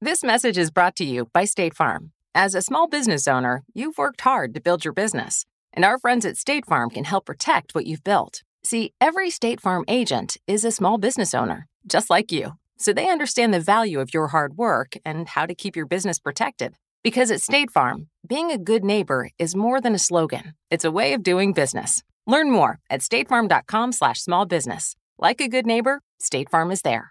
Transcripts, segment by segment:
This message is brought to you by State Farm. As a small business owner, you've worked hard to build your business, and our friends at State Farm can help protect what you've built. See, every State Farm agent is a small business owner, just like you, so they understand the value of your hard work and how to keep your business protected. Because at State Farm, being a good neighbor is more than a slogan, it's a way of doing business. Learn more at statefarm.com slash small business. Like a good neighbor, State Farm is there.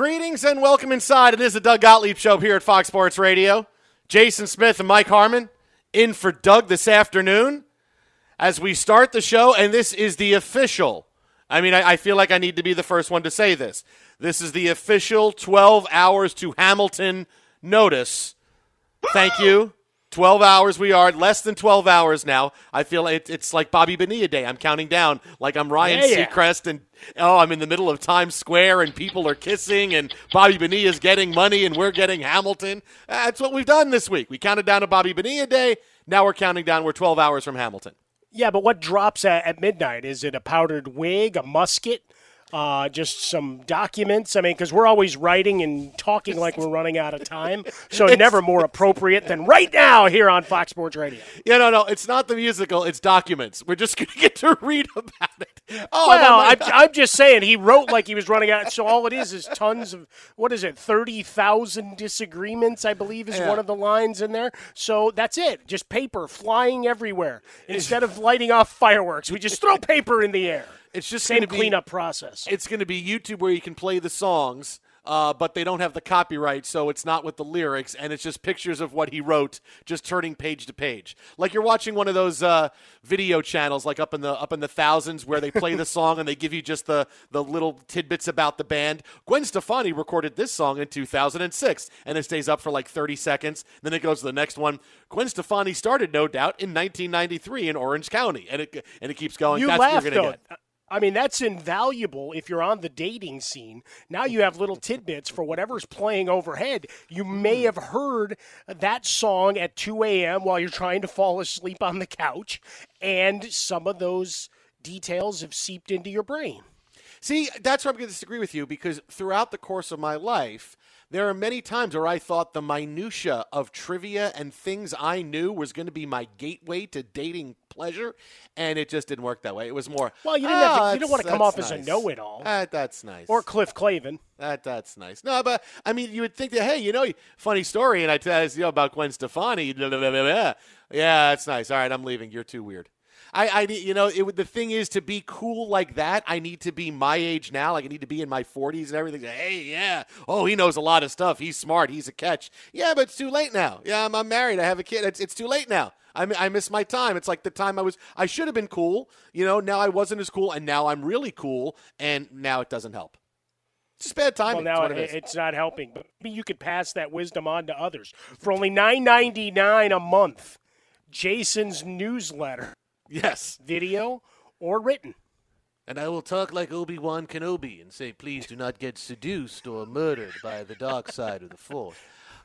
Greetings and welcome inside. It is the Doug Gottlieb Show here at Fox Sports Radio. Jason Smith and Mike Harmon in for Doug this afternoon as we start the show, and this is the official. I mean, I, I feel like I need to be the first one to say this. This is the official 12 hours to Hamilton notice. Thank you 12 hours we are, less than 12 hours now. I feel it, it's like Bobby Bonilla Day. I'm counting down like I'm Ryan Yeah, yeah. Seacrest and oh, I'm in the middle of Times Square and people are kissing and Bobby Bonilla's getting money and we're getting Hamilton. That's what we've done this week. We counted down to Bobby Bonilla Day. Now we're counting down. We're 12 hours from Hamilton. Yeah, but what drops at, at midnight? Is it a powdered wig, a musket, uh, just some documents? I mean, because we're always writing and talking like we're running out of time, so never more appropriate than right now here on Fox Sports Radio. Yeah, no, no, it's not the musical. It's documents. We're just going to get to read about it. Oh, well, I'm I'm, I'm just saying he wrote like he was running out. So all it is is tons of what is it? Thirty thousand disagreements, I believe, is Yeah. one of the lines in there. So that's it. Just paper flying everywhere. Instead of lighting off fireworks, we just throw paper in the air. It's just same be- cleanup process. it's going to be YouTube where you can play the songs, uh, but they don't have the copyright, so it's not with the lyrics, and it's just pictures of what he wrote, just turning page to page, like you're watching one of those uh, video channels, like up in the up in the thousands, where they play the song and they give you just the the little tidbits about the band. Gwen Stefani recorded this song in 2006, and it stays up for like 30 seconds. Then it goes to the next one. Gwen Stefani started, no doubt, in 1993 in Orange County, and it and it keeps going. you That's laugh what you're gonna get. I mean, that's invaluable if you're on the dating scene. Now you have little tidbits for whatever's playing overhead. You may hmm. have heard that song at 2 a.m. while you're trying to fall asleep on the couch, and some of those details have seeped into your brain. See, that's where I'm going to disagree with you because throughout the course of my life, there are many times where I thought the minutia of trivia and things I knew was going to be my gateway to dating pleasure, and it just didn't work that way. It was more. Well, you didn't have to- "Ah, you don't wanna come that's off as a know-it-all." Ah, that's nice. Or Cliff Clavin. That that's nice. No, but I mean, you would think that hey, you know, funny story, and I tell you know about Gwen Stefani. blah, blah, blah. Yeah, that's nice. All right, I'm leaving. You're too weird. I, I you know, it, would- the thing is to be cool like that. I need to be my age now. Like I need to be in my 40s and everything. Hey, yeah. Oh, he knows a lot of stuff. He's smart. He's a catch. Yeah, but it's too late now. Yeah, I'm, I'm married. I have a kid. It's, it's too late now. I, I miss my time. It's like the time I was. I should have been cool. You know, now I wasn't as cool, and now I'm really cool, and now it doesn't help. It's just bad timing. Well, now it is. it's not helping, but maybe you could pass that wisdom on to others for only nine ninety nine a month. Jason's newsletter, Yes. video or written. And I will talk like Obi Wan Kenobi and say, please do not get seduced or murdered by the dark side of the Force.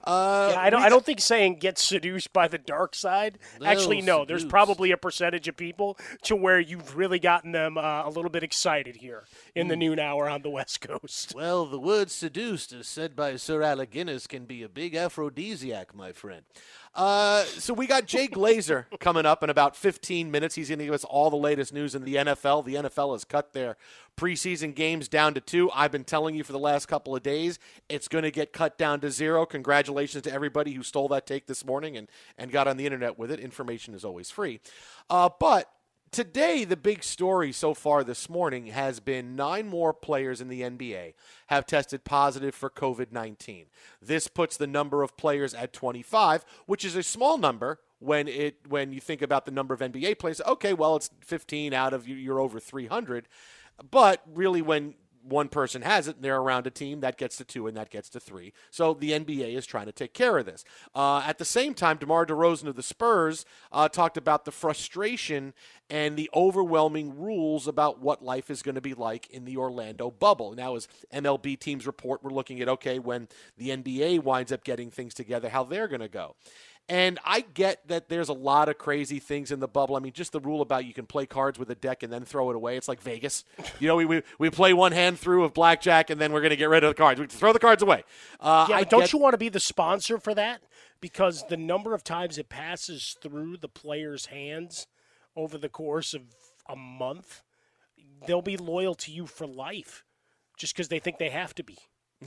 Uh, Yeah, I don't. I don't think saying "get seduced by the dark side." Actually, no. There's probably a percentage of people to where you've really gotten them uh, a little bit excited here in Hmm. the noon hour on the West Coast. Well, the word seduced, as said by Sir Alec Guinness, can be a big aphrodisiac, my friend. Uh, so we got Jay Glazer coming up in about 15 minutes. He's going to give us all the latest news in the NFL. The NFL has cut their preseason games down to two. I've been telling you for the last couple of days it's going to get cut down to zero. Congratulations to everybody who stole that take this morning and, and got on the internet with it. Information is always free. Uh, but Today, the big story so far this morning has been nine more players in the NBA have tested positive for COVID 19. This puts the number of players at 25, which is a small number when it when you think about the number of NBA players. Okay, well, it's 15 out of you, you're over 300. But really, when one person has it and they're around a team, that gets to two and that gets to three. So the NBA is trying to take care of this. Uh, at the same time, DeMar DeRozan of the Spurs uh, talked about the frustration and the overwhelming rules about what life is going to be like in the Orlando bubble. Now, as MLB teams report, we're looking at okay, when the NBA winds up getting things together, how they're going to go. And I get that there's a lot of crazy things in the bubble. I mean, just the rule about you can play cards with a deck and then throw it away. It's like Vegas. You know, we, we, we play one hand through of blackjack and then we're going to get rid of the cards. We throw the cards away. Uh, yeah, but don't get- you want to be the sponsor for that? Because the number of times it passes through the player's hands over the course of a month, they'll be loyal to you for life, just because they think they have to be.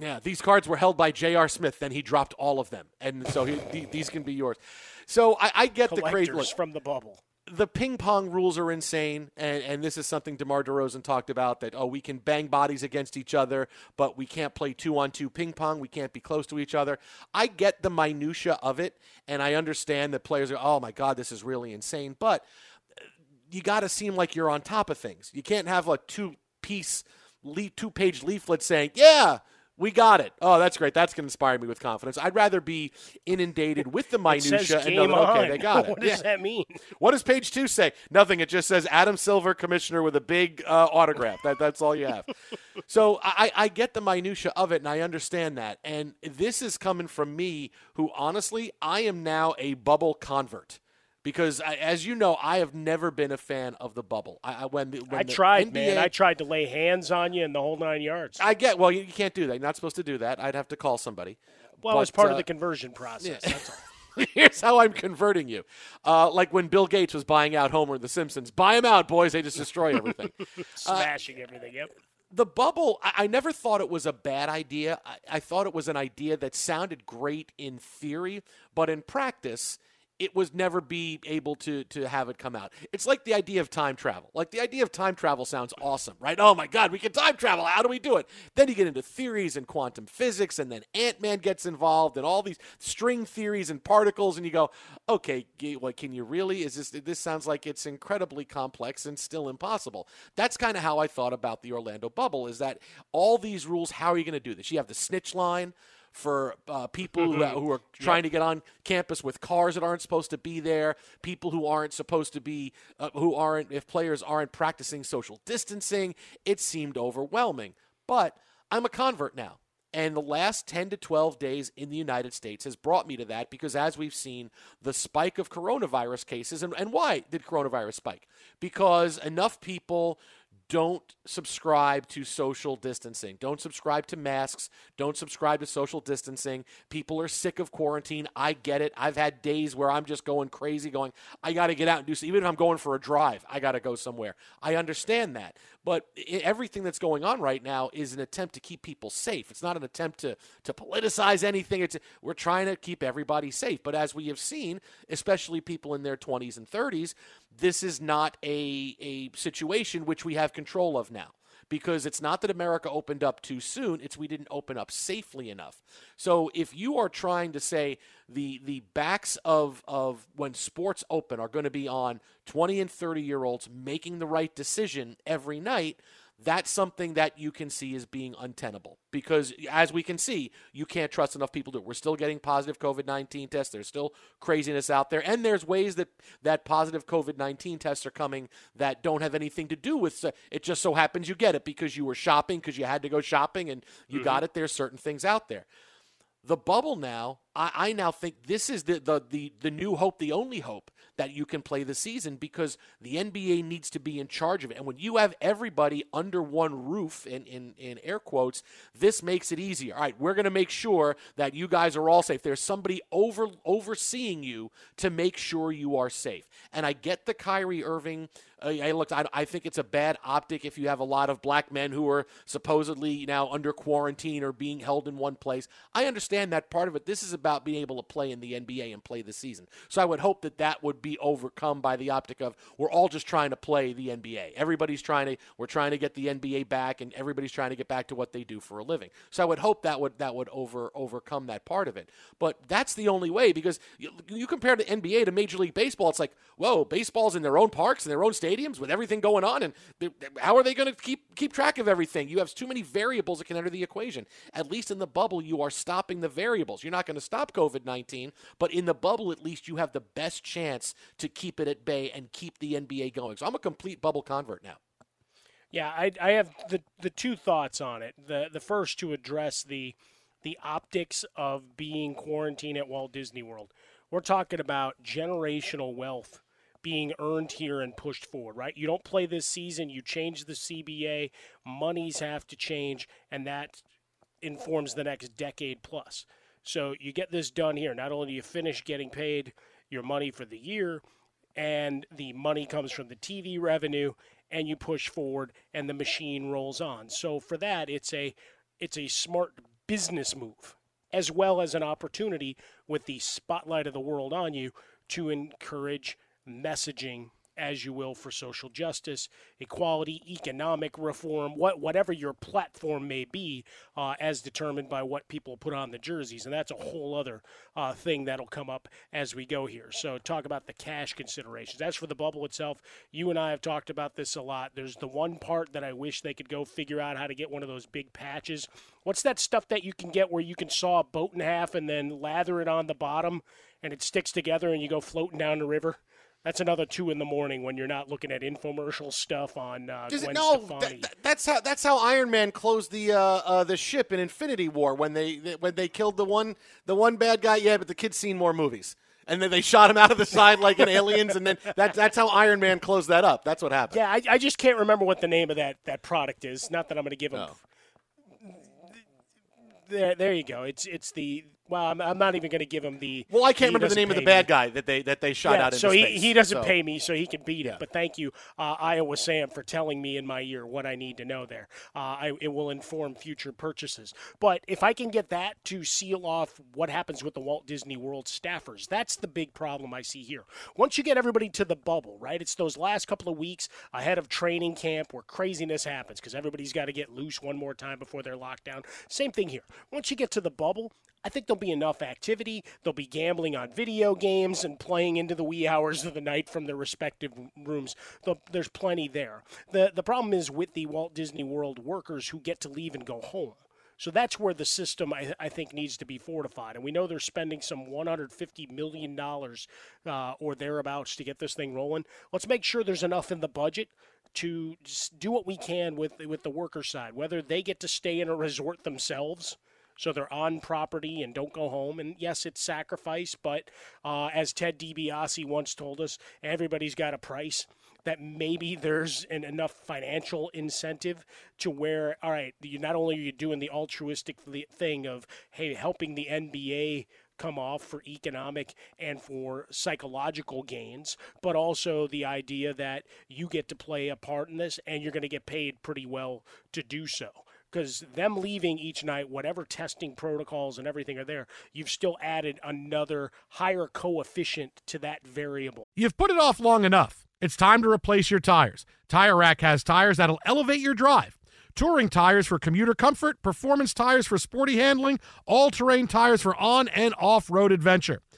Yeah, these cards were held by J.R. Smith. Then he dropped all of them, and so he, th- these can be yours. So I, I get the crazy. Look, from the bubble. the ping pong rules are insane, and, and this is something DeMar DeRozan talked about that, oh, we can bang bodies against each other, but we can't play two on two ping pong. We can't be close to each other. I get the minutia of it, and I understand that players are, oh my God, this is really insane, but uh, you got to seem like you're on top of things. You can't have a two piece, le- two page leaflet saying, yeah, We got it. Oh, that's great. That's going to inspire me with confidence. I'd rather be inundated with the minutia and know that, okay, on. they got it. what does Yeah. that mean? What does page two say? Nothing. It just says Adam Silver, commissioner, with a big uh, autograph. That, that's all you have. so I, I get the minutia of it, and I understand that. And this is coming from me, who honestly, I am now a bubble convert. Because I, as you know, I have never been a fan of the bubble. I, I when, the, when I tried, NBA man. I tried to lay hands on you and the whole nine yards. I get. Well, you, you can't do that. You're not supposed to do that. I'd have to call somebody. well, But, part uh, of the conversion process. That's all. Here's how I'm converting you. Uh, like when Bill Gates was buying out Homer in The Simpsons. Buy him out, boys. They just destroy everything. Smashing everything. Yep. the bubble, I, I never thought it was a bad idea. I, I thought it was an idea that sounded great in theory, but in practice, it was never be able to to have it come out. It's like the idea of time travel. Like the idea of time travel sounds awesome, right? Oh my God, we can time travel. How do we do it? Then you get into theories and quantum physics, and then Ant Man gets involved, and all these string theories and particles, and you go, okay, what can you really? Is this this sounds like it's incredibly complex and still impossible? That's kind of how I thought about the Orlando bubble. Is that all these rules? How are you going to do this? You have the snitch line for uh, people who, who are trying to get on campus with cars that aren't supposed to be there, people who aren't supposed to be, uh, who aren't, if players aren't practicing social distancing. It seemed overwhelming. But I'm a convert now. And the last 10 to 12 days in the United States has brought me to that because, as we've seen, the spike of coronavirus cases, and, and why did coronavirus spike? Because enough people don't subscribe to social distancing. Don't subscribe to masks. Don't subscribe to social distancing. People are sick of quarantine. I get it. I've had days where I'm just going crazy, going, I got to get out and do something. Even if I'm going for a drive, I got to go somewhere. I understand that. But everything that's going on right now is an attempt to keep people safe. It's not an attempt to, to politicize anything. It's, we're trying to keep everybody safe. But as we have seen, especially people in their 20s and 30s, this is not a, a situation which we have control of now because it's not that America opened up too soon, it's we didn't open up safely enough. So if you are trying to say the the backs of of when sports open are going to be on 20 and 30 year olds making the right decision every night, that's something that you can see as being untenable because as we can see you can't trust enough people to we're still getting positive covid-19 tests. There's still craziness out there. And there's ways that that positive covid-19 tests are coming that don't have anything to do with it just so happens you get it because you were shopping because you had to go shopping and you mm-hmm. got it. There's certain things out there. The bubble now, I, I now think this is the, the, the, the new hope, the only hope that you can play the season because the NBA needs to be in charge of it. And when you have everybody under one roof, in, in, in air quotes, this makes it easier. All right, we're going to make sure that you guys are all safe. There's somebody over overseeing you to make sure you are safe. And I get the Kyrie Irving. Uh, I looked. I, I think it's a bad optic if you have a lot of black men who are supposedly now under quarantine or being held in one place. I understand that part of it. This is about being able to play in the NBA and play the season. So I would hope that that would be overcome by the optic of we're all just trying to play the NBA. Everybody's trying to. We're trying to get the NBA back, and everybody's trying to get back to what they do for a living. So I would hope that would that would over overcome that part of it. But that's the only way because you, you compare the NBA to Major League Baseball. It's like whoa, baseball's in their own parks and their own stadiums with everything going on, and how are they going to keep keep track of everything? You have too many variables that can enter the equation. At least in the bubble, you are stopping the variables. You're not going to stop COVID nineteen, but in the bubble, at least you have the best chance to keep it at bay and keep the NBA going. So I'm a complete bubble convert now. Yeah, I, I have the the two thoughts on it. The the first to address the the optics of being quarantined at Walt Disney World. We're talking about generational wealth being earned here and pushed forward, right? You don't play this season, you change the CBA, monies have to change, and that informs the next decade plus. So you get this done here. Not only do you finish getting paid your money for the year, and the money comes from the TV revenue, and you push forward, and the machine rolls on. So for that, it's a it's a smart business move as well as an opportunity with the spotlight of the world on you to encourage messaging as you will, for social justice, equality, economic reform, what whatever your platform may be, uh, as determined by what people put on the jerseys, and that's a whole other uh, thing that'll come up as we go here. So talk about the cash considerations. As for the bubble itself, you and I have talked about this a lot. There's the one part that I wish they could go figure out how to get one of those big patches. What's that stuff that you can get where you can saw a boat in half and then lather it on the bottom and it sticks together and you go floating down the river? That's another two in the morning when you're not looking at infomercial stuff on uh, Does Gwen it, no, Stefani. that- that's how that's how Iron Man closed the uh, uh, the ship in Infinity War when they when they killed the one the one bad guy. Yeah, but the kid's seen more movies, and then they shot him out of the side like in Aliens, and then that that's how Iron Man closed that up. That's what happened. yeah, I, I just can't remember what the name of that, that product is. Not that I'm going to give them. There, there you go. It's it's the well. I'm, I'm not even going to give him the. Well, I can't remember the name of the bad me. guy that they that they shot yeah, out so he, space. he doesn't So- pay me, so he can beat it. But thank you, uh, Iowa Sam, for telling me in my ear what I need to know there. Uh, I, it will inform future purchases. But if I can get that to seal off what happens with the Walt Disney World staffers, that's the big problem I see here. Once you get everybody to the bubble, right? It's those last couple of weeks ahead of training camp where craziness happens because everybody's got to get loose one more time before their lockdown. Same thing here. Once you get to the bubble, I think there'll be enough activity. They'll be gambling on video games and playing into the wee hours of the night from their respective rooms. There's plenty there. The the problem is with the Walt Disney World workers who get to leave and go home. So that's where the system, I, I think, needs to be fortified. And we know they're spending some $150 million uh, or thereabouts to get this thing rolling. Let's make sure there's enough in the budget to do what we can with, with the worker side, whether they get to stay in a resort themselves. So they're on property and don't go home. And yes, it's sacrifice, but uh, as Ted DiBiase once told us, everybody's got a price that maybe there's an enough financial incentive to where all right you not only are you doing the altruistic thing of hey helping the NBA come off for economic and for psychological gains but also the idea that you get to play a part in this and you're going to get paid pretty well to do so because them leaving each night, whatever testing protocols and everything are there, you've still added another higher coefficient to that variable. You've put it off long enough. It's time to replace your tires. Tire Rack has tires that'll elevate your drive. Touring tires for commuter comfort, performance tires for sporty handling, all terrain tires for on and off road adventure.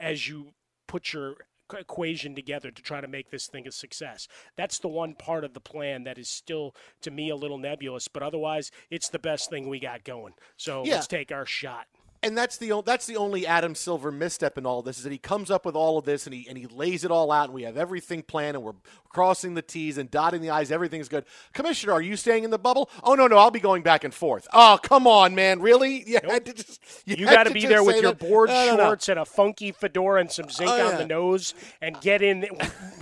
As you put your equation together to try to make this thing a success. That's the one part of the plan that is still to me a little nebulous, but otherwise it's the best thing we got going. So Yeah. let's take our shot. and that's the that's the only Adam Silver misstep in all this is that he comes up with all of this and he and he lays it all out and we have everything planned and we're crossing the T's and dotting the I's. Everything's good. Commissioner, are you staying in the bubble? Oh no, no, I'll be going back and forth. Oh come on, man, really? You had to just you, You got to be there with your board No, no, no. shorts and a funky fedora and some zinc Oh, on the nose and get in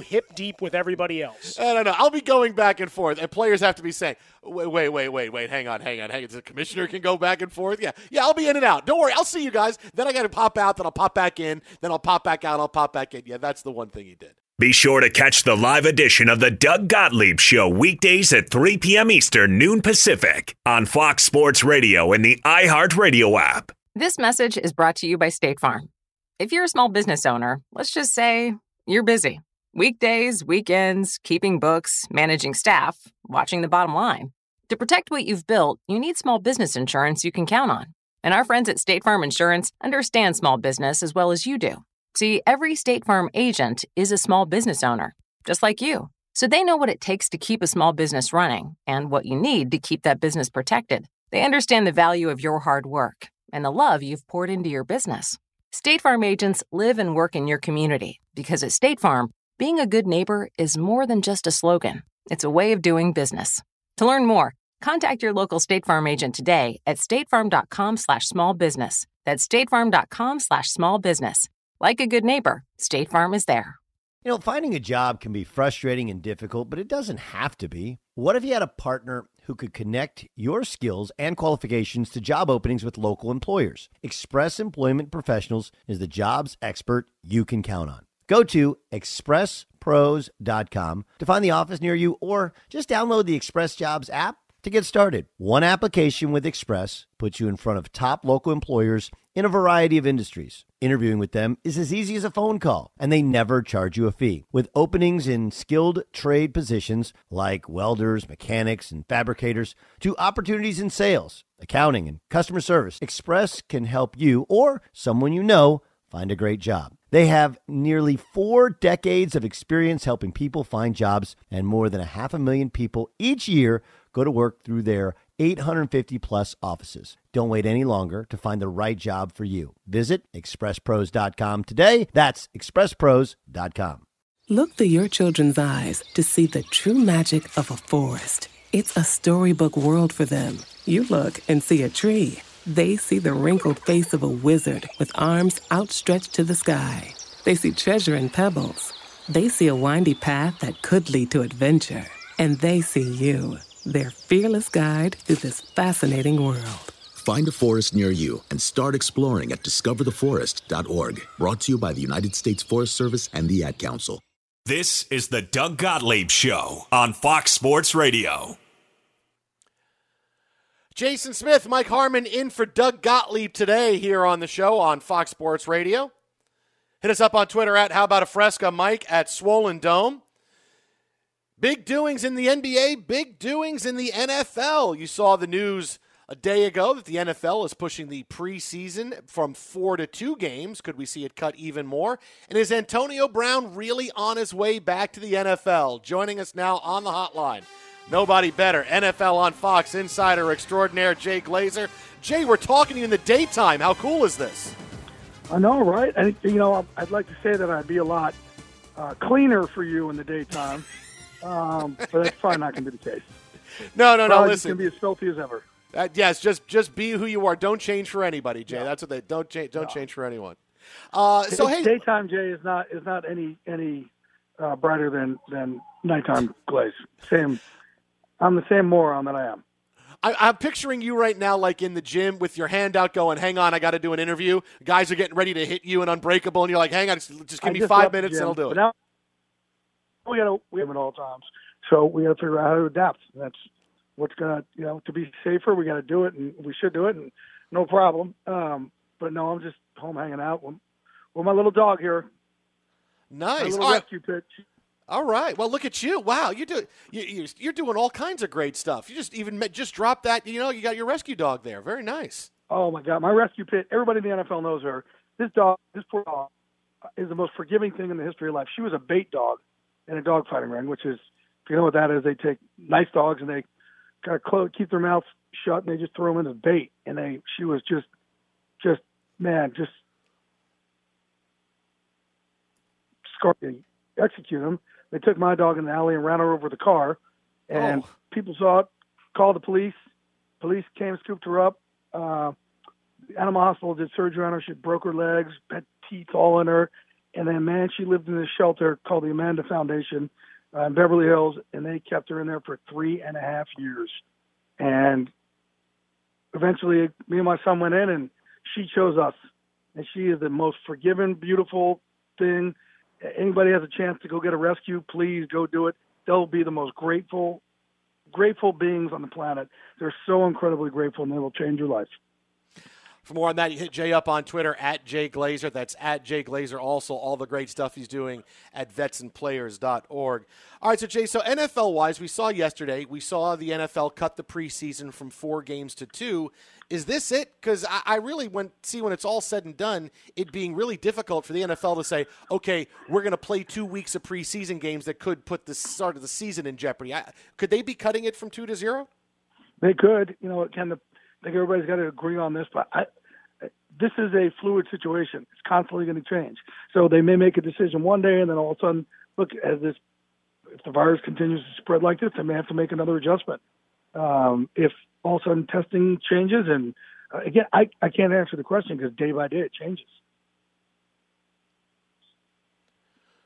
hip deep with everybody else. No, no, no. I'll be going back and forth, and players have to be saying, "Wait, wait, wait, wait, wait. Hang on, hang on, hang on." The commissioner can go back and forth. Yeah, yeah. I'll be in and out. Don't worry. I'll see you guys. Then I got to pop out. Then I'll pop back in. Then I'll pop back out. I'll pop back in. Yeah, that's the one thing he did. Be sure to catch the live edition of the Doug Gottlieb Show weekdays at 3 p.m. Eastern, noon Pacific on Fox Sports Radio and the iHeartRadio app. This message is brought to you by State Farm. If you're a small business owner, let's just say you're busy. Weekdays, weekends, keeping books, managing staff, watching the bottom line. To protect what you've built, you need small business insurance you can count on. And our friends at State Farm Insurance understand small business as well as you do. See, every State Farm agent is a small business owner, just like you. So they know what it takes to keep a small business running and what you need to keep that business protected. They understand the value of your hard work and the love you've poured into your business. State Farm agents live and work in your community because at State Farm, being a good neighbor is more than just a slogan, it's a way of doing business. To learn more, contact your local State Farm agent today at statefarm.com slash small. That's statefarm.com slash small business. Like a good neighbor, State Farm is there. You know, finding a job can be frustrating and difficult, but it doesn't have to be. What if you had a partner who could connect your skills and qualifications to job openings with local employers? Express Employment Professionals is the jobs expert you can count on. Go to expresspros.com to find the office near you or just download the Express Jobs app to get started. One application with Express puts you in front of top local employers in a variety of industries. Interviewing with them is as easy as a phone call, and they never charge you a fee. With openings in skilled trade positions like welders, mechanics, and fabricators, to opportunities in sales, accounting, and customer service, Express can help you or someone you know find a great job. They have nearly four decades of experience helping people find jobs, and more than a half a million people each year go to work through their 850 plus offices. Don't wait any longer to find the right job for you. Visit expresspros.com today. That's expresspros.com. Look through your children's eyes to see the true magic of a forest. It's a storybook world for them. You look and see a tree. They see the wrinkled face of a wizard with arms outstretched to the sky. They see treasure in pebbles. They see a windy path that could lead to adventure. And they see you, their fearless guide through this fascinating world. Find a forest near you and start exploring at discovertheforest.org. Brought to you by the United States Forest Service and the Ad Council. This is the Doug Gottlieb Show on Fox Sports Radio. Jason Smith, Mike Harmon in for Doug Gottlieb today here on the show on Fox Sports Radio. Hit us up on Twitter at How About a Fresca, Mike at Swollen Dome. Big doings in the NBA, big doings in the NFL. You saw the news a day ago that the NFL is pushing the preseason from four to two games. Could we see it cut even more? And is Antonio Brown really on his way back to the NFL? Joining us now on the hotline. Nobody better. NFL on Fox insider extraordinaire Jay Glazer. Jay, we're talking to you in the daytime. How cool is this? I know, right? And you know, I'd like to say that I'd be a lot uh, cleaner for you in the daytime, um, but that's probably not going to be the case. No, no, no. Probably just Listen, going to be as filthy as ever. Uh, yes, just just be who you are. Don't change for anybody, Jay. That's what they don't change. Don't change for anyone. Uh, so hey, daytime Jay is not is not any any uh, brighter than than nighttime Glaze. Same. I'm the same moron that I am. I, I'm picturing you right now, like in the gym with your hand out, going, "Hang on, I got to do an interview." Guys are getting ready to hit you and Unbreakable, and you're like, "Hang on, just, just give I me just five minutes, and I'll do it." Now we got to we have it all times, so we got to figure out how to adapt. That's what's gonna you know to be safer. We got to do it, and we should do it, and no problem. Um, but no, I'm just home hanging out with, with my little dog here. My Nice. All right. rescue pit. All right. Well, look at you. Wow, you do you, you, you're doing all kinds of great stuff. You just even just dropped that. You know, you got your rescue dog there. Very nice. Oh my God, my rescue pit. Everybody in the NFL knows her. This dog, this poor dog, is the most forgiving thing in the history of life. She was a bait dog in a dog fighting ring, which is, if you know what that is, they take nice dogs and they kind of close, keep their mouths shut and they just throw them in as bait. And they, she was just, just man, just scar execute them. They took my dog in the alley and ran her over with the car, and people saw it, called the police. Police came, scooped her up. Uh, the animal hospital did surgery on her. She broke her legs, had teeth all in her, and then man, she lived in this shelter called the Amanda Foundation uh, in Beverly Hills, and they kept her in there for three and a half years. And eventually, me and my son went in, and she chose us. And she is the most forgiving, beautiful thing. Anybody has a chance to go get a rescue, please go do it. They'll be the most grateful, grateful beings on the planet. They're so incredibly grateful, and they will change your life. For more on that, you hit Jay up on Twitter at Jay Glazer. That's at Jay Glazer. Also, all the great stuff he's doing at vetsandplayers.org. All right, so Jay, so NFL wise, we saw yesterday, we saw the NFL cut the preseason from four games to two. Is this it? Because I, I really want see when it's all said and done, it being really difficult for the NFL to say, okay, we're going to play two weeks of preseason games that could put the start of the season in jeopardy. I, could they be cutting it from two to zero? They could, you know, the, I think everybody's got to agree on this, but I, this is a fluid situation. It's constantly going to change. So they may make a decision one day, and then all of a sudden, look, as this, if the virus continues to spread like this, they may have to make another adjustment. Um, if all of a sudden testing changes, and uh, again, I, I can't answer the question because day by day it changes.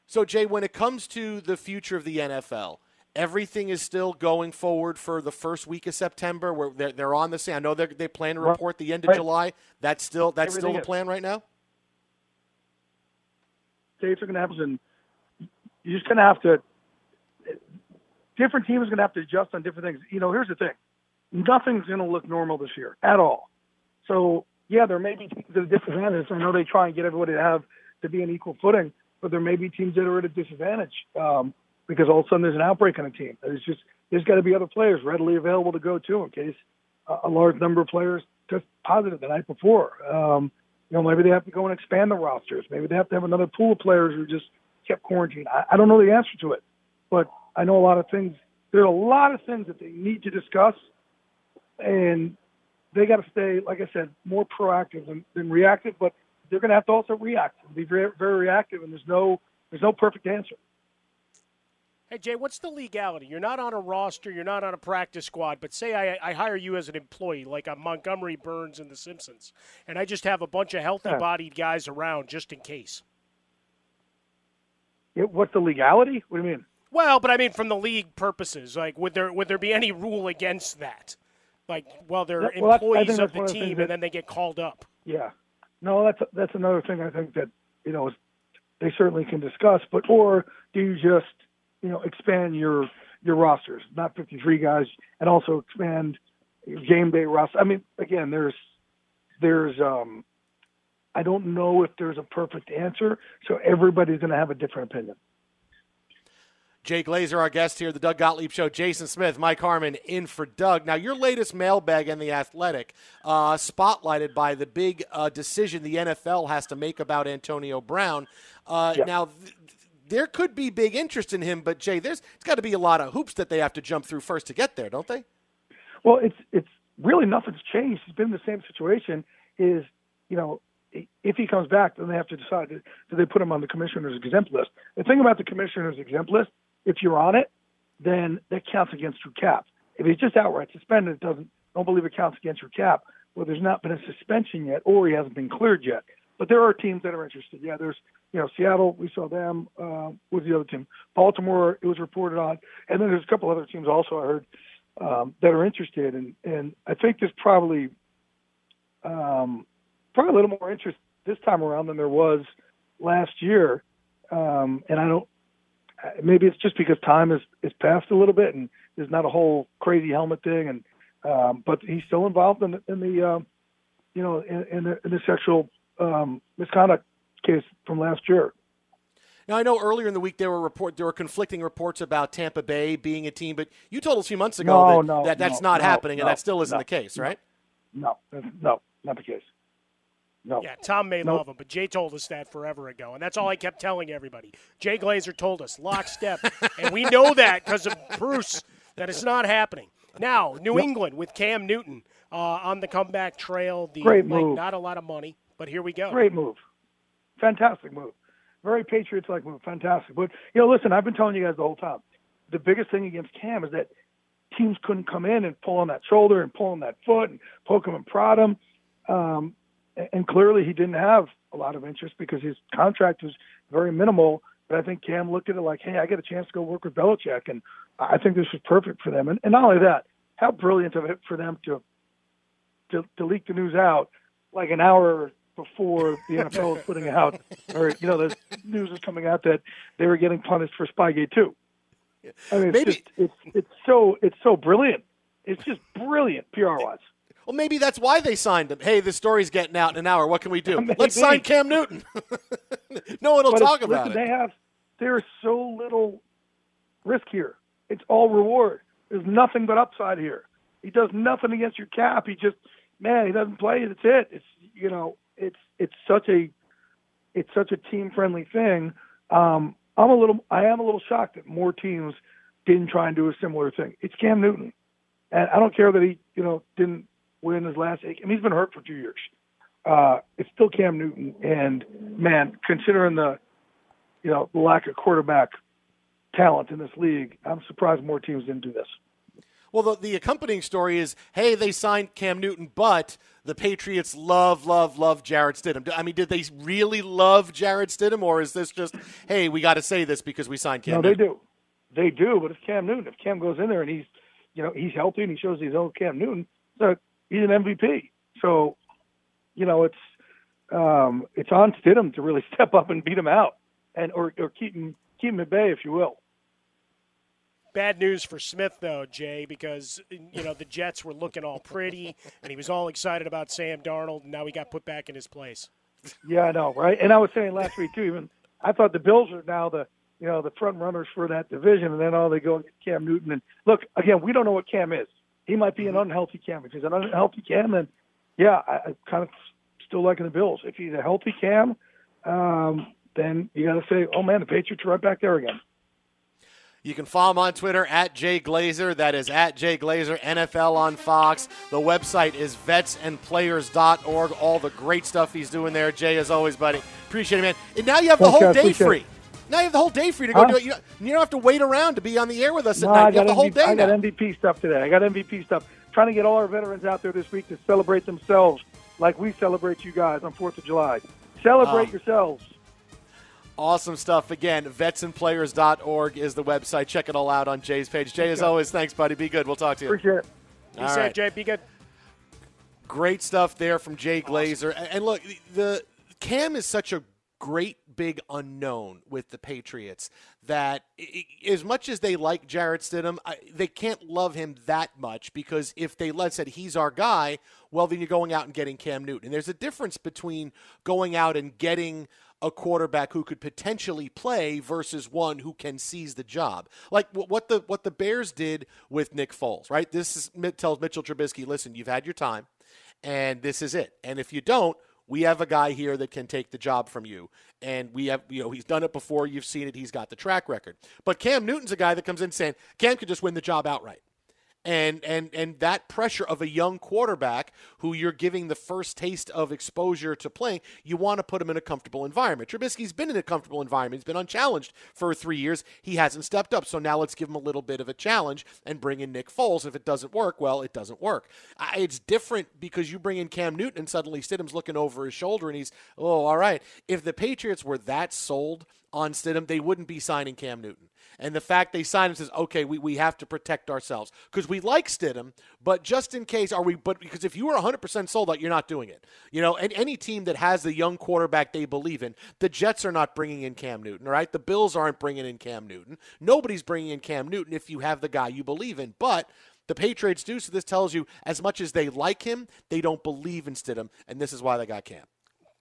So, Jay, when it comes to the future of the NFL, everything is still going forward for the first week of September. Where they're, they're on the same. I know they they plan to report the end of Right. July. That's still that's still the plan right now. Dates are going to happen, and you're just going to have to. Different teams are going to have to adjust on different things. You know, here's the thing: nothing's going to look normal this year at all. So yeah, there may be teams at a disadvantage. I know they try and get everybody to have to be on equal footing, but there may be teams that are at a disadvantage um, because all of a sudden there's an outbreak on a team. There's just there's got to be other players readily available to go to in case a, a large number of players test positive the night before. Um, you know, maybe they have to go and expand the rosters. Maybe they have to have another pool of players who just kept quarantined. I, I don't know the answer to it, but I know a lot of things. There are a lot of things that they need to discuss, and they got to stay, like I said, more proactive than, than reactive. But they're going to have to also react and be very, very reactive. And there's no there's no perfect answer. Hey Jay, what's the legality? You're not on a roster, you're not on a practice squad, but say I, I hire you as an employee, like a Montgomery Burns in The Simpsons, and I just have a bunch of healthy-bodied guys around just in case. Yeah, what's the legality? What do you mean? Well, but I mean from the league purposes, like would there would there be any rule against that? Like, well, they're That- well, employees of the team, things and then they get called up. Yeah, no, that's that's another thing I think that you know they certainly can discuss. But or do you just you know expand your your rosters, not 53 guys, and also expand your game day roster? I mean, again, there's there's um, I don't know if there's a perfect answer, so everybody's going to have a different opinion. Jay Glazer, our guest here, the Doug Gottlieb Show. Jason Smith, Mike Harmon, in for Doug. Now, your latest mailbag in the Athletic, uh, spotlighted by the big uh, decision the NFL has to make about Antonio Brown. Uh, Yeah. Now, th- there could be big interest in him, but Jay, there's it's got to be a lot of hoops that they have to jump through first to get there, don't they? Well, it's it's really nothing's changed. He's been in the same situation. Is you know if he comes back, then they have to decide do they put him on the commissioner's exempt list. The thing about the commissioner's exempt list, if you're on it, then that counts against your cap. If he's just outright suspended, it doesn't don't believe it counts against your cap. Well, there's not been a suspension yet, or he hasn't been cleared yet. But there are teams that are interested. Yeah, there's you know Seattle. We saw them. Uh, was the other team? Baltimore. It was reported on, and then there's a couple other teams also I heard um, that are interested. And and I think there's probably um, probably a little more interest this time around than there was last year. Um, and I don't. Maybe it's just because time has is passed a little bit, and there's not a whole crazy helmet thing. And um, but he's still involved in the, in the um, you know in, in, the, in the sexual um, misconduct case from last year. Now I know earlier in the week there were report there were conflicting reports about Tampa Bay being a team, but you told us a few months ago no, that, no, that that's no, not no, happening, and that still isn't no, the case, right? No, no, not the case. No. Yeah, Tom may Nope. love him, but Jay told us that forever ago, and that's all I kept telling everybody. Jay Glazer told us lockstep, and we know that because of Bruce that it's not happening. Now, New Yep. England with Cam Newton uh, on the comeback trail. The Great like, move. not a lot of money, but here we go. Great move. Fantastic move. Very Patriots like move. Fantastic. But, you know, listen, I've been telling you guys the whole time. The biggest thing against Cam is that teams couldn't come in and pull on that shoulder and pull on that foot and poke him and prod him. Um, and clearly he didn't have a lot of interest because his contract was very minimal. But I think Cam looked at it like, hey, I get a chance to go work with Belichick. And I think this was perfect for them. And, and not only that, how brilliant of it for them to, to, to leak the news out like an hour before the NFL was putting out, or you know, the news was coming out that they were getting punished for Spygate too. I mean, it's Maybe- just, it's it's so it's so brilliant. It's just brilliant PR wise. Well, maybe that's why they signed him. Hey, the story's getting out in an hour. What can we do? Maybe. Let's sign Cam Newton. no one will talk about listen, it. They have there's so little risk here. It's all reward. There's nothing but upside here. He does nothing against your cap. He just man, he doesn't play. That's it. It's you know, it's it's such a it's such a team friendly thing. Um, I'm a little I am a little shocked that more teams didn't try and do a similar thing. It's Cam Newton, and I don't care that he you know didn't win his last. I mean, he's been hurt for two years. Uh, it's still Cam Newton, and man, considering the you know lack of quarterback talent in this league, I'm surprised more teams didn't do this. Well, the, the accompanying story is, hey, they signed Cam Newton, but the Patriots love, love, love Jarrett Stidham. I mean, did they really love Jarrett Stidham, or is this just, hey, we got to say this because we signed Cam Newton. no, they do, they do. But it's Cam Newton. If Cam goes in there and he's you know he's healthy and he shows his own Cam Newton, so he's an MVP. So you know it's um, it's on Stidham to really step up and beat him out, and or or keep him keep him at bay, if you will. Bad news for Smith, though, Jay, because you know the Jets were looking all pretty, and he was all excited about Sam Darnold, and now he got put back in his place. Yeah, I know, right? And I was saying last week too. Even I thought the Bills are now the you know the front runners for that division, and then all they go and get Cam Newton. And look, again, we don't know what Cam is. He might be an unhealthy Cam. If he's an unhealthy Cam, then yeah, I, I kind of still liking the Bills. If he's a healthy Cam, um, then you got to say, oh man, the Patriots are right back there again. You can follow him on Twitter at Jay Glazer. That is at Jay Glazer, NFL on Fox. The website is vetsandplayers.org. All the great stuff he's doing there. Jay, as always, buddy. Appreciate it, man. And now you have the Thanks, whole guys. day free. it. Now you have the whole day free to go Huh? do it. You don't, you don't have to wait around to be on the air with us at No, night. I You have got, the whole MVP, day I got now. MVP stuff today. I got MVP stuff. Trying to get all our veterans out there this week to celebrate themselves like we celebrate you guys on Fourth of July. Celebrate Oh. yourselves. Awesome stuff. Again, vetsandplayers.org is the website. Check it all out on Jay's page. Jay, as always, thanks, buddy. Be good. We'll talk to you. Appreciate it. Be All safe, right. Jay. Be good. Great stuff there from Jay Glazer. And- And look, the Cam is such a great big unknown with the Patriots that i- i- as much as they like Jarrett Stidham, I, they can't love him that much because if they let said he's our guy, well then you're going out and getting Cam Newton. And there's a difference between going out and getting a quarterback who could potentially play versus one who can seize the job. Like what the what the Bears did with Nick Foles, right? This is, tells Mitchell Trubisky, listen, you've had your time and this is it. And if you don't, we have a guy here that can take the job from you. And we have, you know, he's done it before. You've seen it. He's got the track record. But Cam Newton's a guy that comes in saying Cam could just win the job outright. And and and that pressure of a young quarterback who you're giving the first taste of exposure to playing, you want to put him in a comfortable environment. Trubisky's been in a comfortable environment. He's been unchallenged for three years. He hasn't stepped up. So now let's give him a little bit of a challenge and bring in Nick Foles. If it doesn't work, well, it doesn't work. It's different because you bring in Cam Newton and suddenly Stidham's looking over his shoulder and he's, oh, all right. If the Patriots were that sold on Stidham, they wouldn't be signing Cam Newton. And the fact they signed him says, okay, we, we have to protect ourselves because we like Stidham, but just in case, are we? But because if you were 100% sold out, you're not doing it. You know, and any team that has the young quarterback they believe in, the Jets are not bringing in Cam Newton, right? The Bills aren't bringing in Cam Newton. Nobody's bringing in Cam Newton if you have the guy you believe in. But the Patriots do. So this tells you, as much as they like him, they don't believe in Stidham, and this is why they got Cam.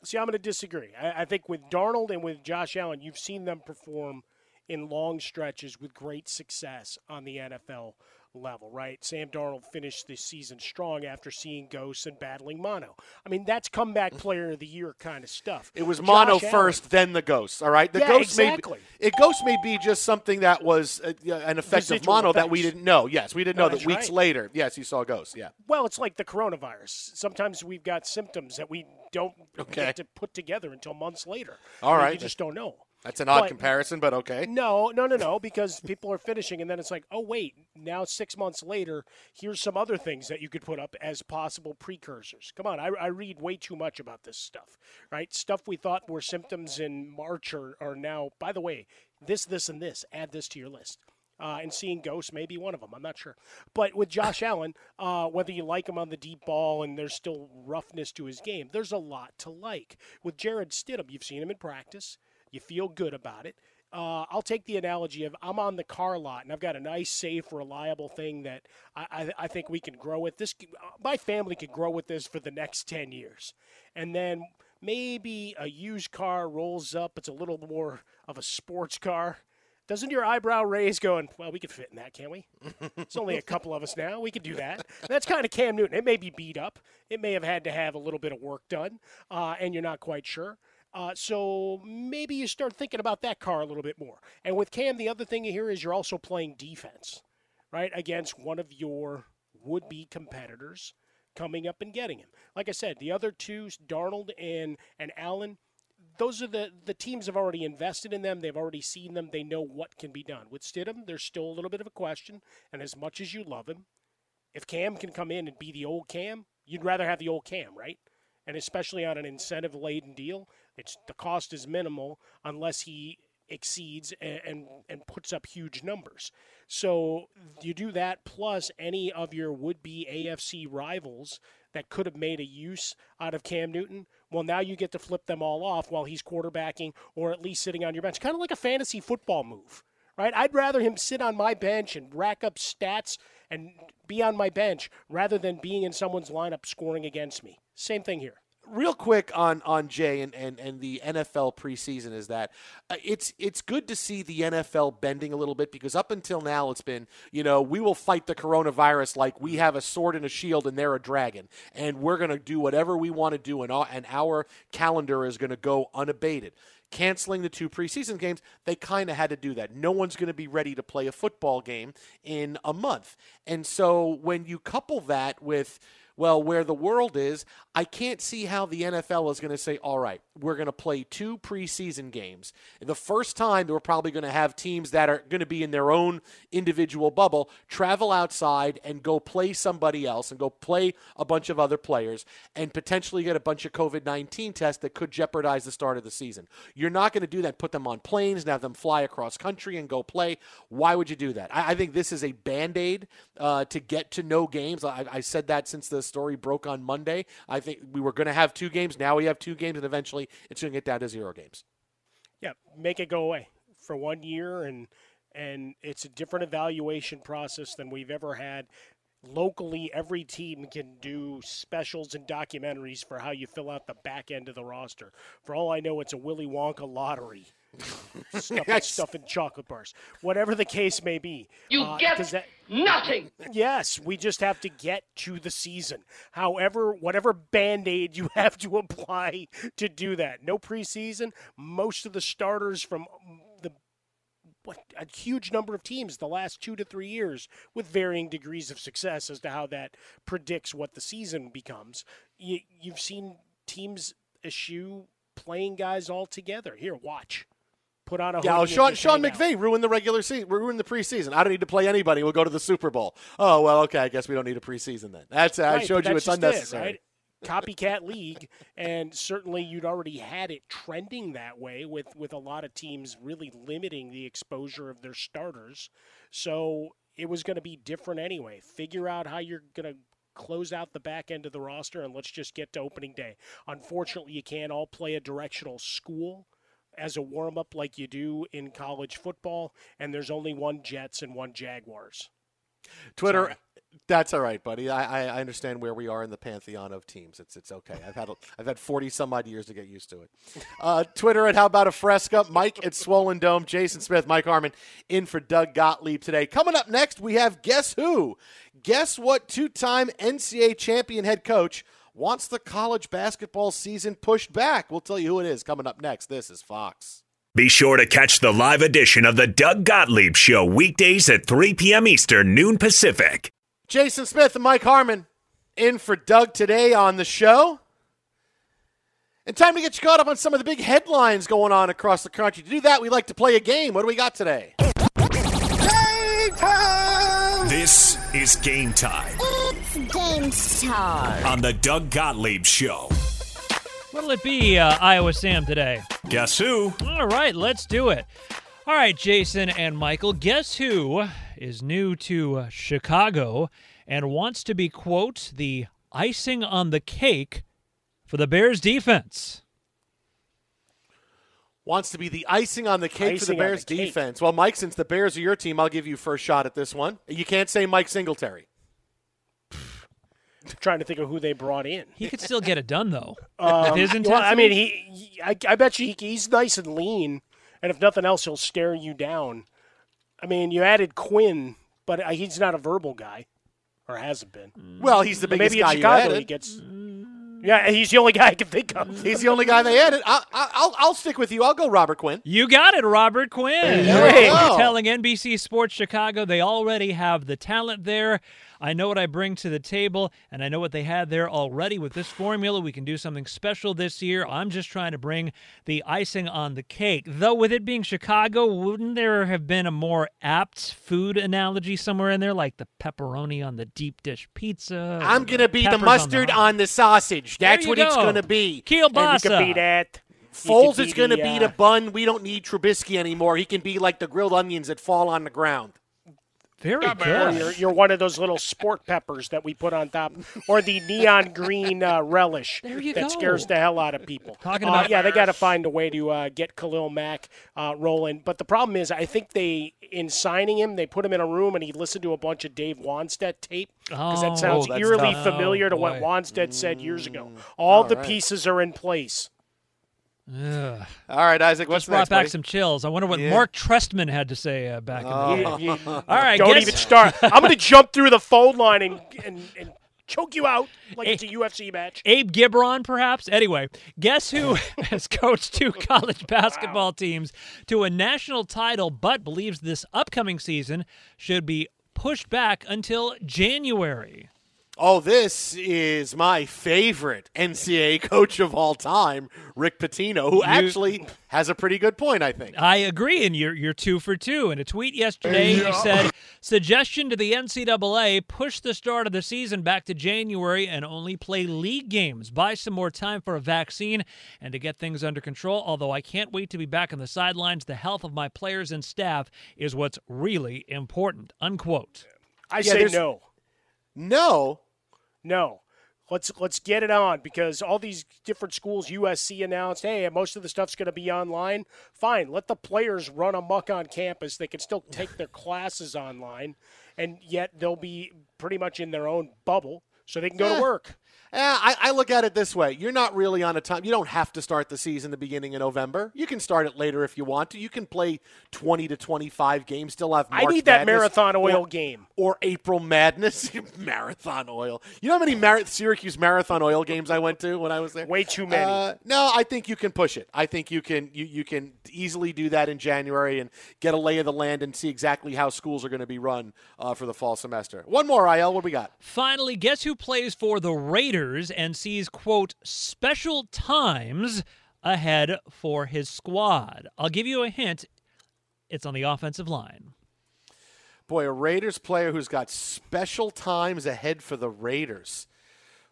See, I'm going to disagree. I, I think with Darnold and with Josh Allen, you've seen them perform in long stretches with great success on the NFL level, right? Sam Darnold finished this season strong after seeing ghosts and battling mono. I mean, that's comeback player of the year kind of stuff. It was Josh mono Allen, first, then the ghosts. All right, the yeah, ghosts exactly. may be, it ghost may be just something that was uh, an effect Residual of mono effects. that we didn't know. Yes, we didn't No, know that weeks right. later. Yes, you saw ghosts. Yeah. Well, it's like the coronavirus. Sometimes we've got symptoms that we don't Okay. get to put together until months later. All right. you just don't know. That's an odd But- comparison, but okay. No, no, no, no, because people are finishing, and then it's like, oh wait, now six months later, here's some other things that you could put up as possible precursors. Come on, I, I read way too much about this stuff, right? Stuff we thought were symptoms in March are, are now. By the way, this, this, and this. Add this to your list. Uh, and seeing ghosts may be one of them. I'm not sure. But with Josh Allen, uh, whether you like him on the deep ball and there's still roughness to his game, there's a lot to like. With Jarrett Stidham, you've seen him in practice. You feel good about it. Uh, I'll take the analogy of I'm on the car lot and I've got a nice, safe, reliable thing that I, I, I think we can grow with. This, my family could grow with this for the next ten years, and then maybe a used car rolls up. It's a little more of a sports car. Doesn't your eyebrow raise going, well, we could fit in that, can't we? It's only a couple of us now. We could do that. That's kind of Cam Newton. It may be beat up. It may have had to have a little bit of work done, uh, and you're not quite sure. Uh, so maybe you start thinking about that car a little bit more. And with Cam, the other thing here is you're also playing defense, right, against one of your would-be competitors coming up and getting him. Like I said, the other two, Darnold and and Allen, those are the the teams have already invested in them. They've already seen them. They know what can be done. With Stidham, there's still a little bit of a question. And as much as you love him, if Cam can come in and be the old Cam, you'd rather have the old Cam, right? And especially on an incentive laden deal, it's the cost is minimal unless he exceeds and, and and puts up huge numbers. So you do that plus any of your would be AFC rivals that could have made a use out of Cam Newton. Well, now you get to flip them all off while he's quarterbacking or at least sitting on your bench. Kind of like a fantasy football move, right? I'd rather him sit on my bench and rack up stats and be on my bench rather than being in someone's lineup scoring against me. Same thing here. Real quick on on Jay and, and, and the NFL preseason is that uh, it's it's good to see the NFL bending a little bit because up until now it's been you know we will fight the coronavirus like we have a sword and a shield and they're a dragon and we're going to do whatever we want to do and our, and our calendar is going to go unabated canceling the two preseason games, they kind of had to do that. No one's going to be ready to play a football game in a month. And so when you couple that with well, where the world is, I can't see how the NFL is going to say, all right, we're going to play two preseason games. The first time, we're probably going to have teams that are going to be in their own individual bubble travel outside and go play somebody else and go play a bunch of other players and potentially get a bunch of COVID 19 tests that could jeopardize the start of the season. You're not going to do that, put them on planes and have them fly across country and go play. Why would you do that? I, I think this is a band aid uh, to get to no games. I, I said that since the story broke on Monday. I think we were going to have two games. Now we have two games, and eventually it's going to get down to zero games. Yeah, make it go away for one year, and and it's a different evaluation process than we've ever had. Locally, every team can do specials and documentaries for how you fill out the back end of the roster. For all I know, it's a Willy Wonka lottery. Stuff, Yes. stuff in chocolate bars. Whatever the case may be. You uh, get 'cause that- nothing. Yes, we just have to get to the season. However, whatever band aid you have to apply to do that. No preseason. Most of the starters from the what a huge number of teams the last two to three years with varying degrees of success as to how that predicts what the season becomes. You, you've seen teams eschew playing guys all together. Here, watch. Put on a Yeah, oh, Sean, Sean out. McVay ruined the regular season, ruined the preseason. I don't need to play anybody. We'll go to the Super Bowl. Oh well, okay. I guess we don't need a preseason then. That's I Right, showed you it's just it, unnecessary. right? Copycat league, and certainly you'd already had it trending that way with with a lot of teams really limiting the exposure of their starters. So it was going to be different anyway. Figure out how you're going to close out the back end of the roster, and let's just get to opening day. Unfortunately, you can't all play a directional school as a warm up like you do in college football, and there's only one Jets and one Jaguars. Twitter. That's all right, buddy. I, I understand where we are in the pantheon of teams. It's it's okay. I've had I've had forty some odd years to get used to it. Uh, Twitter at how about a fresca? Mike at Swollen Dome. Jason Smith, Mike Harmon in for Doug Gottlieb today. Coming up next, we have guess who? Guess what? Two-time NCAA champion head coach wants the college basketball season pushed back. We'll tell you who it is. Coming up next. This is Fox. Be sure to catch the live edition of the Doug Gottlieb Show weekdays at 3 p.m. Eastern, noon Pacific. Jason Smith and Mike Harmon in for Doug today on the show. And time to get you caught up on some of the big headlines going on across the country. To do that, we like to play a game. What do we got today? Game time! This is game time It's game time. on the Doug Gottlieb Show. What'll it be, uh, Iowa Sam, today? Guess who? All right, let's do it. All right, Jason and Michael, guess who is new to uh, Chicago and wants to be, quote, the icing on the cake for the Bears defense? Wants to be the icing on the cake for the Bears the cake. defense. Well, Mike, since the Bears are your team, I'll give you first shot at this one. You can't say Mike Singletary. Trying to think of who they brought in. He could still get it done, though. Um, With his well, I mean, he, he I, I bet you he, he's nice and lean, and if nothing else, he'll stare you down. I mean, you added Quinn, but uh, he's not a verbal guy, or hasn't been. Well, he's the But biggest maybe guy in you Chicago added. he gets. Yeah, he's the only guy I can think of. He's the only guy they added. I, I, I'll, I'll stick with you. I'll go Robert Quinn. You got it, Robert Quinn. There you go. Telling NBC Sports Chicago they already have the talent there. I know what I bring to the table, and I know what they had there already. With this formula, we can do something special this year. I'm just trying to bring the icing on the cake. Though, with it being Chicago, wouldn't there have been a more apt food analogy somewhere in there, like the pepperoni on the deep dish pizza? I'm going to be the mustard on on the, sausage. That's you what it's going to be. Kielbasa. And you could be that. Foles is going to the, be uh, the bun. We don't need Trubisky anymore. He can be like the grilled onions that fall on the ground. Very Or good. you're, you're one of those little sport peppers that we put on top, or the neon green uh, relish that go. scares the hell out of people. Talking Uh, about- yeah, they got to find a way to uh, get Khalil Mack uh, rolling. But the problem is, I think they, in signing him, they put him in a room and he listened to a bunch of Dave Wannstedt tape because Oh, that sounds that's eerily tough. familiar to Oh, what boy. Wannstedt said years ago. All, all the right. pieces are in place. Ugh. All right, Isaac, what's Just brought next, back buddy? some chills. I wonder what Yeah. Mark Trestman had to say uh, back in the Oh. day. You- you- All right, don't guess- even start. I'm going to jump through the phone line and, and, and choke you out like it's a UFC match. Abe Gibron, perhaps. Anyway, guess who has coached two college basketball teams to a national title, but believes this upcoming season should be pushed back until January. Oh, this is my favorite NCAA coach of all time, Rick Pitino, who You- actually has a pretty good point, I think. I agree, and you're you're two for two. In a tweet yesterday, he said, "Suggestion to the NCAA: push the start of the season back to January and only play league games. Buy some more time for a vaccine and to get things under control. Although I can't wait to be back on the sidelines, the health of my players and staff is what's really important." Unquote. I Yeah, say no. No. No. Let's let's get it on because all these different schools, USC announced, hey, most of the stuff's going to be online. Fine, let the players run amok on campus. They can still take their classes online, and yet they'll be pretty much in their own bubble. so they can go Eh. to work. Eh, I, I look at it this way. You're not really on a time. You don't have to start the season the beginning of November. You can start it later if you want to. You can play 20 to 25 games. Still have. I March need that Madness marathon oil or, game. or April Madness. marathon oil. You know how many Mar- Syracuse marathon oil games I went to when I was there? Way too many. Uh, no, I think you can push it. I think you can you, you can easily do that in January and get a lay of the land and see exactly how schools are going to be run uh, for the fall semester. One more, IL. What we got? Finally, guess who plays for the Raiders and sees, quote, special times ahead for his squad? I'll give you a hint. It's on the offensive line. Boy, a Raiders player who's got special times ahead for the Raiders.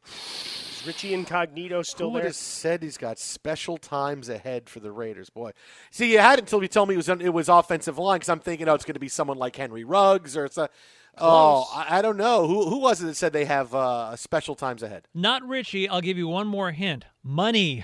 Is Richie Incognito still Who would there? have said he's got special times ahead for the Raiders? Boy, see, you had it until you told me it was it was offensive line because I'm thinking, oh, it's going to be someone like Henry Ruggs or it's a. Oh, I, I don't know who who was it that said they have uh, special times ahead? Not Richie. I'll give you one more hint. Money.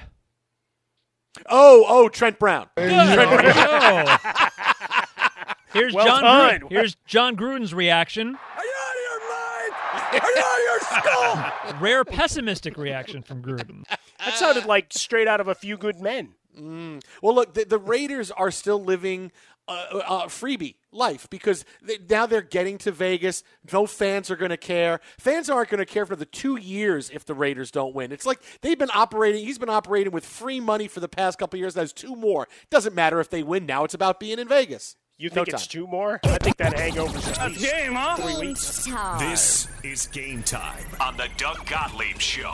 Oh, oh, Trent Brown. Good. There we go. Here's Well John. done. Gruden. Here's Jon Gruden's reaction. Are you out of your skull? Rare pessimistic reaction from Gruden. That sounded like straight out of a few good men. Mm. Well, look, the, the Raiders are still living a uh, uh, freebie life because they, now they're getting to Vegas. No fans are going to care. Fans aren't going to care for the two years if the Raiders don't win. It's like they've been operating. He's been operating with free money for the past couple of years. That's two more. Doesn't matter if they win now. It's about being in Vegas. You No think it's time. two more? I think that hangover's at least game, huh? three weeks. This is game time on the Doug Gottlieb Show.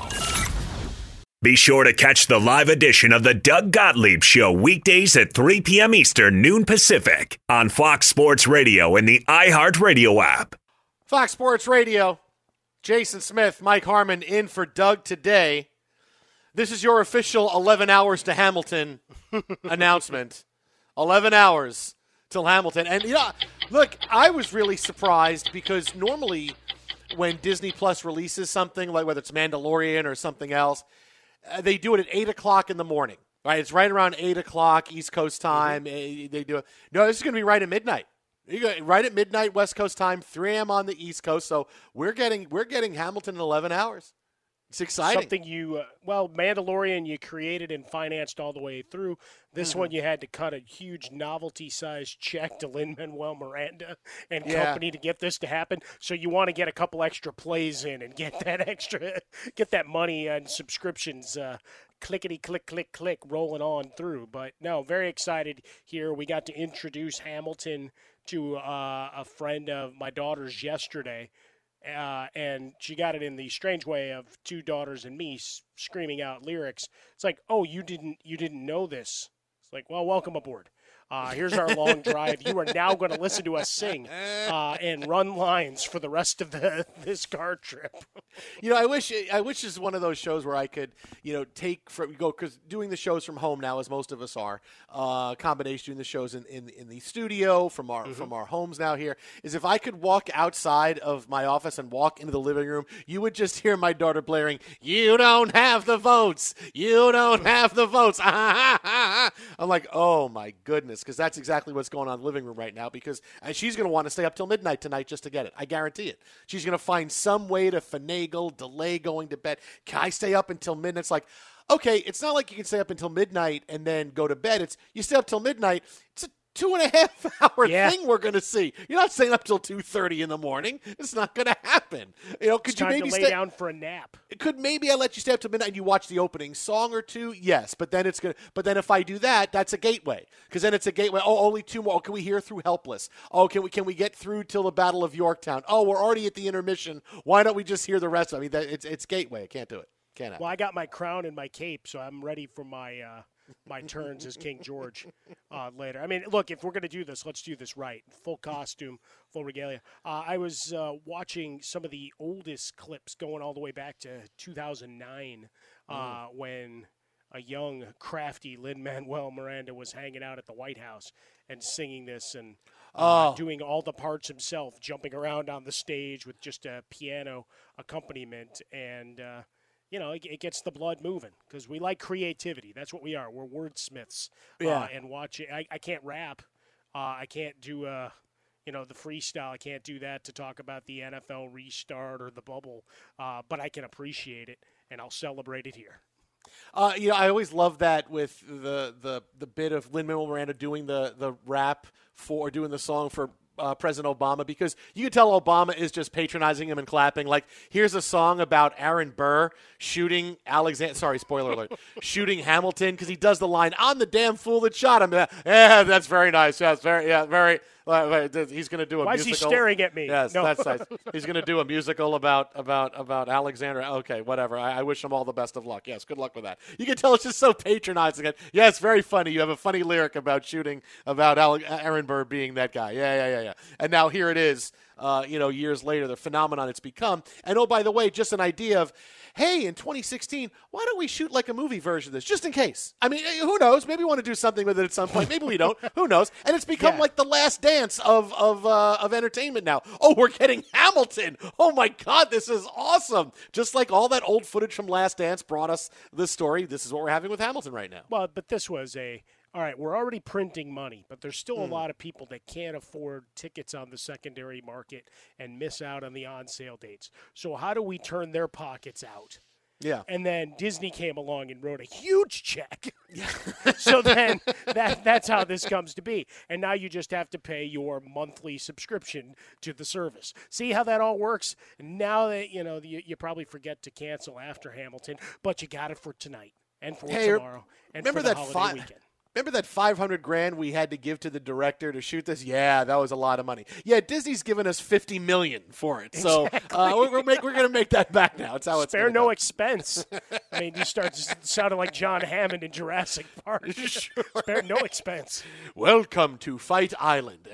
Be sure to catch the live edition of the Doug Gottlieb Show weekdays at 3 p.m. Eastern, noon Pacific on Fox Sports Radio and the iHeartRadio app. Fox Sports Radio. Jason Smith, Mike Harmon in for Doug today. This is your official 11 hours to Hamilton announcement. 11 hours till Hamilton. And, you know, look, I was really surprised because normally when Disney Plus releases something, like whether it's Mandalorian or something else, uh, they do it at 8 o'clock in the morning. Right? It's right around 8 o'clock East Coast time. Eh, They do it. No, this is going to be right at midnight. Right at midnight West Coast time, 3 a.m. on the East Coast. So we're getting we're getting Hamilton in 11 hours. It's exciting. Something you, uh, well, Mandalorian you created and financed all the way through. This Mhm. one you had to cut a huge novelty sized check to Lin Manuel Miranda and Yeah. company to get this to happen. So you want to get a couple extra plays in and get that extra, get that money and subscriptions. Uh, clickety click click click rolling on through but no very excited here we got to introduce hamilton to uh, a friend of my daughter's yesterday uh, and she got it in the strange way of two daughters and me screaming out lyrics. It's like, oh, you didn't, you didn't know this. It's like, well, welcome aboard. Uh, here's our long drive. You are now going to listen to us sing uh, and run lines for the rest of the this car trip. You know, I wish I wish this is one of those shows where I could, you know, take from go because doing the shows from home now, as most of us are, uh, combination doing the shows in, in in the studio from our from our homes now here is if I could walk outside of my office and walk into the living room, you would just hear my daughter blaring, "You don't have the votes. You don't have the votes." I'm like, oh my goodness, because that's exactly what's going on in the living room right now. Because and she's going to want to stay up till midnight tonight just to get it. I guarantee it. She's going to find some way to finagle, delay going to bed. Can I stay up until midnight? It's like, okay, it's not like you can stay up until midnight and then go to bed. It's you stay up till midnight. It's a two and a half hour Yeah. thing we're going to see. You're not staying up till two thirty in the morning. It's not going to happen. You know, could It's you maybe to lay stay down for a nap. It could maybe I let you stay up to midnight and you watch the opening song or two? Yes, but then it's gonna. But then if I do that, that's a gateway because then it's a gateway. Oh, only two more. Oh, can we hear through Helpless? Oh, can we can we get through till the Battle of Yorktown? Oh, we're already at the intermission. Why don't we just hear the rest? of it? I mean, that, it's it's gateway. I can't do it. Can't happen. Well, I got my crown and my cape, so I'm ready for my uh, my turns as King George uh, later. I mean, look, if we're going to do this, let's do this right. Full costume, full regalia. Uh, I was uh, watching some of the oldest clips going all the way back to 2009 uh, when a young, crafty Lin Manuel Miranda was hanging out at the White House and singing this and uh, Oh. doing all the parts himself, jumping around on the stage with just a piano accompaniment. And, uh, you know, it, it gets the blood moving because we like creativity. That's what we are. We're wordsmiths. Yeah. Uh, and watching, I, I can't rap. Uh, I can't do, uh, you know, the freestyle. I can't do that to talk about the NFL restart or the bubble, uh, but I can appreciate it and I'll celebrate it here. Uh, you know, I always love that with the the the bit of Lin Manuel Miranda doing the the rap for doing the song for uh, President Obama because you can tell Obama is just patronizing him and clapping. Like, here's a song about Aaron Burr shooting Alexander. Sorry, spoiler alert. shooting Hamilton because he does the line, "I'm the damn fool that shot him." Yeah, that's very nice. Yes, very, yeah, very. He's going to do a Why musical. is he staring at me? Yes, No. that's nice. He's going to do a musical about about about Alexander. Okay, whatever. I, I wish him all the best of luck. Yes, good luck with that. You can tell it's just so patronizing. It's very funny. You have a funny lyric about shooting about Ale- Aaron Burr being that guy. Yeah, yeah, yeah, yeah. And now here it is. Uh, you know, years later, the phenomenon it's become. And oh, by the way, just an idea of, hey, in 2016, why don't we shoot like a movie version of this, just in case? I mean, eh, who knows? Maybe we want to do something with it at some point. Maybe we don't. who knows? And it's become like the last dance of of uh, of entertainment now. Oh, we're getting Hamilton. Oh my God, this is awesome! Just like all that old footage from Last Dance brought us this story. This is what we're having with Hamilton right now. Well, but this was a all right. We're already printing money, but there's still Hmm. a lot of people that can't afford tickets on the secondary market and miss out on the on sale dates. So how do we turn their pockets out? Yeah. And then Disney came along and wrote a huge check. so then that that's how this comes to be. And now you just have to pay your monthly subscription to the service. See how that all works? Now that you know you, you probably forget to cancel after Hamilton, but you got it for tonight and for Hey, tomorrow and remember for the that holiday fi- weekend. Remember that 500 grand we had to give to the director to shoot this? Yeah, that was a lot of money. Yeah, Disney's given us 50 million for it. So uh, we're, we're, make, we're going to make that back now. It's how it's Spare no go. expense. I mean, you start sounding like John Hammond in Jurassic Park. Spare no expense. Welcome to Fight Island.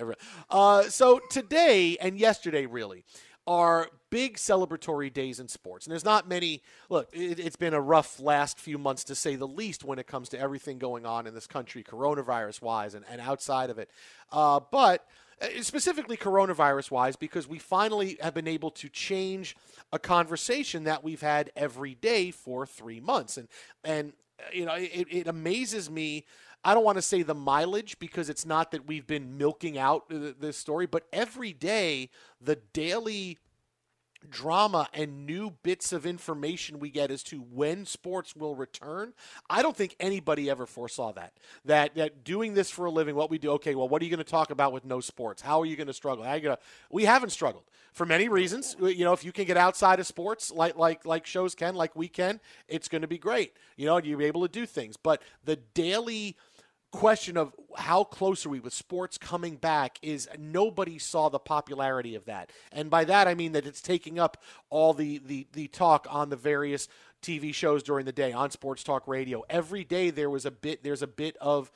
Uh, so today and yesterday, really, are big celebratory days in sports. And there's not many. Look, it, it's been a rough last few months to say the least when it comes to everything going on in this country, coronavirus wise and, and outside of it. Uh, but uh, specifically coronavirus wise, because we finally have been able to change a conversation that we've had every day for three months. And, and uh, you know, it, it amazes me. I don't want to say the mileage because it's not that we've been milking out this story, but every day the daily drama and new bits of information we get as to when sports will return. I don't think anybody ever foresaw that. That that doing this for a living, what we do, okay, well, what are you going to talk about with no sports? How are you going to struggle? How are you gonna, we haven't struggled for many reasons. You know, if you can get outside of sports like like like shows can, like we can, it's going to be great. You know, you'll be able to do things. But the daily question of how close are we with sports coming back is nobody saw the popularity of that and by that i mean that it's taking up all the the, the talk on the various tv shows during the day on sports talk radio every day there was a bit there's a bit of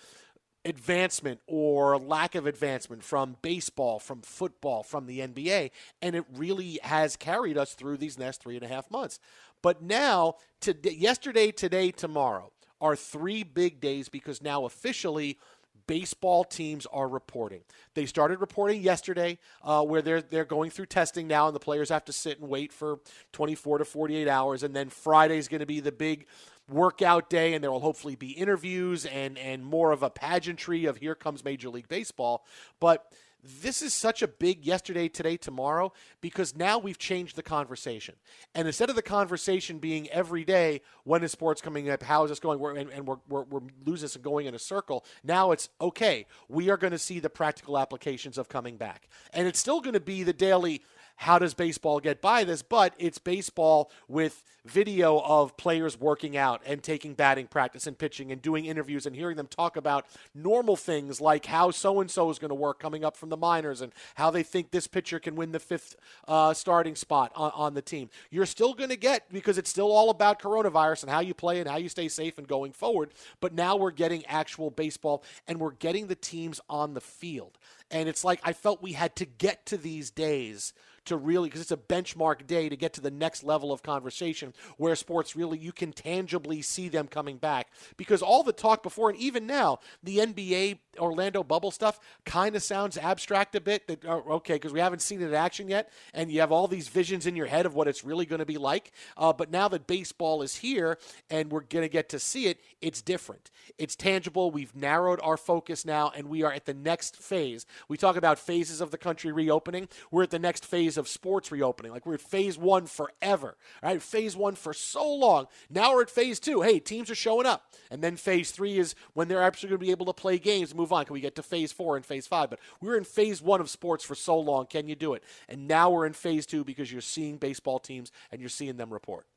advancement or lack of advancement from baseball, from football, from the NBA, and it really has carried us through these next three and a half months. But now, today, yesterday, today, tomorrow are three big days because now officially baseball teams are reporting. They started reporting yesterday, uh, where they're they're going through testing now, and the players have to sit and wait for 24 to 48 hours, and then Friday is going to be the big workout day, and there will hopefully be interviews and and more of a pageantry of here comes Major League Baseball, but. This is such a big yesterday, today, tomorrow because now we've changed the conversation. And instead of the conversation being every day, when is sports coming up? How is this going? We're, and and we're, we're, we're losing this and going in a circle. Now it's okay. We are going to see the practical applications of coming back. And it's still going to be the daily how does baseball get by this? But it's baseball with video of players working out and taking batting practice and pitching and doing interviews and hearing them talk about normal things like how so and so is going to work coming up from the minors and how they think this pitcher can win the fifth uh, starting spot on, on the team. You're still going to get because it's still all about coronavirus and how you play and how you stay safe and going forward. But now we're getting actual baseball and we're getting the teams on the field. And it's like I felt we had to get to these days to really because it's a benchmark day to get to the next level of conversation where sports really you can tangibly see them coming back. Because all the talk before and even now the NBA Orlando bubble stuff kind of sounds abstract a bit. That oh, okay, because we haven't seen it in action yet, and you have all these visions in your head of what it's really going to be like. Uh, but now that baseball is here and we're going to get to see it, it's different. It's tangible. We've narrowed our focus now, and we are at the next phase. We talk about phases of the country reopening. We're at the next phase of sports reopening. Like we're at phase one forever. Right, phase one for so long. Now we're at phase two. Hey, teams are showing up, and then phase three is when they're actually going to be able to play games. Move on. Can we get to phase four and phase five? But we were in phase one of sports for so long. Can you do it? And now we're in phase two because you're seeing baseball teams and you're seeing them report.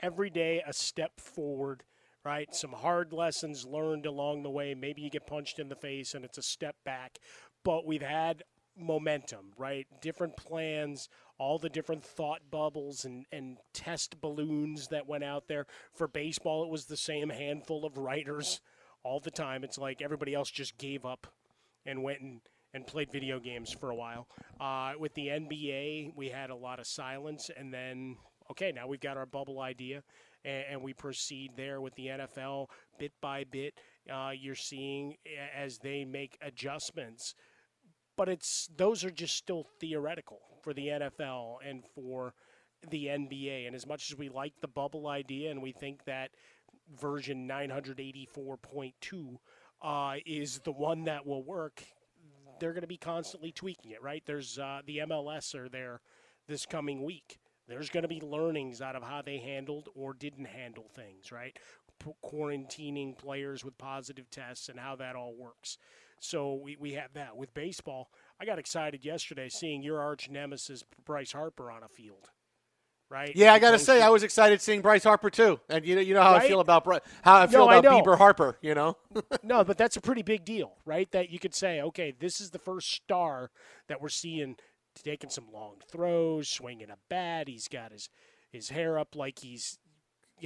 Every day, a step forward right? Some hard lessons learned along the way. Maybe you get punched in the face and it's a step back, but we've had momentum, right? Different plans, all the different thought bubbles and, and test balloons that went out there. For baseball, it was the same handful of writers all the time. It's like everybody else just gave up and went and, and played video games for a while. Uh, with the NBA, we had a lot of silence, and then, okay, now we've got our bubble idea and, and we proceed there with the NFL bit by bit. Uh, you're seeing as they make adjustments, but it's those are just still theoretical for the NFL and for the NBA. And as much as we like the bubble idea and we think that version 984.2 uh, is the one that will work, they're going to be constantly tweaking it, right? There's uh, the MLS are there this coming week. There's going to be learnings out of how they handled or didn't handle things, right? P- quarantining players with positive tests and how that all works. So we, we have that. With baseball, I got excited yesterday seeing your arch nemesis, Bryce Harper, on a field. Right? Yeah, I got to say, I was excited seeing Bryce Harper too, and you know, you know how right? I feel about how I feel no, about I Bieber Harper. You know, no, but that's a pretty big deal, right? That you could say, okay, this is the first star that we're seeing taking some long throws, swinging a bat. He's got his his hair up like he's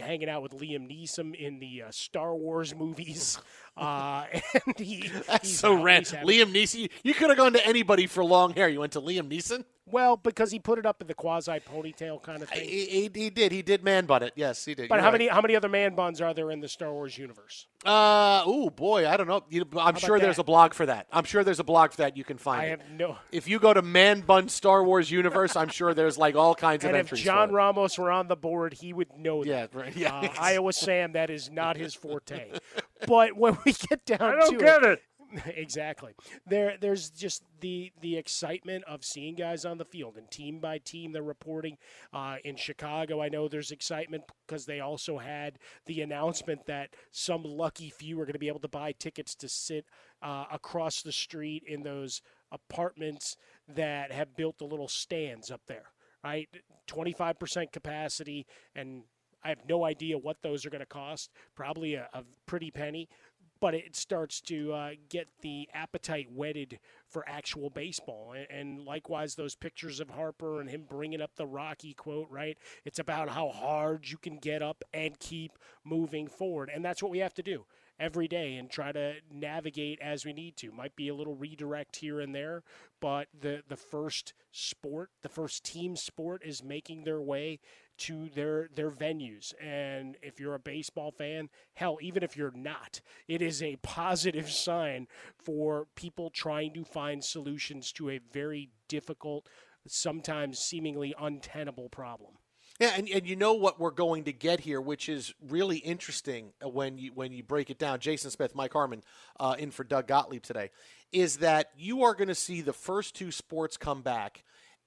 hanging out with Liam Neeson in the uh, Star Wars movies. Uh, and he, That's so random. Liam Neeson. You could have gone to anybody for long hair. You went to Liam Neeson. Well, because he put it up in the quasi ponytail kind of thing. He, he, he, did. He did man bun it. Yes, he did. But You're how right. many how many other man buns are there in the Star Wars universe? Uh, oh boy, I don't know. You, I'm sure there's a blog for that. I'm sure there's a blog for that you can find. I it. have no. If you go to man bun Star Wars universe, I'm sure there's like all kinds and of if entries. John. Ramos were on the board, he would know Yeah, that. right. Yeah, Uh, Iowa Sam, that is not his forte. but when we get down I don't to get it, exactly. There, there's just the the excitement of seeing guys on the field and team by team they're reporting. Uh, in Chicago, I know there's excitement because they also had the announcement that some lucky few are going to be able to buy tickets to sit uh, across the street in those apartments that have built the little stands up there. Right, 25% capacity and. I have no idea what those are going to cost. Probably a, a pretty penny but it starts to uh, get the appetite whetted for actual baseball. And, and, likewise, those pictures of Harper and him bringing up the Rocky quote, right? It's about how hard you can get up and keep moving forward. And that's what we have to do every day and try to navigate as we need to. Might be a little redirect here and there, but the, the first sport, the first team sport is making their way to their their venues. And if you're a baseball fan, hell, even if you're not, it is a positive sign for people trying to find solutions to a very difficult, sometimes seemingly untenable problem. Yeah, and, and you know what we're going to get here, which is really interesting when you when you break it down. Jason Smith, Mike Harmon, uh, in for Doug Gottlieb today, is that you are going to see the first two sports come back,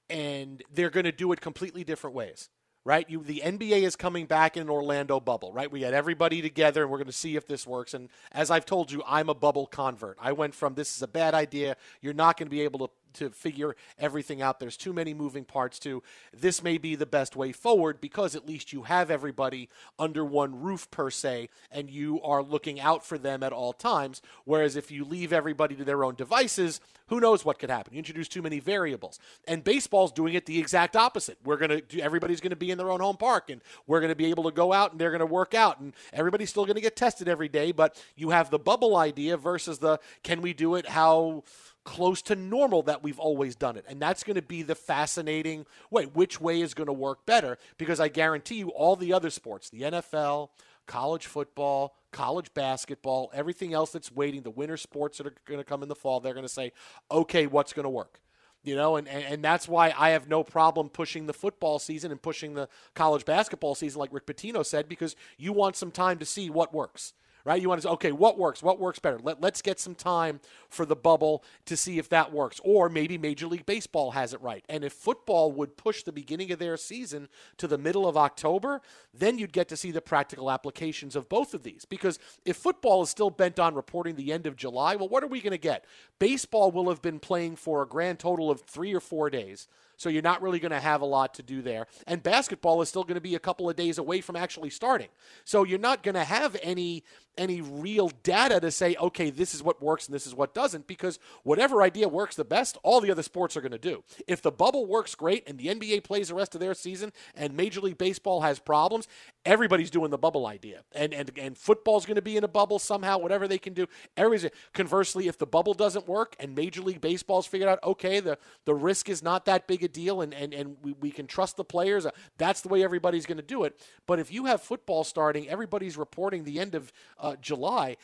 and they're going to do it completely different ways right? You, the NBA is coming back in an Orlando bubble, right? We had everybody together, and we're going to see if this works. And as I've told you, I'm a bubble convert. I went from this is a bad idea. You're not going to be able to to figure everything out. There's too many moving parts to this may be the best way forward because at least you have everybody under one roof per se and you are looking out for them at all times. Whereas if you leave everybody to their own devices, who knows what could happen? You introduce too many variables. And baseball's doing it the exact opposite. We're going to everybody's going to be in their own home park and we're going to be able to go out and they're going to work out and everybody's still going to get tested every day, but you have the bubble idea versus the can we do it how close to normal that we've always done it. And that's going to be the fascinating way. Which way is going to work better? Because I guarantee you, all the other sports, the NFL, college football, college basketball, everything else that's waiting, the winter sports that are going to come in the fall, they're going to say, okay, what's going to work? You know, and, and, and that's why I have no problem pushing the football season and pushing the college basketball season, like Rick Pitino said, because you want some time to see what works right? You want to say, okay, what works? What works better? Let, let's get some time for the bubble to see if that works. Or maybe Major League Baseball has it right. And if football would push the beginning of their season to the middle of October, then you'd get to see the practical applications of both of these. Because if football is still bent on reporting the end of July, well, what are we going to get? Baseball will have been playing for a grand total of three or four days. So you're not really going to have a lot to do there. And basketball is still going to be a couple of days away from actually starting. So you're not going to have any any real data to say, okay, this is what works and this is what doesn't, because whatever idea works the best, all the other sports are going to do. If the bubble works great and the NBA plays the rest of their season and Major League Baseball has problems, everybody's doing the bubble idea. And and, and football's going to be in a bubble somehow, whatever they can do. Everybody's conversely, if the bubble doesn't work and Major League Baseball's figured out, okay, the, the risk is not that big a deal and, and, and we, we can trust the players. Uh, that's the way everybody's going to do it. But if you have football starting, everybody's reporting the end of uh, July,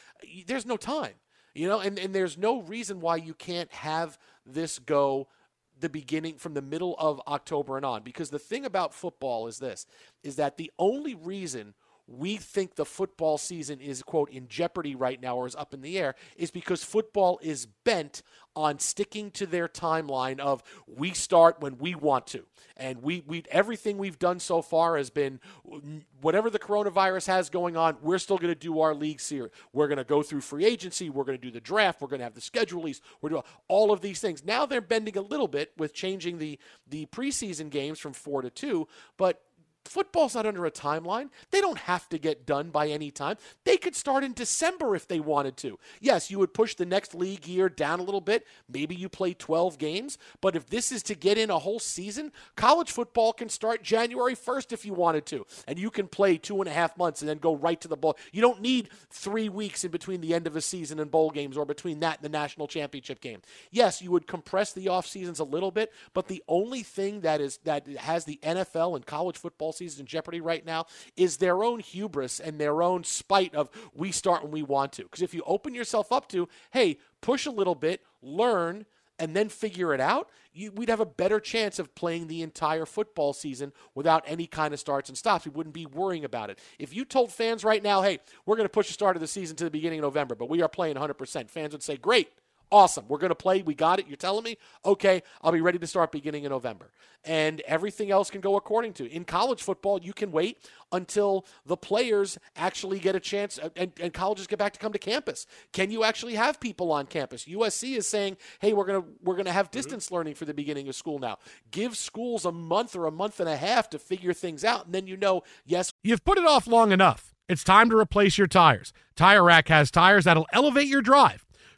there's no time. You know, and, and there's no reason why you can't have this go the beginning from the middle of October and on. Because the thing about football is this is that the only reason we think the football season is quote in jeopardy right now or is up in the air is because football is bent on sticking to their timeline of we start when we want to. And we we everything we've done so far has been whatever the coronavirus has going on we're still going to do our league series. We're going to go through free agency. We're going to do the draft. We're going to have the schedule release we're doing all of these things. Now they're bending a little bit with changing the the preseason games from 4 to 2 but Football's not under a timeline. They don't have to get done by any time. They could start in December if they wanted to. Yes, you would push the next league year down a little bit. Maybe you play 12 games. But if this is to get in a whole season, college football can start January 1st if you wanted to. And you can play two and a half months and then go right to the bowl. You don't need three weeks in between the end of a season and bowl games or between that and the national championship game. Yes, you would compress the off seasons a little bit, but the only thing that is that has the NFL and college football season in jeopardy right now is their own hubris and their own spite of we start when we want to. Because if you open yourself up to, hey, push a little bit, learn, and then figure it out, you, we'd have a better chance of playing the entire football season without any kind of starts and stops. We wouldn't be worrying about it. If you told fans right now, hey, we're going to push the start of the season to the beginning of November, but we are playing 100%, fans would say, great. Awesome. We're going to play. We got it. You're telling me? Okay, I'll be ready to start beginning in November. And everything else can go according to. In college football, you can wait until the players actually get a chance uh, and, and colleges get back to come to campus. Can you actually have people on campus? USC is saying, "Hey, we're going to we're going to have mm-hmm. distance mm-hmm. learning for the beginning of school now. Give schools a month or a month and a half to figure things out and then you know, yes, you've put it off long enough. It's time to replace your tires. Tire Rack has tires that'll elevate your drive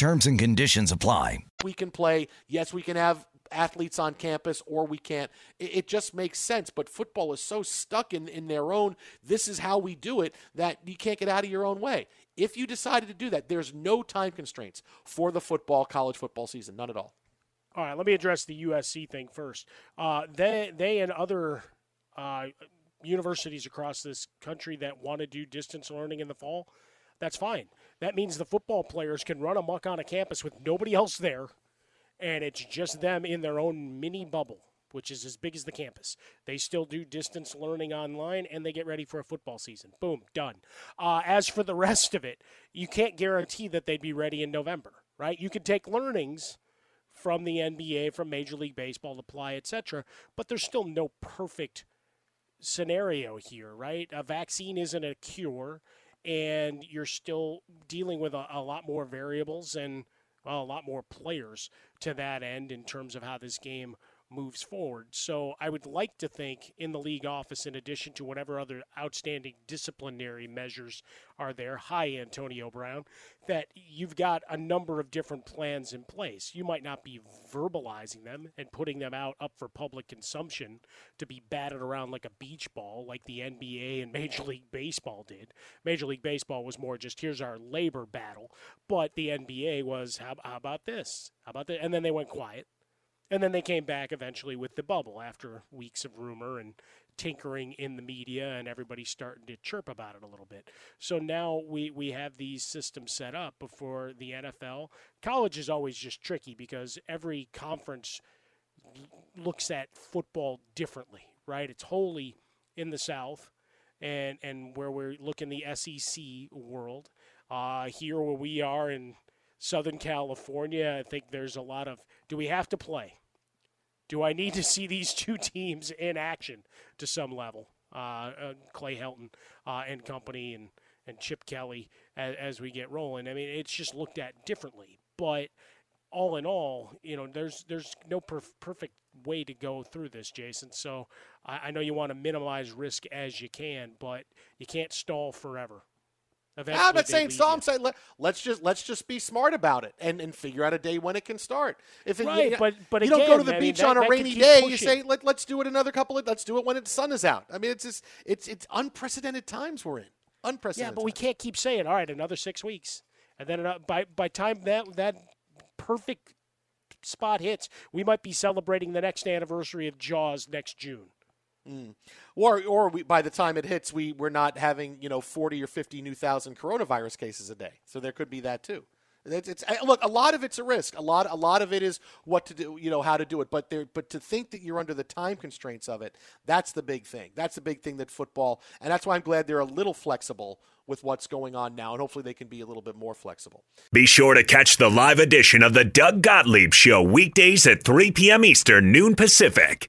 Terms and conditions apply. We can play. Yes, we can have athletes on campus or we can't. It, it, just makes sense. But football is so stuck in, in their own, this is how we do it, that you can't get out of your own way. If you decided to do that, there's no time constraints for the football, college football season. None at all. All right, let me address the USC thing first. Uh, they, they and other uh, universities across this country that want to do distance learning in the fall, that's fine. That means the football players can run amok on a campus with nobody else there, and it's just them in their own mini bubble, which is as big as the campus. They still do distance learning online, and they get ready for a football season. Boom, done. Uh, as for the rest of it, you can't guarantee that they'd be ready in November, right? You can take learnings from the NBA, from Major League Baseball, apply, etc., but there's still no perfect scenario here, right? A vaccine isn't a cure and you're still dealing with a, a lot more variables and well, a lot more players to that end in terms of how this game moves forward. So I would like to think in the league office, in addition to whatever other outstanding disciplinary measures are there, hi, Antonio Brown, that you've got a number of different plans in place. You might not be verbalizing them and putting them out up for public consumption to be batted around like a beach ball, like the NBA and Major League Baseball did. Major League Baseball was more just here's our labor battle, but the NBA was how, how about this? How about that? And then they went quiet and then they came back eventually with the bubble after weeks of rumor and tinkering in the media and everybody starting to chirp about it a little bit. So now we, we have these systems set up before the NFL. College is always just tricky because every conference looks at football differently, right? It's wholly in the South and, and where we look in the SEC world. Uh, here where we are in Southern California, I think there's a lot of do we have to play? do I need to see these two teams in action to some level? Uh, uh, Clay Helton uh, and company and, and Chip Kelly as, as, we get rolling. I mean, it's just looked at differently. But all in all, you know, there's there's no perf- perfect way to go through this, Jason. So I, I know you want to minimize risk as you can, but you can't stall forever. Eventually I'm not saying so. I'm saying let, us just let's just be smart about it and, and figure out a day when it can start. If it, right, you, but but you again, don't go to the I beach mean, on that, a that rainy day, pushing. you say let let's do it another couple of let's do it when the sun is out. I mean, it's just it's it's unprecedented times we're in. Unprecedented. Yeah, but we can't keep saying all right, another six weeks, and then uh, by by time that that perfect spot hits, we might be celebrating the next anniversary of Jaws next June. Mm. Or, or we, by the time it hits, we we're not having you know forty or fifty new thousand coronavirus cases a day. So there could be that too. It's, it's, look, a lot of it's a risk. A lot, a lot of it is what to do, you know, how to do it. But there, but to think that you're under the time constraints of it, that's the big thing. That's the big thing that football, and that's why I'm glad they're a little flexible with what's going on now, and hopefully they can be a little bit more flexible. Be sure to catch the live edition of the Doug Gottlieb Show weekdays at 3 p.m. Eastern, noon Pacific.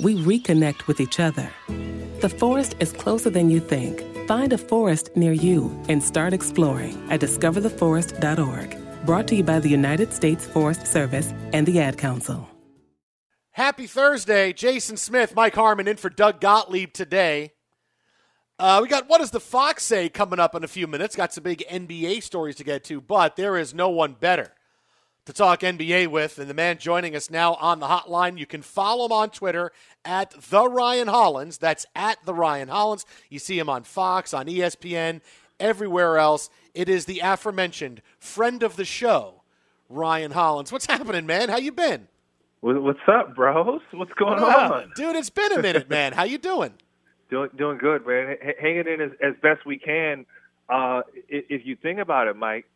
we reconnect with each other. The forest is closer than you think. Find a forest near you and start exploring at discovertheforest.org. Brought to you by the United States Forest Service and the Ad Council. Happy Thursday. Jason Smith, Mike Harmon in for Doug Gottlieb today. Uh, we got what does the Fox say coming up in a few minutes. Got some big NBA stories to get to, but there is no one better to talk NBA with and the man joining us now on the hotline. You can follow him on Twitter at the Ryan Hollins. That's at the Ryan Hollins. You see him on Fox, on ESPN, everywhere else. It is the aforementioned friend of the show, Ryan Hollins. What's happening, man? How you been? What's up, bros? What's going Wow. on? dude? It's been a minute, man. How you doing? Doing doing good, man. H- hanging in as, as best we can. Uh, if you think about it, Mike,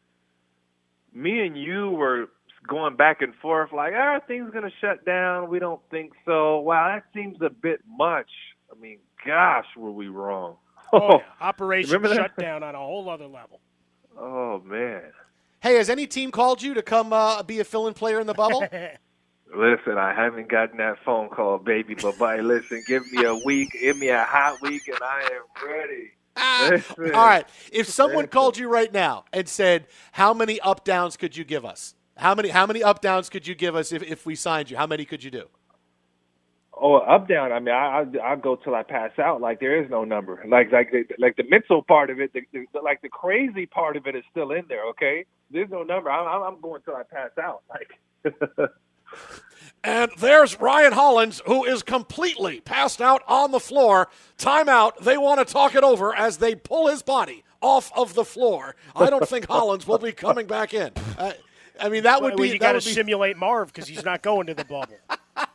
me and you were going back and forth like, "Are things going to shut down?" We don't think so. Wow, that seems a bit much. I mean, gosh, were we wrong? Oh, yeah. Operation Remember that? Shutdown on a whole other level. Oh man. Hey, has any team called you to come uh, be a fill-in player in the bubble? Listen, I haven't gotten that phone call, baby. But bye. Listen, give me a week, give me a hot week, and I am ready. All right. If someone called you right now and said, "How many up downs could you give us? How many how many up downs could you give us if, if we signed you? How many could you do?" Oh, up down. I mean, I I I go till I pass out. Like there is no number. Like like the, like the mental part of it, the, the, like the crazy part of it is still in there. Okay, there's no number. I'm I'm going till I pass out. Like. And there's Ryan Hollins, who is completely passed out on the floor. Timeout. They want to talk it over as they pull his body off of the floor. I don't think Hollins will be coming back in. Uh, I mean, that would Well, be you got to be simulate Marv because he's not going to the bubble.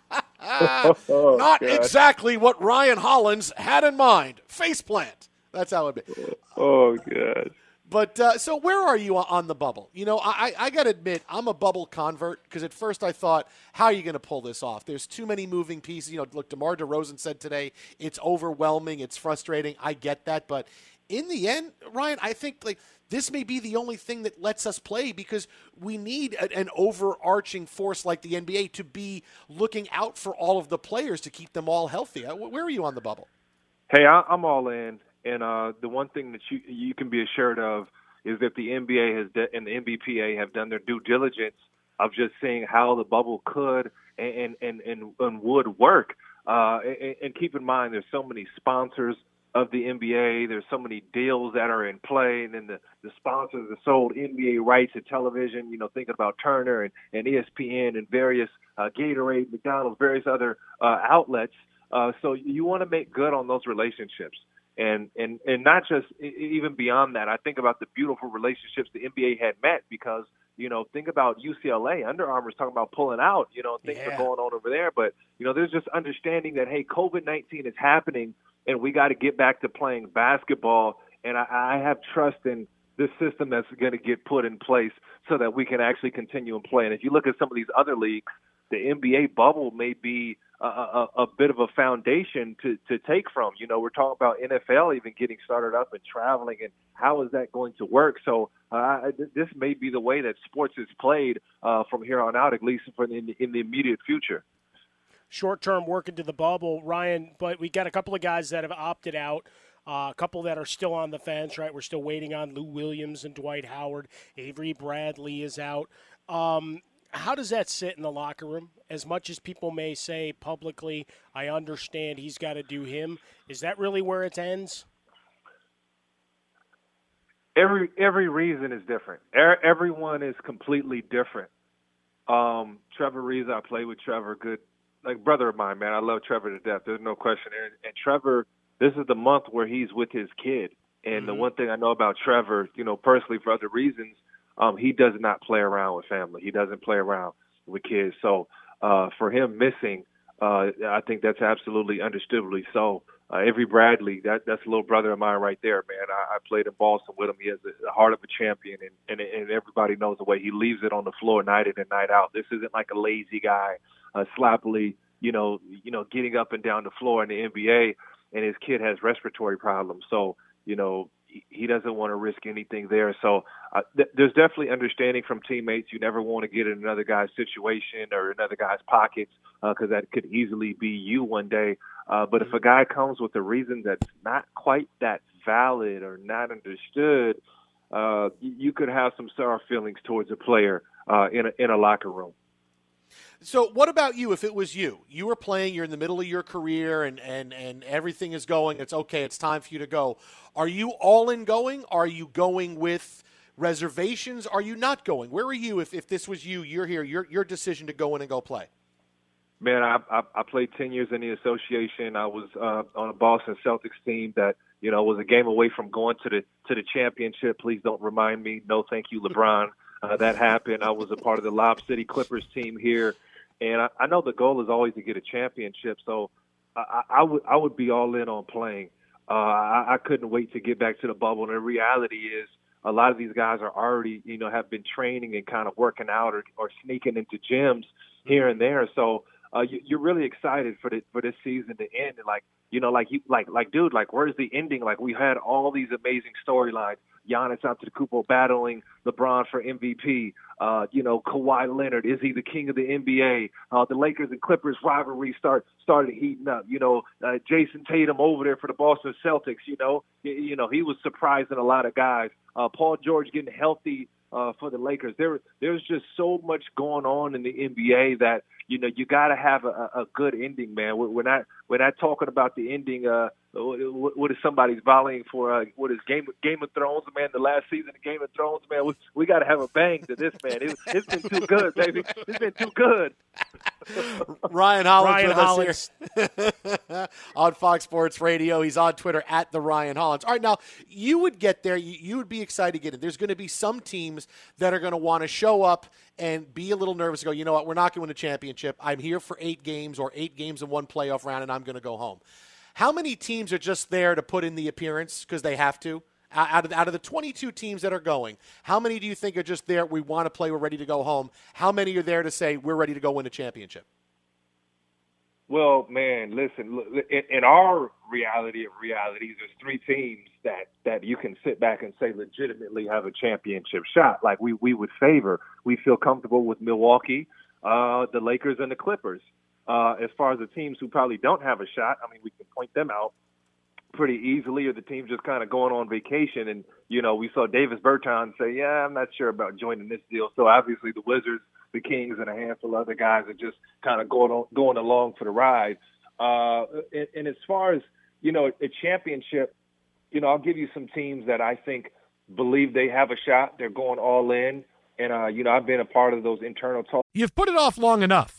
Oh, not God. exactly what Ryan Hollins had in mind. Faceplant. That's how it would be. Oh god. But uh, so where are you on the bubble? You know, I, I got to admit, I'm a bubble convert because at first I thought, how are you going to pull this off? There's too many moving pieces. You know, look, DeMar DeRozan said today it's overwhelming, it's frustrating. I get that, but in the end, Ryan, I think like this may be the only thing that lets us play because we need a, an overarching force like the NBA to be looking out for all of the players to keep them all healthy. Uh, Where are you on the bubble? Hey, I, I'm all in, and uh, the one thing that you you can be assured of is that the NBA has de- and the NBPA have done their due diligence of just seeing how the bubble could and and and, and would work. Uh, and, and keep in mind, there's so many sponsors of the NBA. There's so many deals that are in play, and then the, the sponsors that sold NBA rights to television. You know, thinking about Turner and, and ESPN and various uh, Gatorade, McDonald's, various other uh, outlets. Uh, so you want to make good on those relationships, and and and not just even beyond that. I think about the beautiful relationships the NBA had met because You know, think about UCLA. Under Armour's talking about pulling out. You know, things Yeah. are going on over there. But you know, there's just understanding that hey, COVID nineteen is happening, and we got to get back to playing basketball. And I, I have trust in this system that's going to get put in place so that we can actually continue and play. And if you look at some of these other leagues, the NBA bubble may be a, a, a bit of a foundation to, to take from. You know, we're talking about NFL even getting started up and traveling, and how is that going to work? So uh, this may be the way that sports is played uh, from here on out, at least for in the, in the immediate future. short term work into the bubble, Ryan. But we got a couple of guys that have opted out. Uh, a couple that are still on the fence, right? We're still waiting on Lou Williams and Dwight Howard. Avery Bradley is out. Um, how does that sit in the locker room? As much as people may say publicly, I understand he's got to do him. Is that really where it ends? every every reason is different. Er, everyone is completely different. Um, Trevor Reeves, I play with Trevor, good like brother of mine, man. I love Trevor to death. There's no question. And, and Trevor, this is the month where he's with his kid. And the one thing I know about Trevor, you know, personally for other reasons, um, he does not play around with family. He doesn't play around with kids. So uh, for him missing, uh, I think that's absolutely understandably so. Uh, Avery Bradley, that that's a little brother of mine right there, man. I, I played in Boston with him. He has the the heart of a champion, and, and and everybody knows the way he leaves it on the floor night in and night out. This isn't like a lazy guy, uh, sloppily, you know, you know, getting up and down the floor in the NBA. And his kid has respiratory problems, so you know he- doesn't want to risk anything there. So uh, th- there's definitely understanding from teammates. You never want to get in another guy's situation or another guy's pockets because that could easily be you one day. Uh, but if a guy comes with a reason that's not quite that valid or not understood, uh, you, you could have some sour feelings towards a player uh, in a, in a locker room. So, what about you? If it was you, you were playing, you're in the middle of your career, and and and everything is going. It's okay. It's time for you to go. Are you all in going? Are you going with reservations? Are you not going? Where are you? If if this was you, you're here. Your your decision to go in and go play. Man, I, I I played ten years in the association. I was uh, on a Boston Celtics team that you know was a game away from going to the to the championship. Please don't remind me. No, thank you, LeBron. Uh, that happened. I was a part of the Lob City Clippers team here, and I, I know the goal is always to get a championship. So I, I I would I would be all in on playing. Uh, I, I couldn't wait to get back to the bubble. And the reality is, a lot of these guys are already you know have been training and kind of working out or, or sneaking into gyms here and there. So uh, you, you're really excited for the for this season to end. And like you know, like you like like dude, like where's the ending? Like we had all these amazing storylines. Giannis Antetokounmpo battling LeBron for MVP. Uh, you know, Kawhi Leonard is he the king of the NBA? Uh, the Lakers and Clippers rivalry start started heating up. You know, uh, Jayson Tatum over there for the Boston Celtics. You know, you, know he was surprising a lot of guys. Uh, Paul George getting healthy uh, for the Lakers. There, there's just so much going on in the NBA that you know you got to have a, a good ending, man. We're, we're not we're not talking about the ending. Uh, what what is somebody's volleying for? Uh, what is Game Game of Thrones, man? The last season of Game of Thrones, man. We, we got to have a bang to this, man. It, it's been too good, baby. It's been too good. Ryan Hollins Ryan with Hollins. us here on Fox Sports Radio. He's on Twitter at the Ryan Hollins. All right, now you would get there. You, you would be excited to get it. There's going to be some teams that are going to want to show up and be a little nervous. And go, you know what? We're not going to win a championship. I'm here for eight games or eight games in one playoff round, and I'm going to go home. How many teams are just there to put in the appearance because they have to? Out of, out of the 22 teams that are going, how many do you think are just there? We want to play. We're ready to go home. How many are there to say we're ready to go win a championship? Well, man, listen. In our reality of realities, there's three teams that that you can sit back and say legitimately have a championship shot. Like we we would favor. We feel comfortable with Milwaukee, uh, the Lakers, and the Clippers. Uh, as far as the teams who probably don't have a shot, I mean, we can point them out pretty easily, or the team's just kind of going on vacation. And you know, we saw Davis Bertans say, "Yeah, I'm not sure about joining this deal." So obviously, the Wizards, the Kings, and a handful of other guys are just kind of going on, going along for the ride. Uh, and, and as far as you know, a championship, you know, I'll give you some teams that I think believe they have a shot. They're going all in, and uh, you know, I've been a part of those internal talks. You've put it off long enough.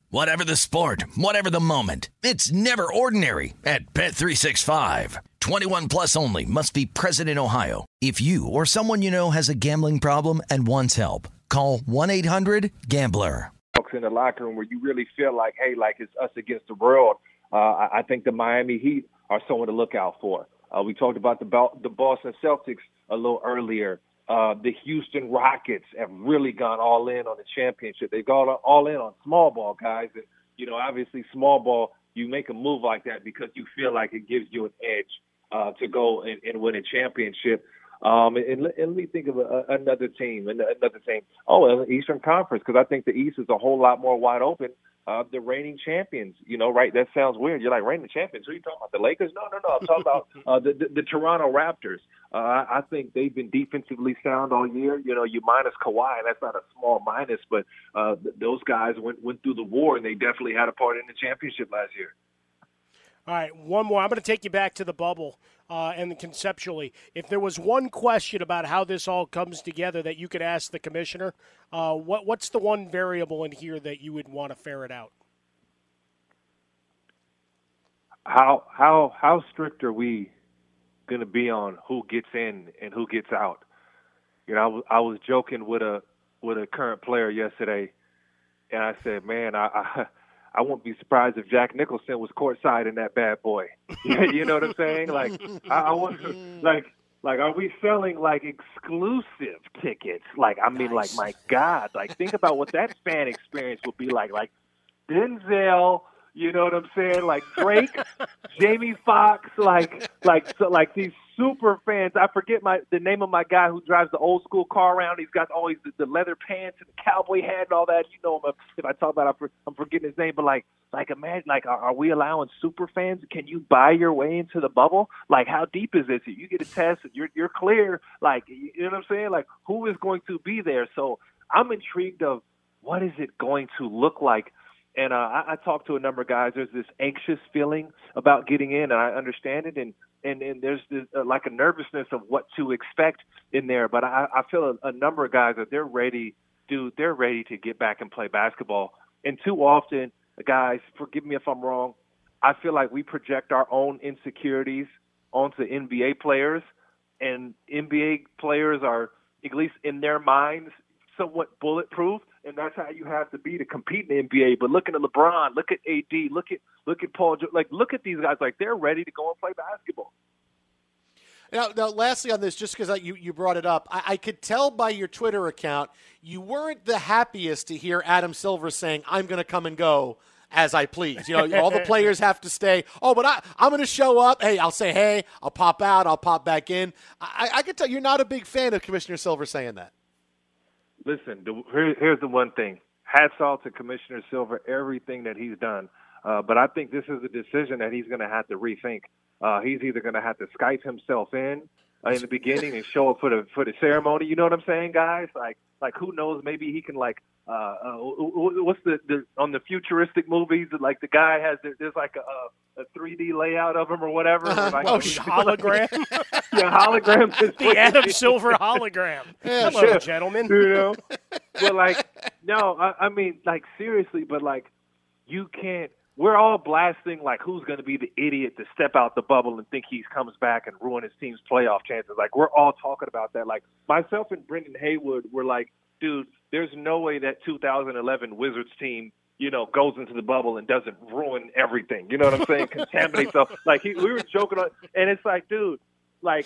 Whatever the sport, whatever the moment, it's never ordinary at Bet365. 21 plus only must be present in Ohio. If you or someone you know has a gambling problem and wants help, call 1-800-GAMBLER. Folks in the locker room where you really feel like, hey, like it's us against the world. Uh, I, I think the Miami Heat are someone to look out for. Uh, we talked about the the Boston Celtics a little earlier. Uh, the Houston Rockets have really gone all in on the championship. They've gone all in on small ball guys, and you know, obviously, small ball. You make a move like that because you feel like it gives you an edge uh, to go and, and win a championship. Um, and, and let me think of a, another team, another team. Oh, Eastern Conference, because I think the East is a whole lot more wide open. Uh, the reigning champions, you know, right? That sounds weird. You're like reigning champions. Who are you talking about? The Lakers? No, no, no. I'm talking about uh, the, the the Toronto Raptors. Uh, I, I think they've been defensively sound all year. You know, you minus Kawhi, and that's not a small minus, but uh, th- those guys went went through the war, and they definitely had a part in the championship last year. All right, one more. I'm going to take you back to the bubble uh, and conceptually. If there was one question about how this all comes together that you could ask the commissioner, uh, what, what's the one variable in here that you would want to ferret out? How how how strict are we going to be on who gets in and who gets out? You know, I was, I was joking with a with a current player yesterday, and I said, "Man, I." I I wouldn't be surprised if Jack Nicholson was courtside in that bad boy. you know what I'm saying? Like, I, I wonder, like, like, are we selling like exclusive tickets? Like, I mean, nice. like, my God, like, think about what that fan experience would be like. Like, Denzel, you know what I'm saying? Like Drake, Jamie Foxx, like, like, so, like these super fans. I forget my the name of my guy who drives the old school car around. He's got always the, the leather pants and the cowboy hat and all that. You know him. If I talk about, it, I'm, I'm forgetting his name. But like, like imagine, like, are, are we allowing super fans? Can you buy your way into the bubble? Like, how deep is this? If You get a test, and you're you're clear. Like, you know what I'm saying? Like, who is going to be there? So I'm intrigued of what is it going to look like and uh, I, I talked to a number of guys. There's this anxious feeling about getting in, and I understand it. And and and there's this, uh, like a nervousness of what to expect in there. But I, I feel a, a number of guys that they're ready, dude. They're ready to get back and play basketball. And too often, guys, forgive me if I'm wrong. I feel like we project our own insecurities onto NBA players, and NBA players are, at least in their minds, somewhat bulletproof and that's how you have to be to compete in the NBA. But looking at LeBron, look at AD, look at look at Paul, like look at these guys, like they're ready to go and play basketball. Now, now lastly on this, just because you, you brought it up, I, I, could tell by your Twitter account you weren't the happiest to hear Adam Silver saying, I'm going to come and go as I please. You know, all the players have to stay. Oh, but I, I'm going to show up. Hey, I'll say, hey, I'll pop out, I'll pop back in. I, I can tell you're not a big fan of Commissioner Silver saying that listen, the, here, here's the one thing. Hats off to Commissioner Silver, everything that he's done. Uh, but I think this is a decision that he's going to have to rethink. Uh, he's either going to have to Skype himself in uh, in the beginning and show up for the for the ceremony. You know what I'm saying, guys? Like like who knows? Maybe he can like uh, uh what's the, the on the futuristic movies? Like the guy has there's like a, a 3D layout of him or whatever. Uh-huh. Like, oh, hologram. yeah, hologram. the Adam Silver hologram. Yeah, Hello, gentlemen. You know, but like no, I, I mean like seriously, but like you can't we're all blasting like who's going to be the idiot to step out the bubble and think he comes back and ruin his team's playoff chances. Like we're all talking about that. Like myself and Brendan Haywood were like, dude, there's no way that 2011 Wizards team, you know, goes into the bubble and doesn't ruin everything. You know what I'm saying? Contaminate stuff. Like he, we were joking on, and it's like, dude, like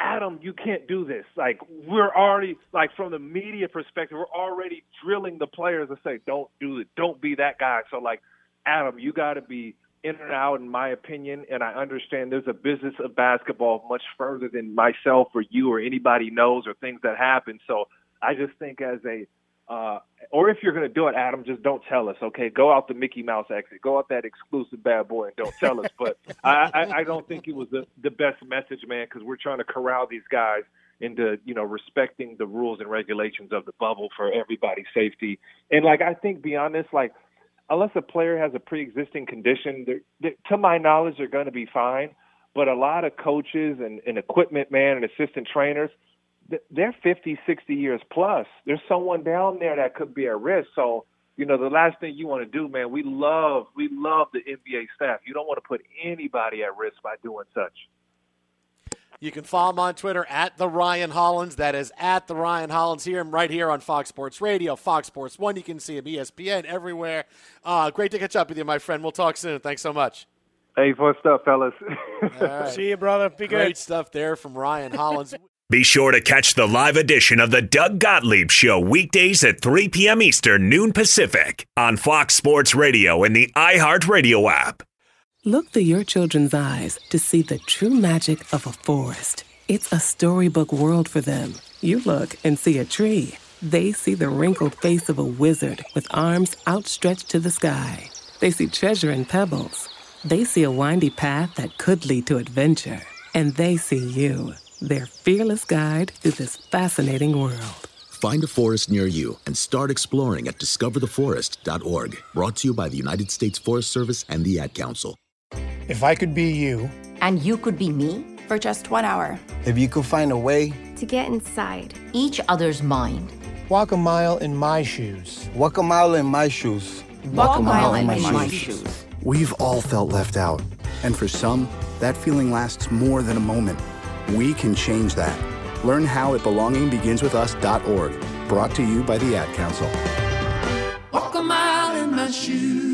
Adam, you can't do this. Like we're already like from the media perspective, we're already drilling the players to say, don't do it, don't be that guy. So like Adam, you got to be in and out, in my opinion. And I understand there's a business of basketball much further than myself or you or anybody knows or things that happen. So I just think as a uh, or if you're going to do it, Adam, just don't tell us. Okay, go out the Mickey Mouse exit, go out that exclusive bad boy, and don't tell us. But I, I, I don't think it was the the best message, man, because we're trying to corral these guys into you know respecting the rules and regulations of the bubble for everybody's safety. And like I think beyond this, like unless a player has a pre-existing condition, they're, they're, to my knowledge, they're going to be fine. But a lot of coaches and, and equipment man and assistant trainers, they're 50, 60 years plus. There's someone down there that could be at risk. So, you know, the last thing you want to do, man, we love, we love the NBA staff. You don't want to put anybody at risk by doing such. You can follow him on Twitter at the Ryan Hollins. That is at the Ryan Hollins here, right here on Fox Sports Radio, Fox Sports One. You can see him ESPN everywhere. Uh, great to catch up with you, my friend. We'll talk soon. Thanks so much. Hey, fun stuff, fellas. right. See you, brother. Be good. Great stuff there from Ryan Hollins. Be sure to catch the live edition of the Doug Gottlieb Show weekdays at 3 p.m. Eastern, noon Pacific on Fox Sports Radio and the iHeartRadio app. Look through your children's eyes to see the true magic of a forest. It's a storybook world for them. You look and see a tree. They see the wrinkled face of a wizard with arms outstretched to the sky. They see treasure in pebbles. They see a windy path that could lead to adventure. And they see you, their fearless guide through this fascinating world. Find a forest near you and start exploring at discovertheforest.org. Brought to you by the United States Forest Service and the Ad Council. If I could be you, and you could be me for just one hour, if you could find a way to get inside each other's mind, walk a mile in my shoes, walk a mile in my shoes, walk, walk a mile, mile in, my, my shoes. shoes. We've all felt left out, and for some, that feeling lasts more than a moment. We can change that. Learn how at belongingbeginswithus.org. Brought to you by the Ad Council. Walk a mile in my shoes.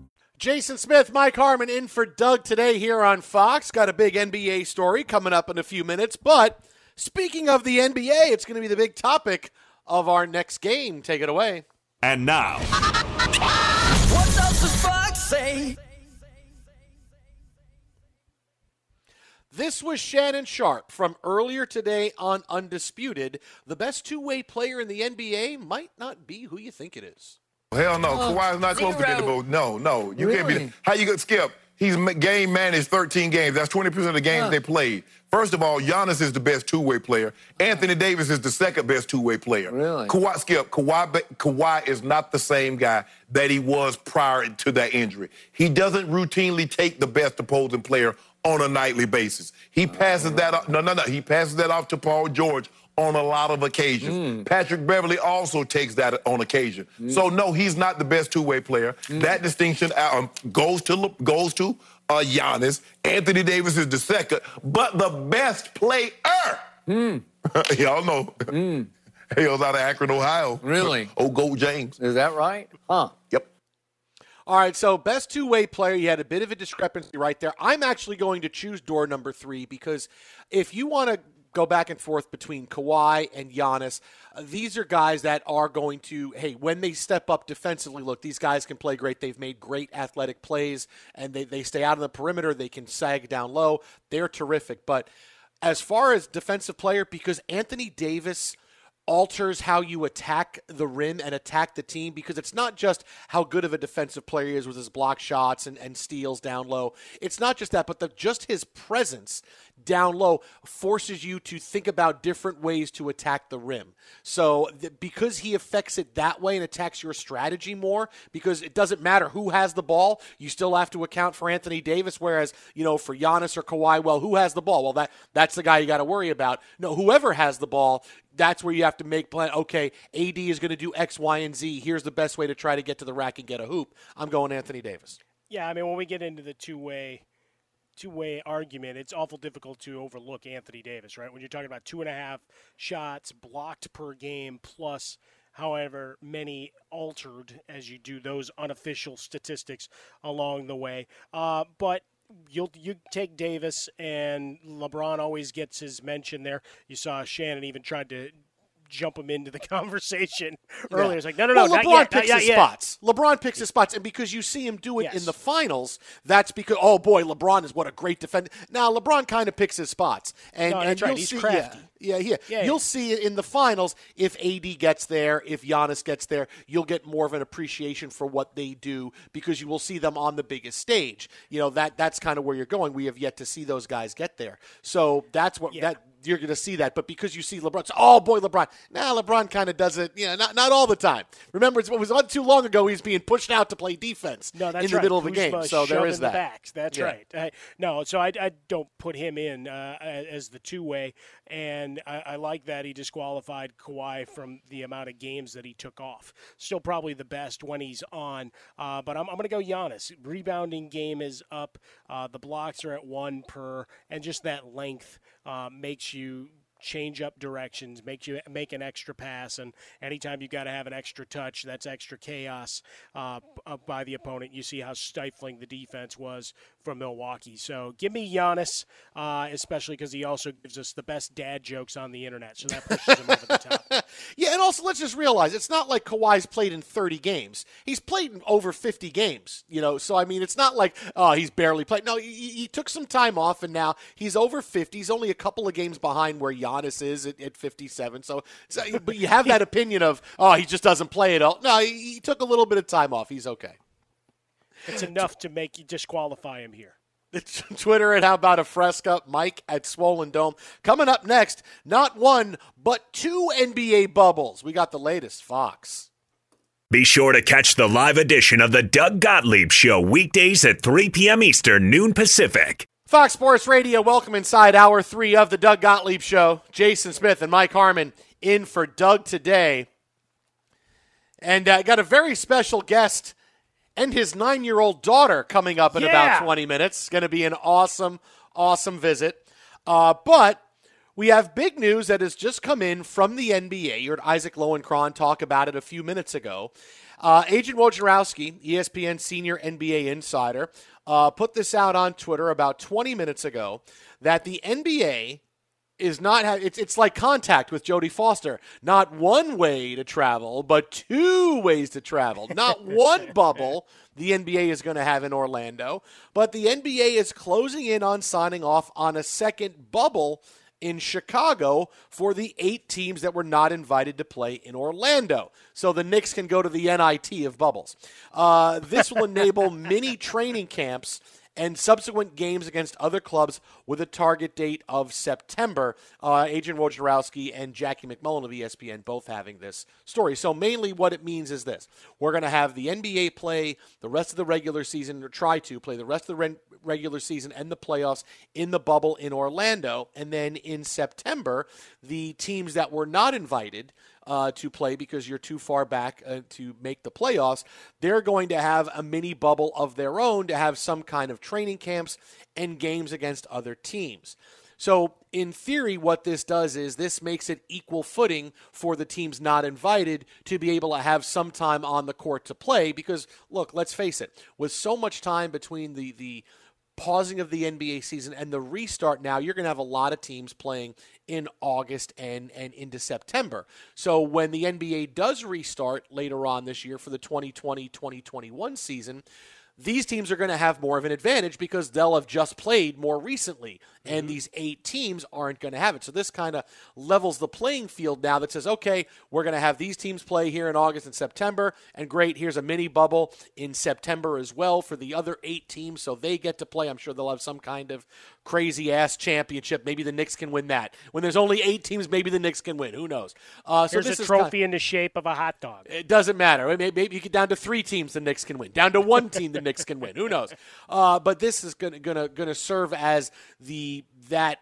Jason Smith, Mike Harmon in for Doug today here on Fox. Got a big NBA story coming up in a few minutes. But speaking of the NBA, it's going to be the big topic of our next game. Take it away. And now. What does the Fox say? This was Shannon Sharpe from earlier today on Undisputed. The best two way player in the NBA might not be who you think it is. Hell no, oh, Kawhi's not close to getting the vote. No, no, you really? can't be. How you going to Skip? He's game managed 13 games. That's 20% of the games huh. they played. First of all, Giannis is the best two-way player. Anthony Davis is the second best two-way player. Really? Kawhi, Skip, Kawhi, Kawhi is not the same guy that he was prior to that injury. He doesn't routinely take the best opposing player on a nightly basis. He oh, passes that off. No, no, no. He passes that off to Paul George on a lot of occasions. Mm. Patrick Beverley also takes that on occasion. Mm. So no, he's not the best two-way player. Mm. That distinction um, goes to goes to uh, Giannis. Anthony Davis is the second, but the best player. Mm. Y'all know. Mm. Hails out of Akron, Ohio. Really? Oh, Gold James. Is that right? Huh. Yep. All right, so best two way player, you had a bit of a discrepancy right there. I'm actually going to choose door number three because if you want to go back and forth between Kawhi and Giannis. Uh, these are guys that are going to, hey, when they step up defensively, look, these guys can play great. They've made great athletic plays and they, they stay out of the perimeter. They can sag down low. They're terrific. But as far as defensive player, because Anthony Davis alters how you attack the rim and attack the team because it's not just how good of a defensive player he is with his block shots and, and steals down low. It's not just that, but the, just his presence down low forces you to think about different ways to attack the rim. So th- because he affects it that way and attacks your strategy more, because it doesn't matter who has the ball, you still have to account for Anthony Davis. Whereas you know for Giannis or Kawhi, well, who has the ball? Well, that that's the guy you got to worry about. No, whoever has the ball, that's where you have to make plan. Okay, AD is going to do X, Y, and Z. Here's the best way to try to get to the rack and get a hoop. I'm going Anthony Davis. Yeah, I mean, when we get into the two way two way argument, it's awful difficult to overlook Anthony Davis, right? When you're talking about two and a half shots blocked per game plus however many altered as you do those unofficial statistics along the way. Uh, but you'll you take Davis and LeBron always gets his mention there. You saw Shannon even tried to jump him into the conversation earlier. Yeah. It's like, no, no, no, well, LeBron yet, picks his yet. spots. LeBron picks his spots, and because you see him do it yes. in the finals, that's because oh boy, LeBron is what a great defender. Now LeBron kind of picks his spots, and, no, and you'll right. see, yeah, yeah, yeah, yeah. You'll see in the finals if AD gets there, if Giannis gets there, you'll get more of an appreciation for what they do because you will see them on the biggest stage. You know that that's kind of where you're going. We have yet to see those guys get there, so that's what that you're going to see that. But because you see LeBron, so, oh boy, LeBron. Now nah, LeBron kind of does it, you know, not not all the time. Remember, it was not too long ago he's being pushed out to play defense no, that's in the right. middle of the game. So there is the that. Backs. That's yeah. right. I, no, so I, I, don't put him in uh, as the two way, and I, I, like that he disqualified Kawhi from the amount of games that he took off. Still probably the best when he's on, uh, but I'm, I'm going to go Giannis. Rebounding game is up. Uh, the blocks are at one per, and just that length uh, makes you change up directions, make you make an extra pass, and anytime you've got to have an extra touch, that's extra chaos uh, by the opponent. You see how stifling the defense was from Milwaukee. So give me Giannis, uh, especially because he also gives us the best dad jokes on the internet. So that pushes him over the top. Yeah, and also let's just realize it's not like Kawhi's played in 30 games. He's played in over 50 games, you know. So I mean, it's not like oh he's barely played. No, he, he took some time off, and now he's over 50. He's only a couple of games behind where Giannis is at, at 57. So, so, but you have that opinion of oh he just doesn't play at all. No, he, he took a little bit of time off. He's okay. It's enough to make you disqualify him here. Twitter at How About a Fresca, Mike at Swollen Dome. Coming up next, not one, but two NBA bubbles. We got the latest, Fox. Be sure to catch the live edition of the Doug Gottlieb Show weekdays at 3 p.m. Eastern, noon Pacific. Fox Sports Radio, welcome inside hour three of the Doug Gottlieb Show. Jason Smith and Mike Harmon in for Doug today. And I uh, got a very special guest and his nine year old daughter coming up in Yeah. about 20 minutes. Going to be an awesome, awesome visit. Uh, but we have big news that has just come in from the NBA. You heard Isaac Lowenkron talk about it a few minutes ago. Uh, Adrian Wojnarowski, ESPN senior NBA insider, uh, put this out on Twitter about 20 minutes ago that the NBA is not ha- it's it's like contact with Jodie Foster. Not one way to travel, but two ways to travel. Not one bubble the NBA is going to have in Orlando, but the NBA is closing in on signing off on a second bubble in Chicago for the eight teams that were not invited to play in Orlando. So the Knicks can go to the NIT of bubbles. Uh, this will enable mini training camps and subsequent games against other clubs with a target date of September. Uh, Adrian Wojnarowski and Jackie MacMullan of ESPN both having this story. So mainly what it means is this. We're going to have the NBA play the rest of the regular season, or try to play the rest of the re- regular season and the playoffs in the bubble in Orlando. And then in September, the teams that were not invited uh, to play because you're too far back uh, to make the playoffs, they're going to have a mini bubble of their own to have some kind of training camps and games against other teams. So, in theory, what this does is this makes it equal footing for the teams not invited to be able to have some time on the court to play. Because, look, let's face it, with so much time between the, the pausing of the NBA season and the restart now, you're going to have a lot of teams playing in August and, and into September. So when the NBA does restart later on this year for the 2020 2021 season, these teams are going to have more of an advantage because they'll have just played more recently, and these eight teams aren't going to have it. So this kind of levels the playing field now that says, okay, we're going to have these teams play here in August and September, and great, here's a mini bubble in September as well for the other eight teams, so they get to play. I'm sure they'll have some kind of crazy ass championship. Maybe the Knicks can win that. When there's only eight teams, maybe the Knicks can win. Who knows? Uh, so Here's a trophy kind- in the shape of a hot dog. it doesn't matter. Maybe, maybe you get down to three teams, the Knicks can win. Down to one team, the Knicks can win. Who knows? Uh, but this is going to serve as the that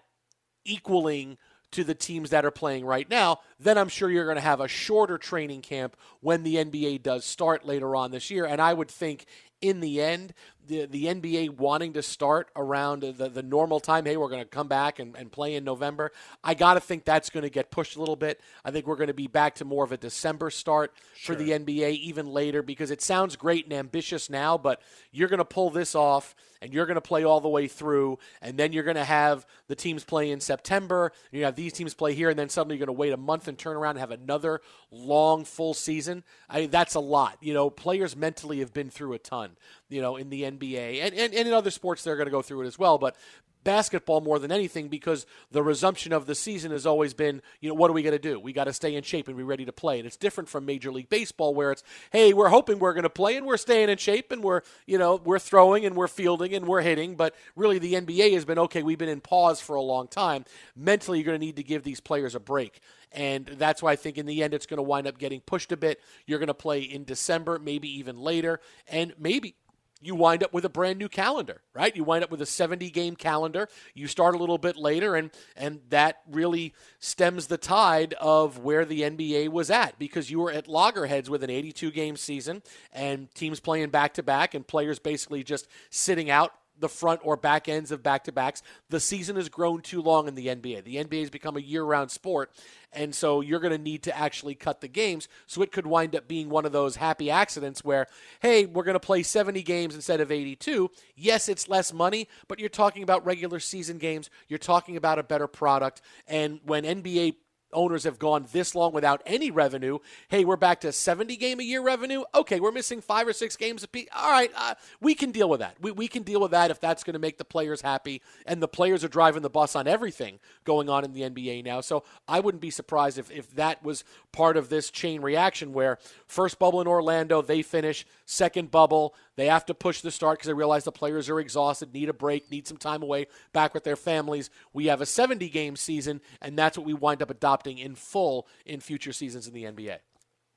equaling to the teams that are playing right now. Then I'm sure you're going to have a shorter training camp when the NBA does start later on this year. And I would think in the end, the, the NBA wanting to start around the, the normal time, hey, we're going to come back and, and play in November, I got to think that's going to get pushed a little bit. I think we're going to be back to more of a December start for the NBA even later because it sounds great and ambitious now, but you're going to pull this off and you're going to play all the way through, and then you're going to have the teams play in September. You have these teams play here, and then suddenly you're going to wait a month and turn around and have another long full season. I that's a lot. You know, players mentally have been through a ton. You know, in the NBA and and, and in other sports they're going to go through it as well, but basketball more than anything because the resumption of the season has always been, you know, what are we going to do? We got to stay in shape and be ready to play. And it's different from Major League Baseball where it's, hey, we're hoping we're going to play and we're staying in shape and we're, you know, we're throwing and we're fielding and we're hitting. But really, the NBA has been okay. We've been in pause for a long time. Mentally, you're going to need to give these players a break. And that's why I think in the end, it's going to wind up getting pushed a bit. You're going to play in December, maybe even later, and maybe you wind up with a brand new calendar, right? You wind up with a 70 game calendar. You start a little bit later and and that really stems the tide of where the NBA was at because you were at loggerheads with an 82 game season and teams playing back to back and players basically just sitting out the front or back ends of back to backs. The season has grown too long in the NBA. The NBA has become a year round sport. And so you're going to need to actually cut the games. So it could wind up being one of those happy accidents where, hey, we're going to play 70 games instead of 82. Yes, it's less money, but you're talking about regular season games. You're talking about a better product. And when NBA owners have gone this long without any revenue. Hey, we're back to 70 game a year revenue. Okay, we're missing five or six games a piece. All right, uh, we can deal with that. We, we can deal with that if that's going to make the players happy. And the players are driving the bus on everything going on in the NBA now. So I wouldn't be surprised if, if that was part of this chain reaction where first bubble in Orlando, they finish, second bubble, they have to push the start because they realize the players are exhausted, need a break, need some time away back with their families. We have a 70 game season, and that's what we wind up adopting in full in future seasons in the NBA.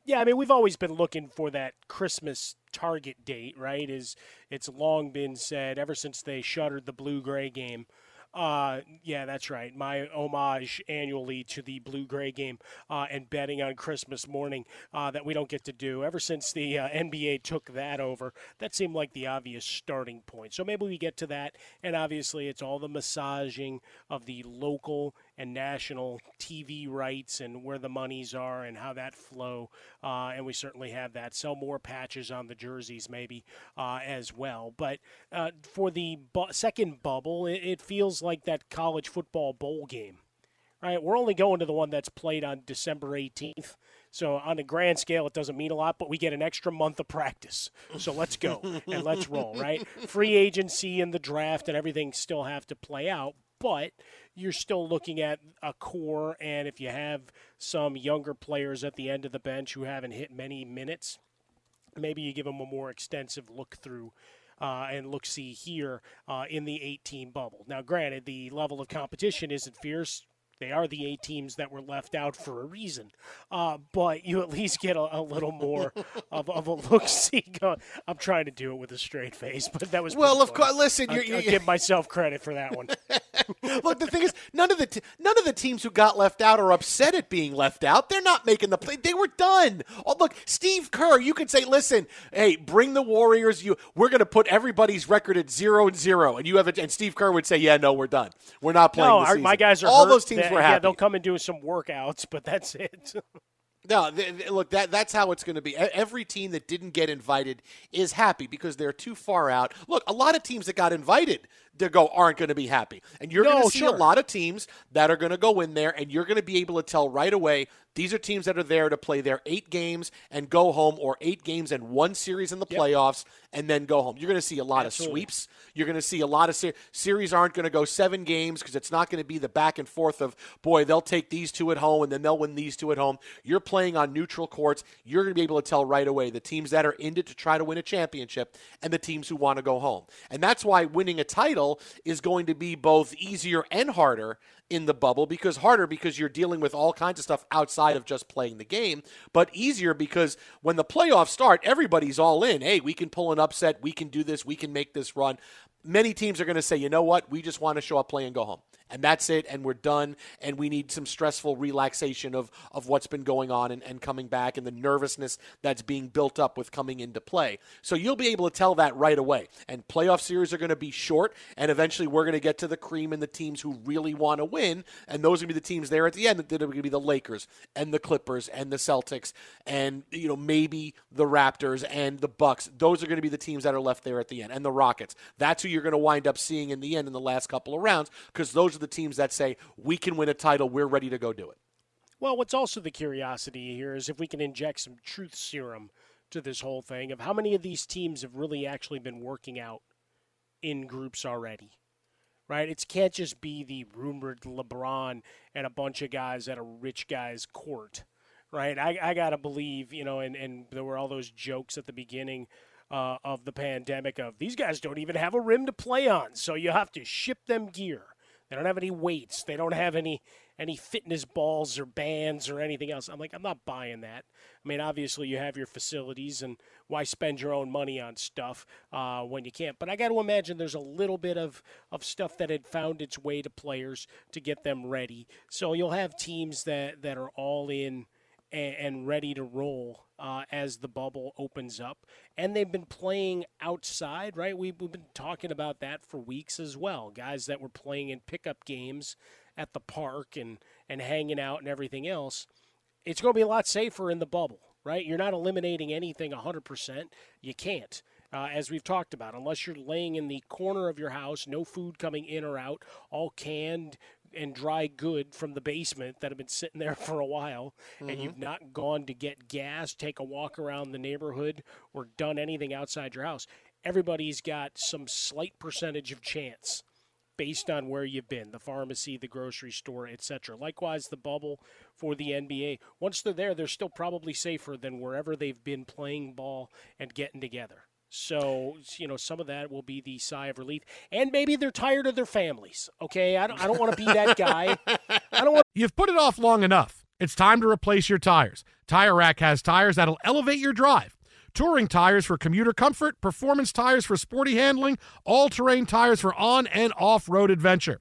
Yeah, I mean, we've always been looking for that Christmas target date, right? Is it's long been said ever since they shuttered the blue gray game. Uh, yeah, that's right. My homage annually to the blue gray game uh, and betting on Christmas morning uh, that we don't get to do. Ever since the uh, NBA took that over, that seemed like the obvious starting point. So maybe we get to that. And obviously, it's all the massaging of the local and national TV rights and where the monies are and how that flow. Uh, and we certainly have that. Sell more patches on the jerseys, maybe uh, as well. But uh, for the bu- second bubble, it, it feels like that college football bowl game. Right, we're only going to the one that's played on December 18th. So on a grand scale, it doesn't mean a lot, but we get an extra month of practice. So let's go and let's roll, right? Free agency and the draft and everything still have to play out, but you're still looking at a core. And if you have some younger players at the end of the bench who haven't hit many minutes, maybe you give them a more extensive look through. Uh, and look see here uh, in the 18 bubble. Now, granted, the level of competition isn't fierce. They are the eight teams that were left out for a reason. Uh, but you at least get a, a little more of, of a look see. I'm trying to do it with a straight face, but that was well. Of funny. course, listen, I'll, you're, you're, I'll give myself credit for that one. Look, the thing is, none of the t- none of the teams who got left out are upset at being left out. They're not making the play. They were done. Oh, look, Steve Kerr. You could say, listen, hey, bring the Warriors. You, we're going to put everybody's record at zero and zero, and you have it. And Steve Kerr would say, yeah, no, we're done. We're not playing. No, our, season. my guys are all hurt. those teams They- were Yeah, happy. they'll come and do some workouts, but that's it. No, th- th- look, that that's how it's going to be. Every team that didn't get invited is happy because they're too far out. Look, a lot of teams that got invited to go aren't going to be happy, and you're going to see sure. a lot of teams that are going to go in there, and you're going to be able to tell right away these are teams that are there to play their eight games and go home, or eight games and one series in the playoffs and then go home. You're going to see a lot Absolutely. of sweeps. You're going to see a lot of ser- series aren't going to go seven games because it's not going to be the back and forth of boy they'll take these two at home and then they'll win these two at home. You're playing on neutral courts. You're going to be able to tell right away the teams that are in it to try to win a championship and the teams who want to go home. And that's why winning a title is going to be both easier and harder in the bubble because harder because you're dealing with all kinds of stuff outside of just playing the game, but easier because when the playoffs start, everybody's all in. Hey, we can pull an upset, we can do this, we can make this run. Many teams are going to say, you know what, we just want to show up, play, and go home. And that's it, and we're done, and we need some stressful relaxation of, of what's been going on and, and coming back and the nervousness that's being built up with coming into play. So you'll be able to tell that right away. And playoff series are going to be short, and eventually we're going to get to the cream and the teams who really want to win, and those are going to be the teams there at the end that are going to be the Lakers and the Clippers and the Celtics and you know maybe the Raptors and the Bucks. Those are going to be the teams that are left there at the end, and the Rockets. That's who you're going to wind up seeing in the end in the last couple of rounds because those are the teams that say we can win a title. We're ready to go do it. Well, what's also the curiosity here is if we can inject some truth serum to this whole thing of how many of these teams have really actually been working out in groups already. Right? It can't just be the rumored LeBron and a bunch of guys at a rich guy's court. Right? I, I got to believe, you know, and, and there were all those jokes at the beginning uh, of the pandemic of these guys don't even have a rim to play on, so you have to ship them gear. They don't have any weights. They don't have any any fitness balls or bands or anything else. I'm like, I'm not buying that. I mean, obviously you have your facilities, and why spend your own money on stuff uh, when you can't? But I got to imagine there's a little bit of of stuff that had found its way to players to get them ready. So you'll have teams that that are all in and, and ready to roll uh, as the bubble opens up. And they've been playing outside, right? We've, we've been talking about that for weeks as well. Guys that were playing in pickup games at the park and, and hanging out and everything else. It's going to be a lot safer in the bubble, right? You're not eliminating anything 100%. You can't. Uh, as we've talked about, unless you're laying in the corner of your house, no food coming in or out, all canned and dry good from the basement that have been sitting there for a while, and Mhm. you've not gone to get gas, take a walk around the neighborhood, or done anything outside your house. Everybody's got some slight percentage of chance based on where you've been the pharmacy the grocery store etc likewise the bubble for the nba once they're there they're still probably safer than wherever they've been playing ball and getting together so you know some of that will be the sigh of relief and maybe they're tired of their families okay i don't, I don't want to be that guy i don't want You've put it off long enough. It's time to replace your tires. Tire Rack has tires that'll elevate your drive. Touring tires for commuter comfort, performance tires for sporty handling, all terrain tires for on and off road adventure.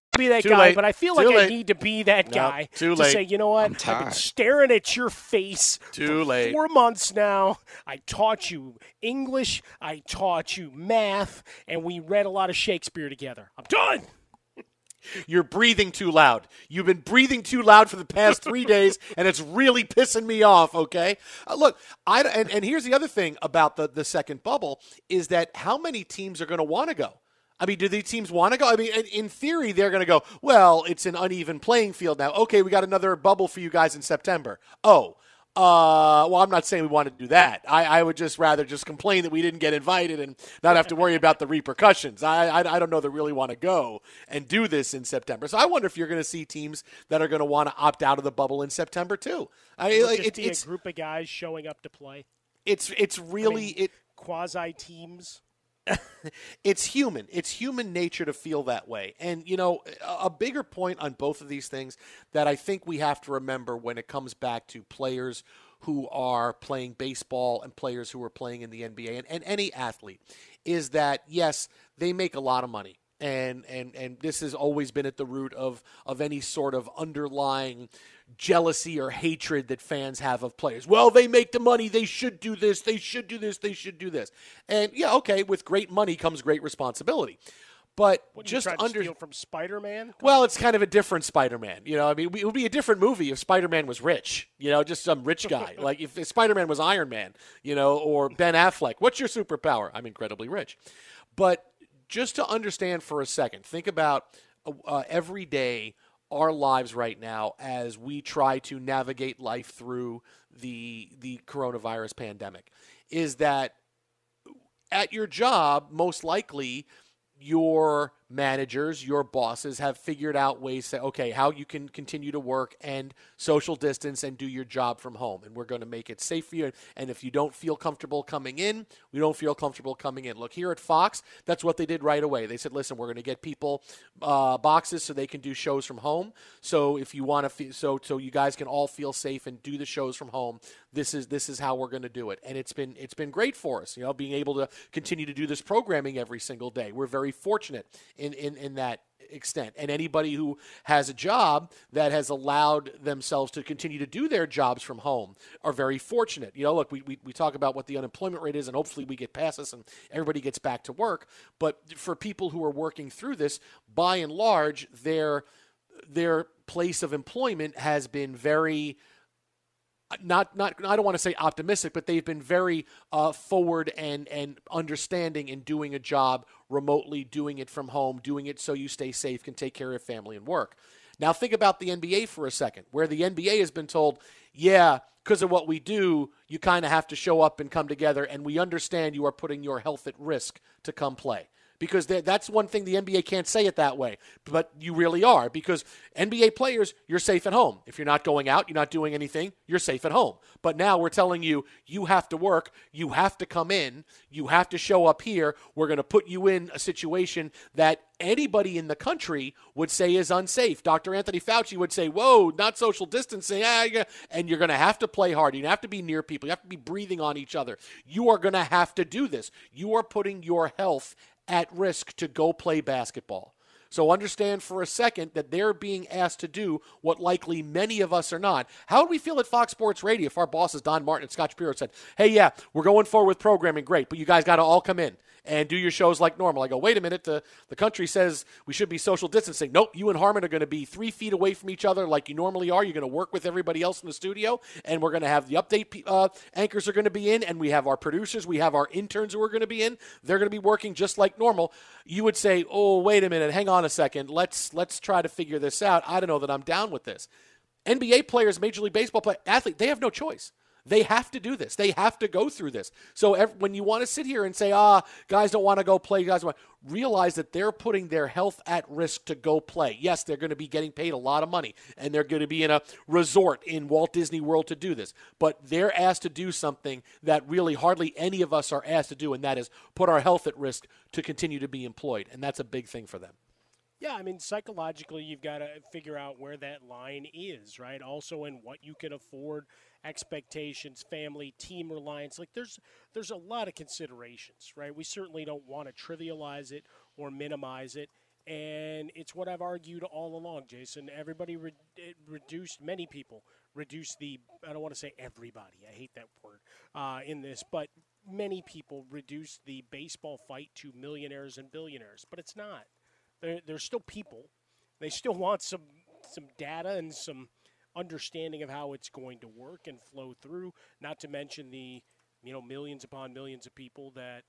Be that Too guy, late. but I feel Too like late. I need to be that Nope, guy too to late. say, you know what? I'm I've been staring at your face Too for late. four months now. I taught you English, I taught you math, and we read a lot of Shakespeare together. I'm done. You're breathing too loud. You've been breathing too loud for the past three days, and it's really pissing me off. Okay, uh, look, I and, and here's the other thing about the the second bubble is that how many teams are going to want to go? I mean, do these teams want to go? I mean, in- theory, they're going to go. Well, it's an uneven playing field now. Okay, we got another bubble for you guys in September. Oh. Uh, well, I'm not saying we want to do that. I, I would just rather just complain that we didn't get invited and not have to worry about the repercussions. I, I, I don't know that really want to go and do this in September. So I wonder if you're going to see teams that are going to want to opt out of the bubble in September too. I It like, just it, be it's a group of guys showing up to play. it's it's really it quasi teams. it's human. It's human nature to feel that way. And, you know, a bigger point on both of these things that I think we have to remember when it comes back to players who are playing baseball and players who are playing in the NBA and, and any athlete is that, yes, they make a lot of money. And, and and this has always been at the root of of any sort of underlying jealousy or hatred that fans have of players. Well, they make the money, they should do this, they should do this, they should do this. And yeah, okay, with great money comes great responsibility. But What, just you trying to under steal from Spider-Man? well, it's kind of a different Spider-Man. You know, I mean, it would be a different movie if Spider-Man was rich. You know, just some rich guy. like if, if Spider-Man was Iron Man, you know, or Ben Affleck. What's your superpower? I'm incredibly rich. But just to understand for a second, think about uh, uh, every day our lives right now as we try to navigate life through the the coronavirus pandemic is that at your job most likely your managers, your bosses have figured out ways to, okay, how you can continue to work and social distance and do your job from home. And we're going to make it safe for you. And if you don't feel comfortable coming in, we don't feel comfortable coming in. Look, here at Fox, that's what they did right away. They said, listen, we're going to get people uh, boxes so they can do shows from home. So if you want to, feel, so so you guys can all feel safe and do the shows from home. This is this is how we're going to do it, and it's been it's been great for us. You know, being able to continue to do this programming every single day. We're very fortunate in, in, in that extent. And anybody who has a job that has allowed themselves to continue to do their jobs from home are very fortunate. You know, look, we, we, we talk about what the unemployment rate is, and hopefully we get past this and everybody gets back to work. But for people who are working through this, by and large, their their place of employment has been very not not I don't want to say optimistic, but they've been very uh, forward and and understanding in doing a job remotely, doing it from home, doing it so you stay safe, can take care of family and work. Now think about the NBA for a second, where the NBA has been told, yeah, because of what we do, you kind of have to show up and come together, and we understand you are putting your health at risk to come play because that's one thing the NBA can't say it that way, but you really are because NBA players, you're safe at home. If you're not going out, you're not doing anything, you're safe at home. But now we're telling you, you have to work, you have to come in, you have to show up here. We're going to put you in a situation that anybody in the country would say is unsafe. Dr. Anthony Fauci would say, Whoa, not social distancing. Ah, and you're going to have to play hard. You have to be near people. You have to be breathing on each other. You are going to have to do this. You are putting your health at risk to go play basketball. So understand for a second that they're being asked to do what likely many of us are not. How would we feel at Fox Sports Radio if our bosses Don Martin and Scott Shapiro said, "Hey, yeah, we're going forward with programming, great, but you guys got to all come in and do your shows like normal. I go, wait a minute, the, the country says we should be social distancing. Nope, you and Harmon are going to be three feet away from each other like you normally are. You're going to work with everybody else in the studio, and we're going to have the update uh, anchors are going to be in, and we have our producers, we have our interns who are going to be in. They're going to be working just like normal. You would say, oh, wait a minute, hang on a second, let's let's try to figure this out. I don't know that I'm down with this. NBA players, Major League Baseball players, athlete, they have no choice. They have to do this. They have to go through this. So every, when you want to sit here and say, ah, guys don't want to go play, guys want realize that they're putting their health at risk to go play. Yes, they're going to be getting paid a lot of money and they're going to be in a resort in Walt Disney World to do this. But they're asked to do something that really hardly any of us are asked to do, and that is put our health at risk to continue to be employed. And that's a big thing for them. Yeah, I mean, psychologically, you've got to figure out where that line is, right? Also, in what you can afford expectations, family, team reliance. Like there's there's a lot of considerations, right? We certainly don't want to trivialize it or minimize it. And it's what I've argued all along, Jason. Everybody re- reduced, many people reduced the, I don't want to say everybody, I hate that word uh, in this, but many people reduced the baseball fight to millionaires and billionaires. But it's not. They're, they're still people. They still want some some data and some understanding of how it's going to work and flow through. Not to mention the you know millions upon millions of people that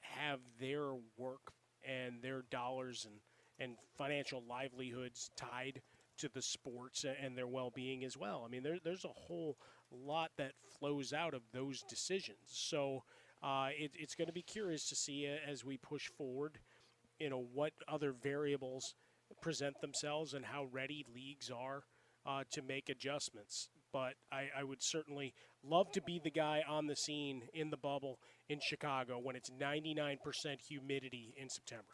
have their work and their dollars and and financial livelihoods tied to the sports and their well-being as well. I mean, there, there's a whole lot that flows out of those decisions. So uh, it, it's going to be curious to see uh, as we push forward, you know, what other variables present themselves and how ready leagues are uh, to make adjustments. But I, I, would certainly love to be the guy on the scene in the bubble in Chicago when it's 99% humidity in September.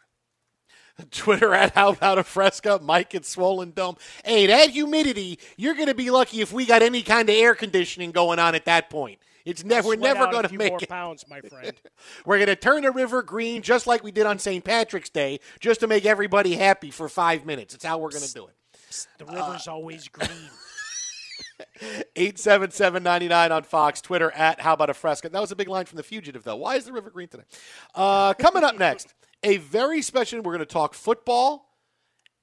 Twitter at How About a Fresca, Mike at Swollen Dome. Hey, that humidity, you're going to be lucky if we got any kind of air conditioning going on at that point. It's never we're never going to make more pounds, my friend. we're going to turn the river green just like we did on St. Patrick's Day, just to make everybody happy for five minutes. It's how we're going to do it. The river's uh, always green. 877-99 on Fox, Twitter at How About a Fresca. That was a big line from The Fugitive, though. Why is the river green today? Uh, coming up next, a very special, we're going to talk football,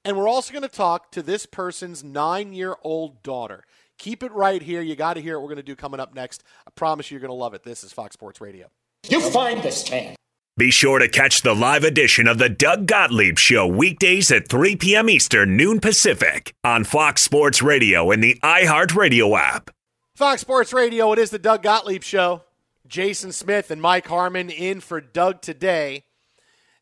and we're also going to talk to this person's nine-year-old daughter. Keep it right here. You got to hear what we're going to do coming up next. I promise you, you're going to love it. This is Fox Sports Radio. You find this man. Be sure to catch the live edition of the Doug Gottlieb Show weekdays at 3 p.m. Eastern, noon Pacific on Fox Sports Radio and the iHeartRadio app. Fox Sports Radio, it is the Doug Gottlieb Show. Jason Smith and Mike Harmon in for Doug today.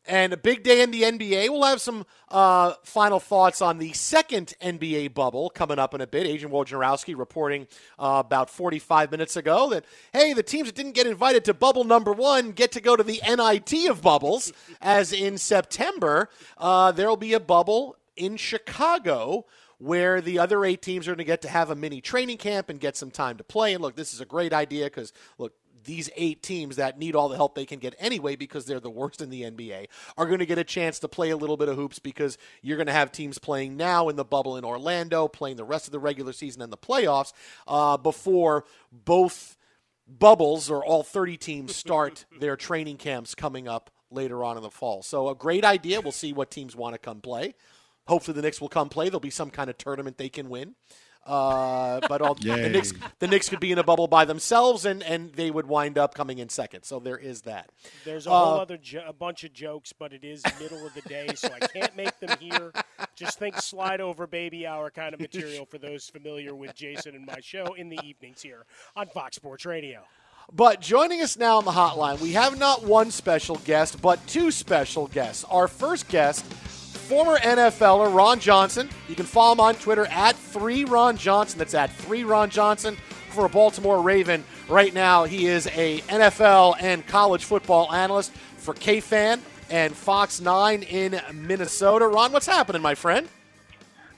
And a big day in the NBA. We'll have some uh, final thoughts on the second NBA bubble coming up in a bit. Adrian Wojnarowski reporting uh, about 45 minutes ago that, hey, the teams that didn't get invited to bubble number one get to go to the NIT of bubbles, as in September, uh, there will be a bubble in Chicago where the other eight teams are going to get to have a mini training camp and get some time to play. And look, this is a great idea because, look, these eight teams that need all the help they can get anyway because they're the worst in the NBA are going to get a chance to play a little bit of hoops because you're going to have teams playing now in the bubble in Orlando, playing the rest of the regular season and the playoffs uh, before both bubbles or all 30 teams start their training camps coming up later on in the fall. So a great idea. We'll see what teams want to come play. Hopefully the Knicks will come play. There'll be some kind of tournament they can win. Uh, but all, the Knicks the Knicks could be in a bubble by themselves, and, and they would wind up coming in second. So there is that. There's a whole uh, other jo- a bunch of jokes, but it is middle of the day, so I can't make them here. Just think slide over baby hour kind of material for those familiar with Jason and my show in the evenings here on Fox Sports Radio. But joining us now on the hotline, we have not one special guest, but two special guests. Our first guest former NFLer Ron Johnson. You can follow him on Twitter at 3Ron Johnson. That's at 3Ron Johnson for a Baltimore Raven. Right now, he is a NFL and college football analyst for KFan and Fox 9 in Minnesota. Ron, what's happening, my friend?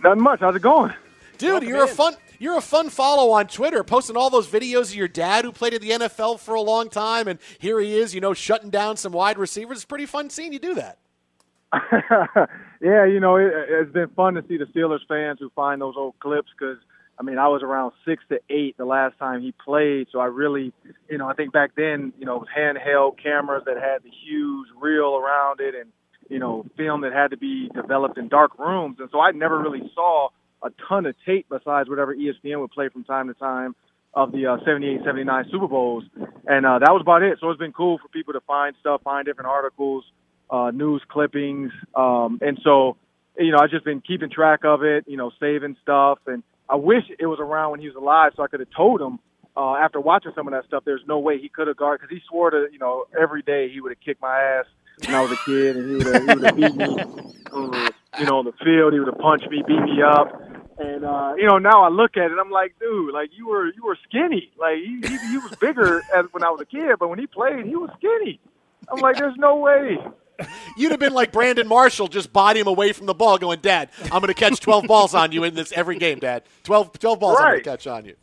Nothing much. How's it going? Dude, Welcome you're in. a fun you're a fun follow on Twitter, posting all those videos of your dad who played in the NFL for a long time, and here he is, you know, shutting down some wide receivers. It's pretty fun seeing you do that. yeah, you know, it, it's been fun to see the Steelers fans who find those old clips because, I mean, I was around six to eight the last time he played. So I really, you know, I think back then, you know, it was handheld cameras that had the huge reel around it and, you know, film that had to be developed in dark rooms. And so I never really saw a ton of tape besides whatever ESPN would play from time to time of the uh, 78, 79 Super Bowls. And uh, that was about it. So it's been cool for people to find stuff, find different articles, uh, news clippings. Um, and so, you know, I've just been keeping track of it, you know, saving stuff. And I wish it was around when he was alive so I could have told him uh, after watching some of that stuff, there's no way he could have guarded because he swore to, you know, every day he would have kicked my ass when I was a kid and he would have, beat me, you know, on the field. He would have punched me, beat me up. And uh, you know, now I look at it, I'm like, dude, like you were you were skinny. Like he he, he was bigger as when I was a kid, but when he played, he was skinny. I'm like, there's no way. You'd have been like Brandon Marshall, just body him away from the ball, going, Dad, I'm going to catch 12 balls on you in this every game, Dad. 12, 12 balls right. I'm going to catch on you.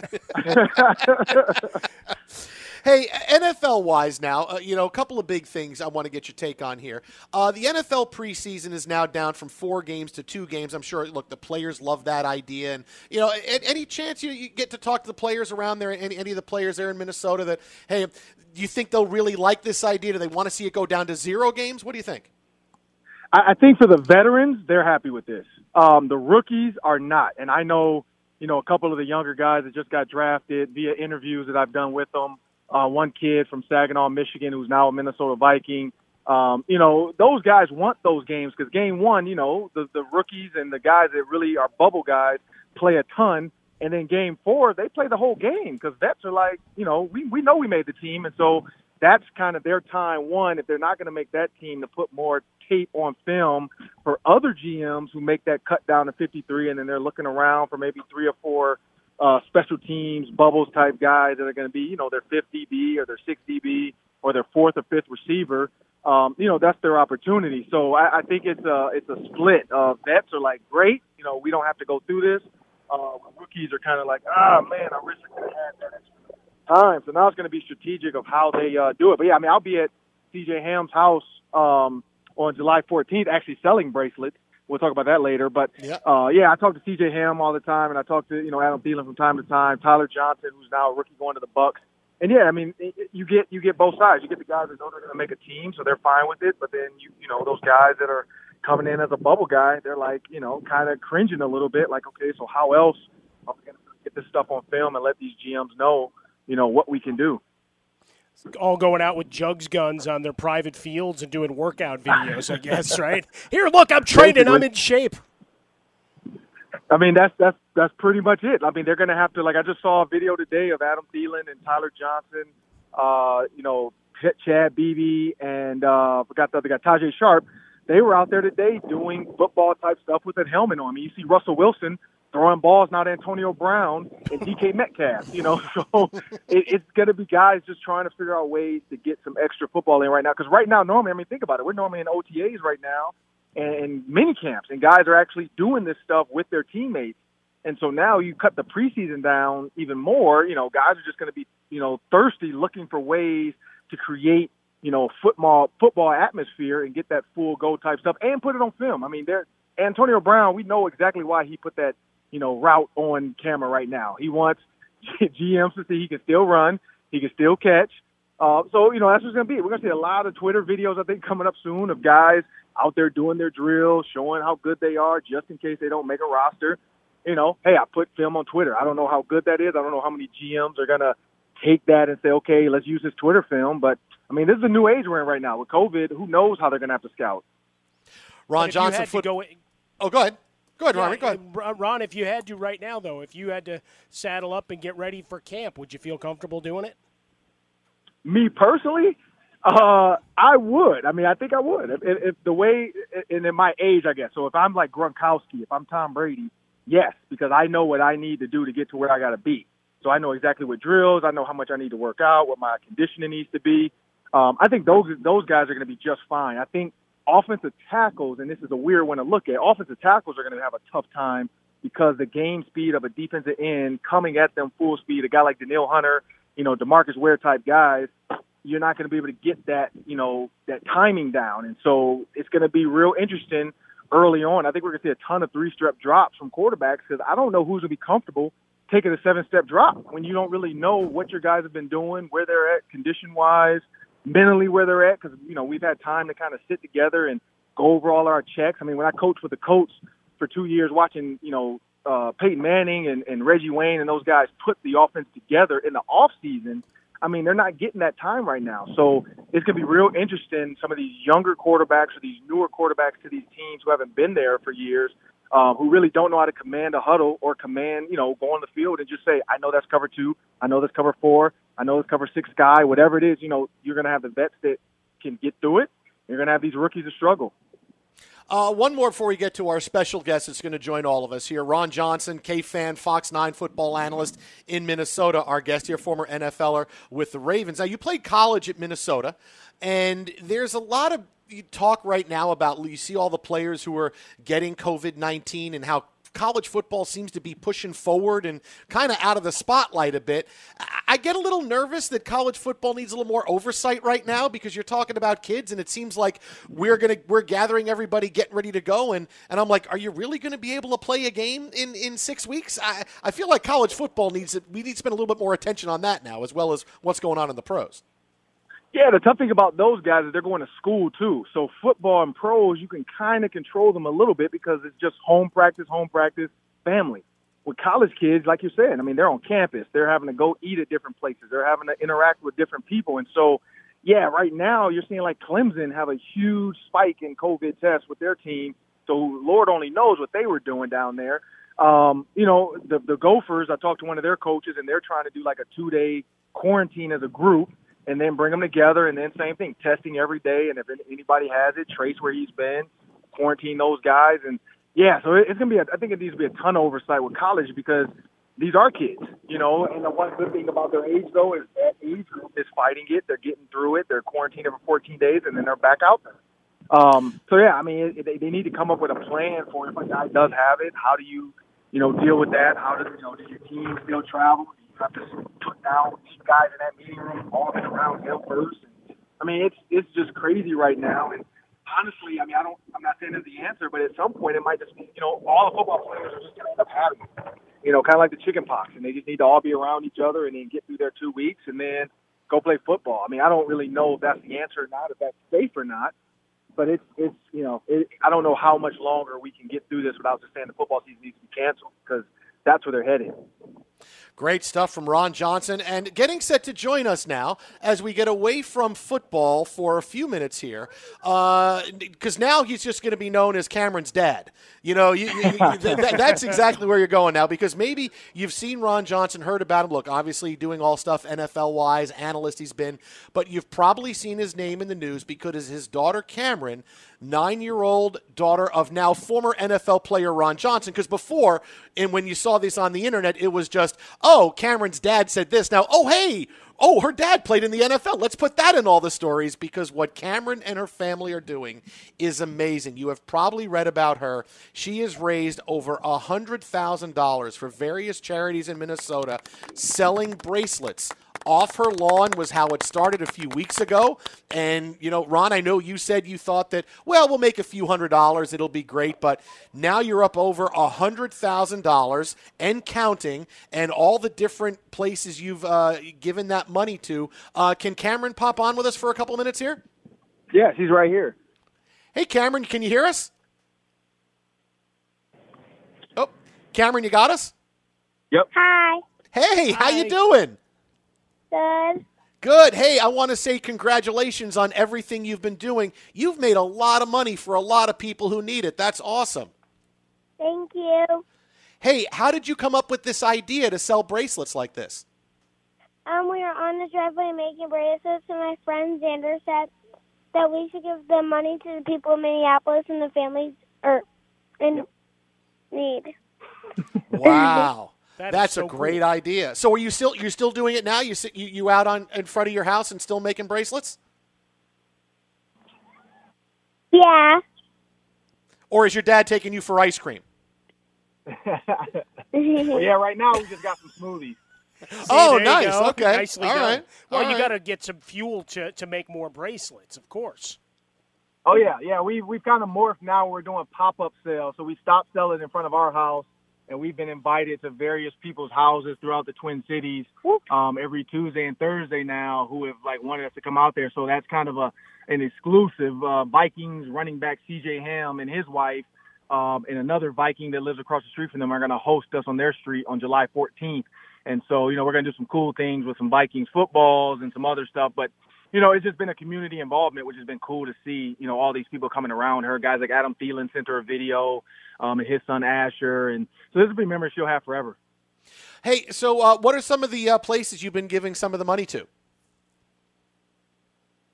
hey, NFL wise now, uh, you know, a couple of big things I want to get your take on here. Uh, the NFL preseason is now down from four games to two games. I'm sure, look, the players love that idea. And, you know, any chance you, you get to talk to the players around there, any, any of the players there in Minnesota that, hey, do you think they'll really like this idea? Do they want to see it go down to zero games? What do you think? I, think for the veterans, they're happy with this. Um, the rookies are not, and I know, you know, a couple of the younger guys that just got drafted via interviews that I've done with them. Uh, one kid from Saginaw, Michigan, who's now a Minnesota Viking. Um, you know, those guys want those games because game one, you know, the the rookies and the guys that really are bubble guys play a ton. And then game four, they play the whole game because vets are like, you know, we, we know we made the team. And so that's kind of their time, one, if they're not going to make that team, to put more tape on film for other GMs who make that cut down to 53. And then they're looking around for maybe three or four uh, special teams, bubbles type guys that are going to be, you know, their fifth DB or their sixth DB or their fourth or fifth receiver. Um, you know, that's their opportunity. So I, I think it's a, it's a split. Uh, vets are like, great, you know, we don't have to go through this uh, rookies are kind of like, ah, oh, man, I wish I could have had that extra time. So now it's going to be strategic of how they uh, do it. But yeah, I mean, I'll be at CJ Ham's house um, on July 14th, actually selling bracelets. We'll talk about that later. But yeah, uh, yeah I talk to CJ Ham all the time, and I talk to you know Adam Thielen from time to time. Tyler Johnson, who's now a rookie going to the Bucs. And yeah, I mean, you get you get both sides. You get the guys that know they're going to make a team, so they're fine with it. But then you you know those guys that are coming in as a bubble guy, they're like, you know, kind of cringing a little bit, like, okay, so how else are we going to get this stuff on film and let these GMs know, you know, what we can do? All going out with jugs guns on their private fields and doing workout videos, I guess, right? Here, look, I'm training. I'm in shape. I mean, that's that's that's pretty much it. I mean, they're going to have to like I just saw a video today of Adam Thielen and Tyler Johnson, uh, you know, Chad Beebe and uh, forgot the other guy, Tajae Sharpe. They were out there today doing football type stuff with that helmet on. I mean, you see Russell Wilson throwing balls, not Antonio Brown and DK Metcalf. You know, so it, it's going to be guys just trying to figure out ways to get some extra football in right now. Because right now, normally, I mean, think about it. We're normally in OTAs right now and mini camps, and guys are actually doing this stuff with their teammates. And so now you cut the preseason down even more. You know, guys are just going to be, you know, thirsty, looking for ways to create, you know, football football atmosphere and get that full go type stuff and put it on film. I mean, there Antonio Brown, we know exactly why he put that, you know, route on camera right now. He wants GMs to see he can still run, he can still catch. Uh, so you know that's what's going to be. We're going to see a lot of Twitter videos I think coming up soon of guys out there doing their drills, showing how good they are, just in case they don't make a roster. You know, hey, I put film on Twitter. I don't know how good that is. I don't know how many GMs are gonna take that and say, okay, let's use this Twitter film. But I mean, this is a new age we're in right now with COVID. Who knows how they're gonna have to scout? Ron Johnson, foot- go, oh, go ahead. Go ahead, yeah, Ron. Go ahead. Ron, if you had to right now, though, if you had to saddle up and get ready for camp, would you feel comfortable doing it? Me personally, uh, I would. I mean, I think I would. If, if, if the way, and in my age, I guess. So if I'm like Gronkowski, if I'm Tom Brady, yes, because I know what I need to do to get to where I got to be. So I know exactly what drills. I know how much I need to work out, what my conditioning needs to be. Um, I think those those guys are going to be just fine. I think offensive tackles, and this is a weird one to look at. Offensive tackles are going to have a tough time because the game speed of a defensive end coming at them full speed, a guy like Danielle Hunter, you know, Demarcus Ware type guys, you're not going to be able to get that, you know, that timing down. And so it's going to be real interesting early on. I think we're going to see a ton of three step drops from quarterbacks because I don't know who's going to be comfortable taking a seven step drop when you don't really know what your guys have been doing, where they're at condition wise, mentally where they're at. Because, you know, we've had time to kind of sit together and go over all our checks. I mean, when I coached with the Colts for two years, watching, you know, uh, Peyton Manning and, and Reggie Wayne and those guys put the offense together in the off season – I mean, they're not getting that time right now. So it's going to be real interesting. Some of these younger quarterbacks or these newer quarterbacks to these teams who haven't been there for years, uh, who really don't know how to command a huddle or command, you know, go on the field and just say, I know that's cover two. I know that's cover four. I know that's cover six guy, whatever it is, you know, you're going to have the vets that can get through it. You're going to have these rookies that struggle. Uh, one more before we get to our special guest that's going to join all of us here. Ron Johnson, K fan, Fox 9 football analyst in Minnesota, our guest here, former NFLer with the Ravens. Now, you played college at Minnesota, and there's a lot of talk right now about you see all the players who are getting COVID 19 and how college football seems to be pushing forward and kind of out of the spotlight a bit. I get a little nervous that college football needs a little more oversight right now because you're talking about kids and it seems like we're gonna we're gathering everybody getting ready to go and and I'm like, are you really going to be able to play a game in in six weeks? I I feel like college football needs we need to spend a little bit more attention on that now as well as what's going on in the pros. Yeah, the tough thing about those guys is they're going to school too. So football and pros, you can kind of control them a little bit because it's just home practice, home practice, family. With college kids, like you said, I mean, they're on campus. They're having to go eat at different places. They're having to interact with different people. And so, yeah, right now you're seeing like Clemson have a huge spike in COVID tests with their team. So Lord only knows what they were doing down there. Um, you know, the, the Gophers, I talked to one of their coaches and they're trying to do like a two day quarantine as a group and then bring them together. And then same thing, testing every day. And if anybody has it, trace where he's been, quarantine those guys. And yeah, so it's gonna be. A, I think it needs to be a ton of oversight with college because these are kids, you know. And the one good thing about their age though is that age group is fighting it. They're getting through it. They're quarantined for 14 days, and then they're back out there. Um, so yeah, I mean, it, they, they need to come up with a plan for if a guy does have it. How do you, you know, deal with that? How does you know does your team still travel? You have to put down these guys in that meeting room, all of around him first. And, I mean, it's it's just crazy right now. And honestly, I mean, I don't, I'm not saying it's the answer, but at some point it might just be, you know, all the football players are just going to end up having it. You know, kind of like the chicken pox, and they just need to all be around each other and then get through their two weeks and then go play football. I mean, I don't really know if that's the answer or not, if that's safe or not. But it's it's you know it, I don't know how much longer we can get through this without just saying the football season needs to be canceled because that's where they're headed. Great stuff from Ron Johnson. And getting set to join us now as we get away from football for a few minutes here, because uh, now he's just going to be known as Cameron's dad. You know, you, you, you, th- that's exactly where you're going now because maybe you've seen Ron Johnson, heard about him. Look, obviously doing all stuff NFL wise, analyst he's been, but you've probably seen his name in the news because his daughter Cameron nine year old daughter of now former NFL player Ron Johnson. Because before, and when you saw this on the internet, it was just, oh, Cameron's dad said this. Now, oh, hey, oh, her dad played in the NFL. Let's put that in all the stories because what Cameron and her family are doing is amazing. You have probably read about her. She has raised over $100,000 for various charities in Minnesota selling bracelets off her lawn was how it started a few weeks ago. And, you know, Ron, I know you said you thought that, well, we'll make a few hundred dollars, it'll be great. But now you're up over a $100,000 and counting, and all the different places you've uh, given that money to. Uh, can Cameron pop on with us for a couple minutes here? Yeah, she's right here. Hey, Cameron, can you hear us? Oh, Cameron, you got us? Yep. Hi. Hey, Hi. how you doing? Good. Good. Hey, I want to say congratulations on everything you've been doing. You've made a lot of money for a lot of people who need it. That's awesome. Thank you. Hey, how did you come up with this idea to sell bracelets like this? Um, we were on the driveway making bracelets, and my friend Xander said that we should give the money to the people in Minneapolis and the families or in need. Wow. That is That's so a great cool. idea. So are you still you're still doing it now? You sit, you, you out on in front of your house and still making bracelets? Yeah. Or is your dad taking you for ice cream? well, yeah, right now we just got some smoothies. See, Oh, nice. go. Okay. Nicely All done. right. Well, All you right. got to get some fuel to, to make more bracelets, of course. Oh yeah, yeah. We we've kind of morphed now. We're doing pop up sales, so we stopped selling in front of our house, and we've been invited to various people's houses throughout the Twin Cities um, every Tuesday and Thursday now, who have like wanted us to come out there. So that's kind of a an exclusive. Uh, Vikings running back C.J. Ham and his wife. Um, and another Viking that lives across the street from them are going to host us on their street on July 14th. And so, you know, we're going to do some cool things with some Vikings footballs and some other stuff. But you know, it's just been a community involvement, which has been cool to see, you know, all these people coming around her. Guys like Adam Thielen sent her a video, um, and his son Asher. And so this will be memories she'll have forever. Hey, so uh, what are some of the uh, places you've been giving some of the money to?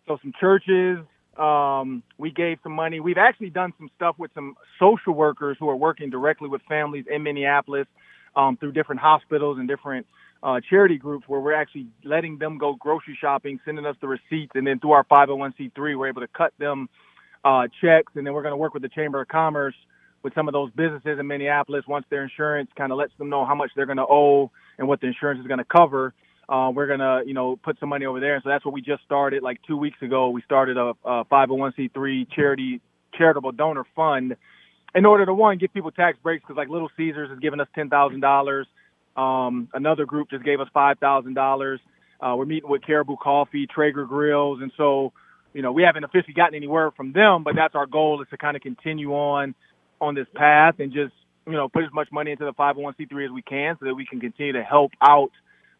So some churches, um, we gave some money. We've actually done some stuff with some social workers who are working directly with families in Minneapolis um, through different hospitals and different uh, charity groups where we're actually letting them go grocery shopping, sending us the receipts, and then through our 501c3, we're able to cut them uh, checks, and then we're going to work with the Chamber of Commerce with some of those businesses in Minneapolis. Once their insurance kind of lets them know how much they're going to owe and what the insurance is going to cover, uh, we're going to, you know, put some money over there. And so that's what we just started like two weeks ago. We started a, a 501c3 charity charitable donor fund in order to one give people tax breaks because like Little Caesars has given us ten thousand dollars. Um, another group just gave us five thousand dollars. Uh, we're meeting with Caribou Coffee, Traeger Grills, and so you know we haven't officially gotten any word from them, but that's our goal is to kind of continue on on this path and just you know put as much money into the 501c3 as we can so that we can continue to help out.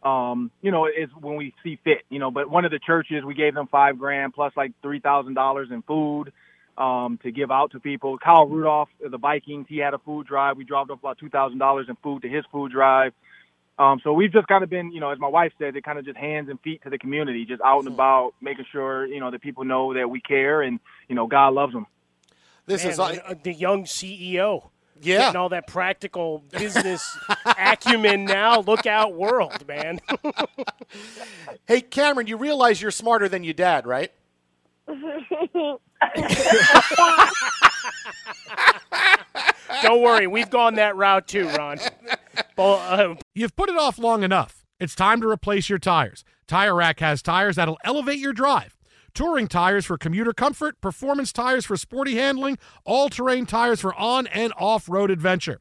Um, you know, is when we see fit. You know, but one of the churches we gave them five grand plus like three thousand dollars in food um, to give out to people. Kyle Rudolph, the Vikings, he had a food drive. We dropped off about two thousand dollars in food to his food drive. Um, so we've just kind of been, you know, as my wife said, it kind of just hands and feet to the community, just out and about, making sure you know that people know that we care and you know God loves them. This Man, is like- uh, the young CEO. Yeah. Getting all that practical business acumen now. Look out, world, man. Hey, Cameron, you realize you're smarter than your dad, right? Don't worry, we've gone that route too, Ron. Uh, You've put it off long enough. It's time to replace your tires. Tire Rack has tires that'll elevate your drive. Touring tires for commuter comfort, performance tires for sporty handling, all terrain tires for on and off road adventure.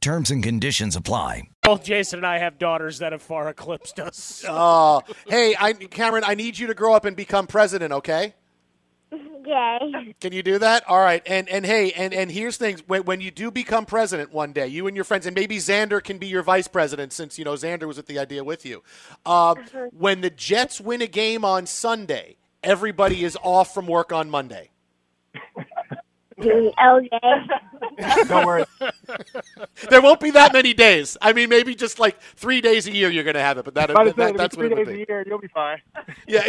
Terms and conditions apply. Both Jason and I have daughters that have far eclipsed us. Oh, hey, I, Cameron, I need you to grow up and become president, okay? Yay. Can you do that? All right. And and hey, and and here's things when, when you do become president one day, you and your friends, and maybe Xander can be your vice president since you know Xander was with the idea with you. Uh, when the Jets win a game on Sunday, everybody is off from work on Monday. okay. Don't worry. there won't be that many days. I mean, maybe just like three days a year you're going to have it, but that, About to that, say, it'll be that's three what it would days be. a year, you'll be fine. Yeah.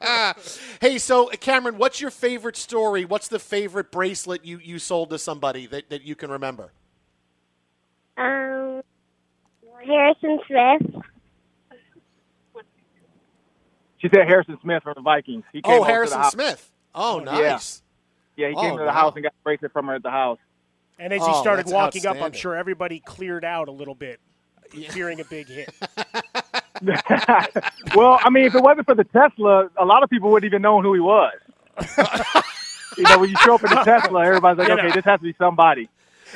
hey, so Cameron, what's your favorite story? What's the favorite bracelet you, you sold to somebody that, that you can remember? Um, Harrison Smith. She said Harrison Smith from the Vikings. He came Oh, over to the Harrison. Smith. Oh, nice. Yeah, he Oh, came to the wow. house and got a bracelet from her at the house. And as he Oh, started walking up, I'm sure everybody cleared out a little bit, fearing a big hit. well, I mean, if it wasn't for the Tesla, a lot of people wouldn't even know who he was. you know, when you show up in a Tesla, everybody's like, You okay, know. this has to be somebody.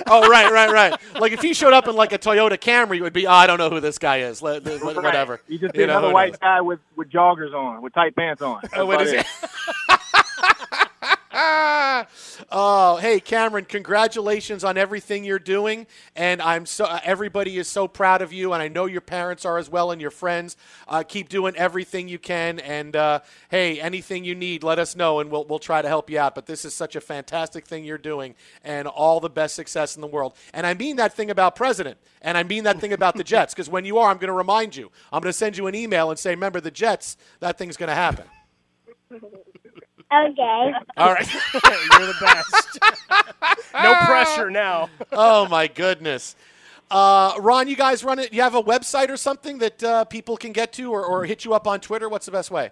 Oh, right, right, right. Like if he showed up in like a Toyota Camry, it would be, oh, I don't know who this guy is. Let- let- Whatever. You just You see know, another white knows? guy with, with joggers on, with tight pants on. Oh, what That's is about it? oh, hey, Cameron! Congratulations on everything you're doing, and I'm so uh, everybody is so proud of you, and I know your parents are as well, and your friends. Uh, keep doing everything you can, and uh, hey, anything you need, let us know, and we'll we'll try to help you out. But this is such a fantastic thing you're doing, and all the best success in the world. And I mean that thing about president, and I mean that thing about the Jets, because when you are, I'm going to remind you. I'm going to send you an email and say, remember the Jets. That thing's going to happen. Okay. All right. You're the best. no pressure now. oh my goodness. Uh, Ron, you guys run it. You have a website or something that uh, people can get to, or, or hit you up on Twitter. What's the best way?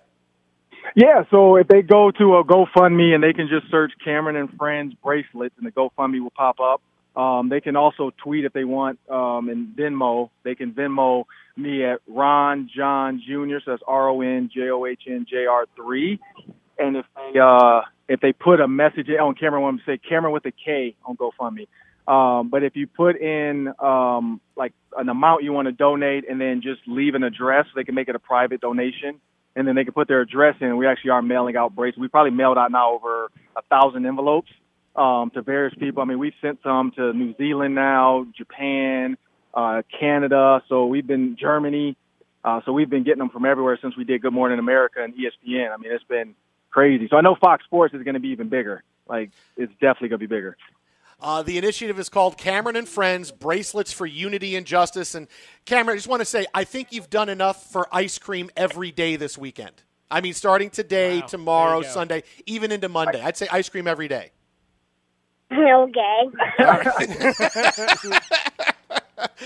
Yeah, so if they go to a GoFundMe and they can just search Cameron and Friends bracelets, and the GoFundMe will pop up. Um, they can also tweet if they want, um, and Venmo. They can Venmo me at Ron John Jr. So that's R O N J O H N J R three. And if they uh, if they put a message on Cameron, want to say Cameron with a K on GoFundMe. Um, but if you put in um, like an amount you want to donate, and then just leave an address, they can make it a private donation, and then they can put their address in. We actually are mailing out bracelets. We probably mailed out now over a thousand envelopes um, to various people. I mean, we've sent some to New Zealand now, Japan, uh, Canada. So we've been Germany. Uh, so we've been getting them from everywhere since we did Good Morning America and ESPN. I mean, it's been crazy. So I know Fox Sports is going to be even bigger. Like, it's definitely going to be bigger. Uh, the initiative is called Cameron and Friends Bracelets for Unity and Justice. And Cameron, I just want to say, I think you've done enough for ice cream every day this weekend. I mean, starting today, Wow. tomorrow, There you go. Sunday, even into Monday. I'd say ice cream every day. Okay.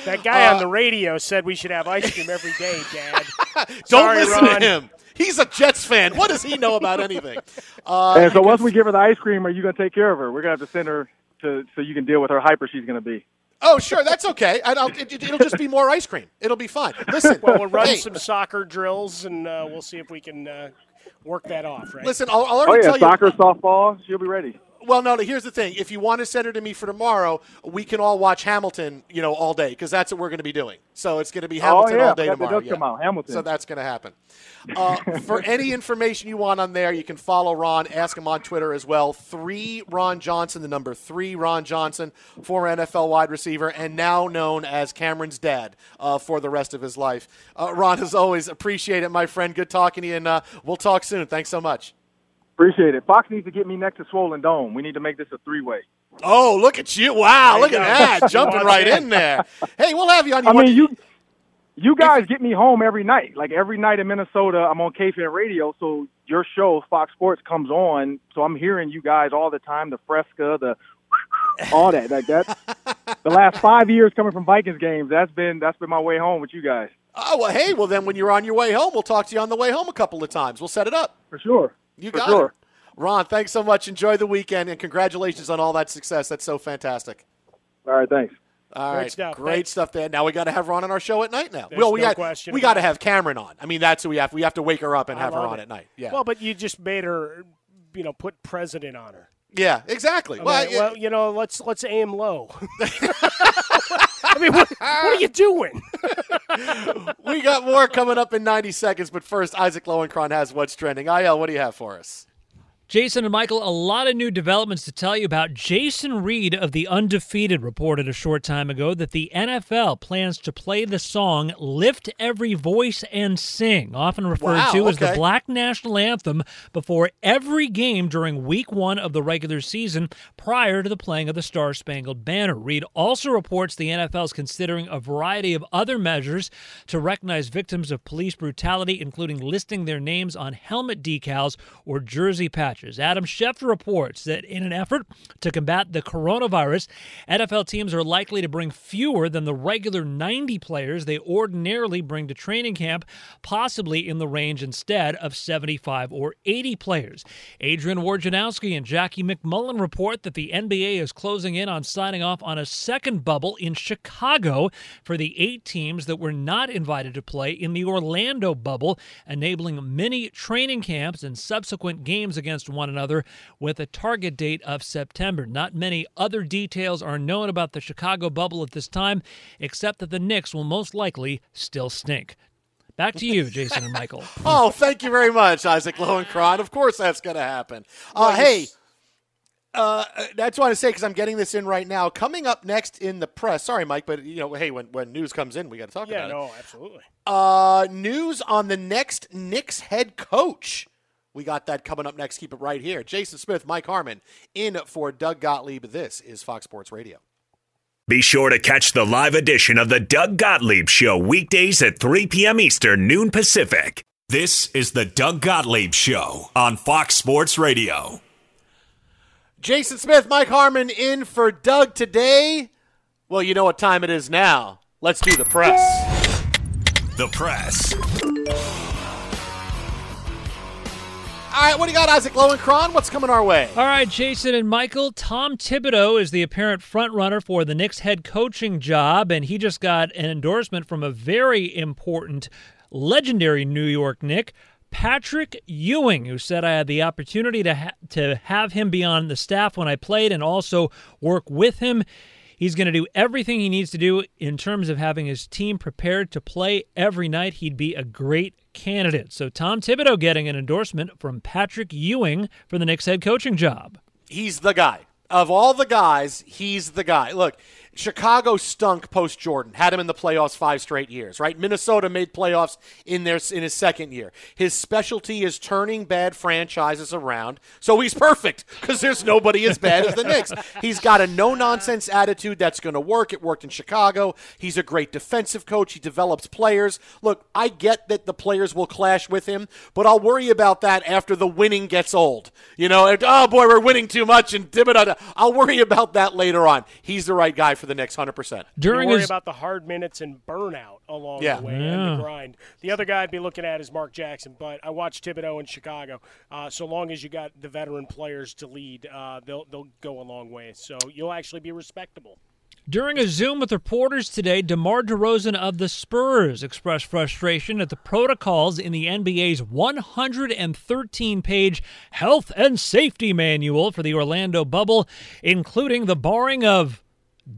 That guy Uh, on the radio said we should have ice cream every day, Dad. Don't Sorry, listen Ron. to him. He's a Jets fan. What does he know about anything? Uh, and so once we give her the ice cream, are you going to take care of her? We're going to have to send her to so you can deal with her hyper she's going to be. oh, sure, that's okay. I don't, it, it'll just be more ice cream. It'll be fine. Listen, Well, we'll run hey, some soccer drills, and uh, we'll see if we can uh, work that off. Right? listen. I'll, I'll Oh already yeah, tell soccer, you. Soccer, softball, she'll be ready. Well, no, no. Here's the thing. If you want to send her to me for tomorrow, we can all watch Hamilton, you know, all day because that's what we're going to be doing. So it's going to be Hamilton oh yeah, all day tomorrow. yeah. come out. Hamilton. So that's going to happen. Uh, for any information you want on there, you can follow Ron. Ask him on Twitter as well. Three Ron Johnson, the number three Ron Johnson, former NFL wide receiver, and now known as Cameron's dad uh, for the rest of his life. Uh, Ron, as always, appreciate it, my friend. Good talking to you, and uh, we'll talk soon. Thanks so much. Appreciate it. Fox needs to get me next to Swollen Dome. We need to make this a three way. Oh, look at you! Wow, look at that, jumping right in there. Hey, we'll have you on. You I mean, you you guys get me home every night. Like every night in Minnesota, I'm on KFan Radio, so your show Fox Sports comes on. So I'm hearing you guys all the time. The Fresca, the all that, like that. the last five years coming from Vikings games, that's been that's been my way home with you guys Oh well, hey, well then when you're on your way home, we'll talk to you on the way home a couple of times. We'll set it up. for sure. You got sure. it. Ron, thanks so much. Enjoy the weekend and congratulations on all that success. That's so fantastic. All right, thanks. All Great right, stuff. great Thanks. stuff there. Now we got to have Ron on our show at night. Now, There's well, we no got question we got to have Cameron on. I mean, that's who we have. We have to wake her up and I have her on it. at night. Yeah, Well, but you just made her, you know, put president on her. yeah, exactly. I well, mean, well, you know, let's let's aim low. I mean, what, what are you doing? we got more coming up in 90 seconds. But first, Isaac Lowenkron has what's trending. Il, what do you have for us? Jason and Michael, a lot of new developments to tell you about. Jason Reid of The Undefeated reported a short time ago that the NFL plans to play the song Lift Every Voice and Sing, often referred Wow, to as the. Black National Anthem, before every game during week one of the regular season prior to the playing of the Star Spangled Banner. Reed also reports the NFL is considering a variety of other measures to recognize victims of police brutality, including listing their names on helmet decals or jersey patches. Adam Schefter reports that in an effort to combat the coronavirus, NFL teams are likely to bring fewer than the regular 90 players they ordinarily bring to training camp, possibly in the range instead of 75 or 80 players. Adrian Wojnarowski and Jackie MacMullan report that the NBA is closing in on signing off on a second bubble in Chicago for the eight teams that were not invited to play in the Orlando bubble, enabling many training camps and subsequent games against one another with a target date of September. Not many other details are known about the Chicago bubble at this time, except that the Knicks will most likely still stink. Back to you, Jason and Michael. Oh, thank you very much, Isaac Lowenkron. Of course, that's going to happen. Uh, Well, hey, uh, that's what I say because I'm getting this in right now. Coming up next in the press. Sorry, Mike, but you know, hey, when when news comes in, we got to talk Yeah, about no, it. Yeah, no, absolutely. Uh, news on the next Knicks head coach. We got that coming up next. Keep it right here. Jason Smith, Mike Harmon, in for Doug Gottlieb. This is Fox Sports Radio. Be sure to catch the live edition of the Doug Gottlieb Show weekdays at 3 p.m. Eastern, noon Pacific. This is the Doug Gottlieb Show on Fox Sports Radio. Jason Smith, Mike Harmon in for Doug today. Well, you know what time it is now. Let's do the press. The press. All right, what do you got, Isaac Lowenkron? What's coming our way? All right, Jason and Michael. Tom Thibodeau is the apparent frontrunner for the Knicks head coaching job, and he just got an endorsement from a very important, legendary New York Knick. Patrick Ewing, who said I had the opportunity to ha- to have him be on the staff when I played and also work with him. He's going to do everything he needs to do in terms of having his team prepared to play every night. He'd be a great candidate. So Tom Thibodeau getting an endorsement from Patrick Ewing for the Knicks head coaching job. He's the guy. Of all the guys, he's the guy. Look, Chicago stunk post Jordan, had him in the playoffs five straight years, right? Minnesota made playoffs in their in his second year. His specialty is turning bad franchises around, so he's perfect because there's nobody as bad as the Knicks. He's got a no nonsense attitude that's going to work. It worked in Chicago. He's a great defensive coach. He develops players. Look, I get that the players will clash with him, but I'll worry about that after the winning gets old. You know, and, oh boy, we're winning too much, and I'll worry about that later on. He's the right guy for the Knicks, hundred percent. During worry his... about the hard minutes and burnout along yeah. the way yeah. and the grind. The other guy I'd be looking at is Mark Jackson, but I watched Thibodeau in Chicago. Uh, so long as you got the veteran players to lead, uh, they'll they'll go a long way. So you'll actually be respectable. During a Zoom with reporters today, DeMar DeRozan of the Spurs expressed frustration at the protocols in the NBA's 113 page health and safety manual for the Orlando bubble, including the barring of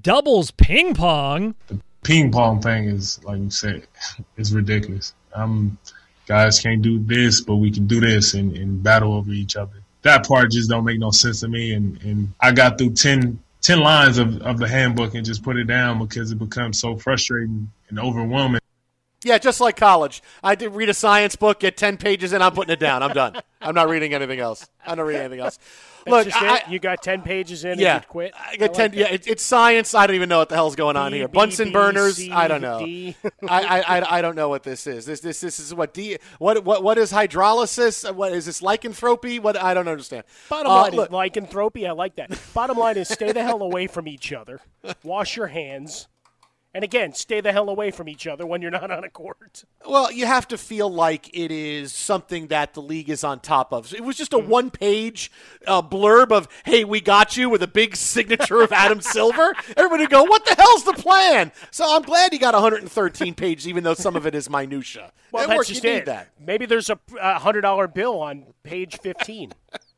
doubles ping pong. The ping pong thing is, like you said, is ridiculous. Um, guys can't do this, but we can do this and, and battle over each other. That part just don't make no sense to me. And, and I got through 10 10 lines of, of the handbook and just put it down because it becomes so frustrating and overwhelming. Yeah, just like college. I did read a science book, get 10 pages in, I'm putting it down. I'm done. I'm not reading anything else. I'm not reading anything else. Look, I, you got 10 pages in yeah, and you quit? I got I 10. yeah, it, it's science. I don't even know what the hell's going on B, here. B, Bunsen B, burners. C, I don't know. I, I, I don't know what this is. This this this is what D what what what is hydrolysis? What is this lycanthropy? What I don't understand. Bottom uh, line look, is lycanthropy. I like that. Bottom line is stay the hell away from each other. Wash your hands. And again, stay the hell away from each other when you're not on a court. Well, you have to feel like it is something that the league is on top of. It was just a mm-hmm. one page uh, blurb of, hey, we got you with a big signature of Adam Silver. Everybody go, what the hell's the plan? So I'm glad you got 113 pages, even though some of it is minutia. Well, it that's works. just you it. that. Maybe there's a $100 bill on page 15.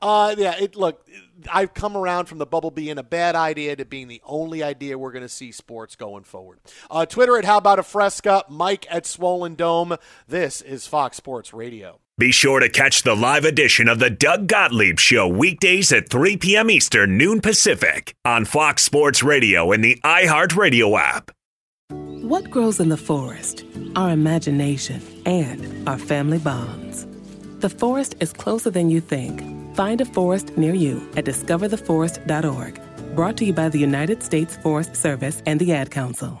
uh, yeah, it, look, I've come around from the bubble being a bad idea to being the only idea we're going to see sports going forward. Uh, Twitter at How About a Fresca, Mike at Swollen Dome. This is Fox Sports Radio. Be sure to catch the live edition of the Doug Gottlieb Show weekdays at 3 p.m. Eastern, noon Pacific on Fox Sports Radio and the iHeartRadio app. What grows in the forest? Our imagination and our family bonds. The forest is closer than you think Find a forest near you at discovertheforest.org. Brought to you by the United States Forest Service and the Ad Council.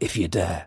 if you dare.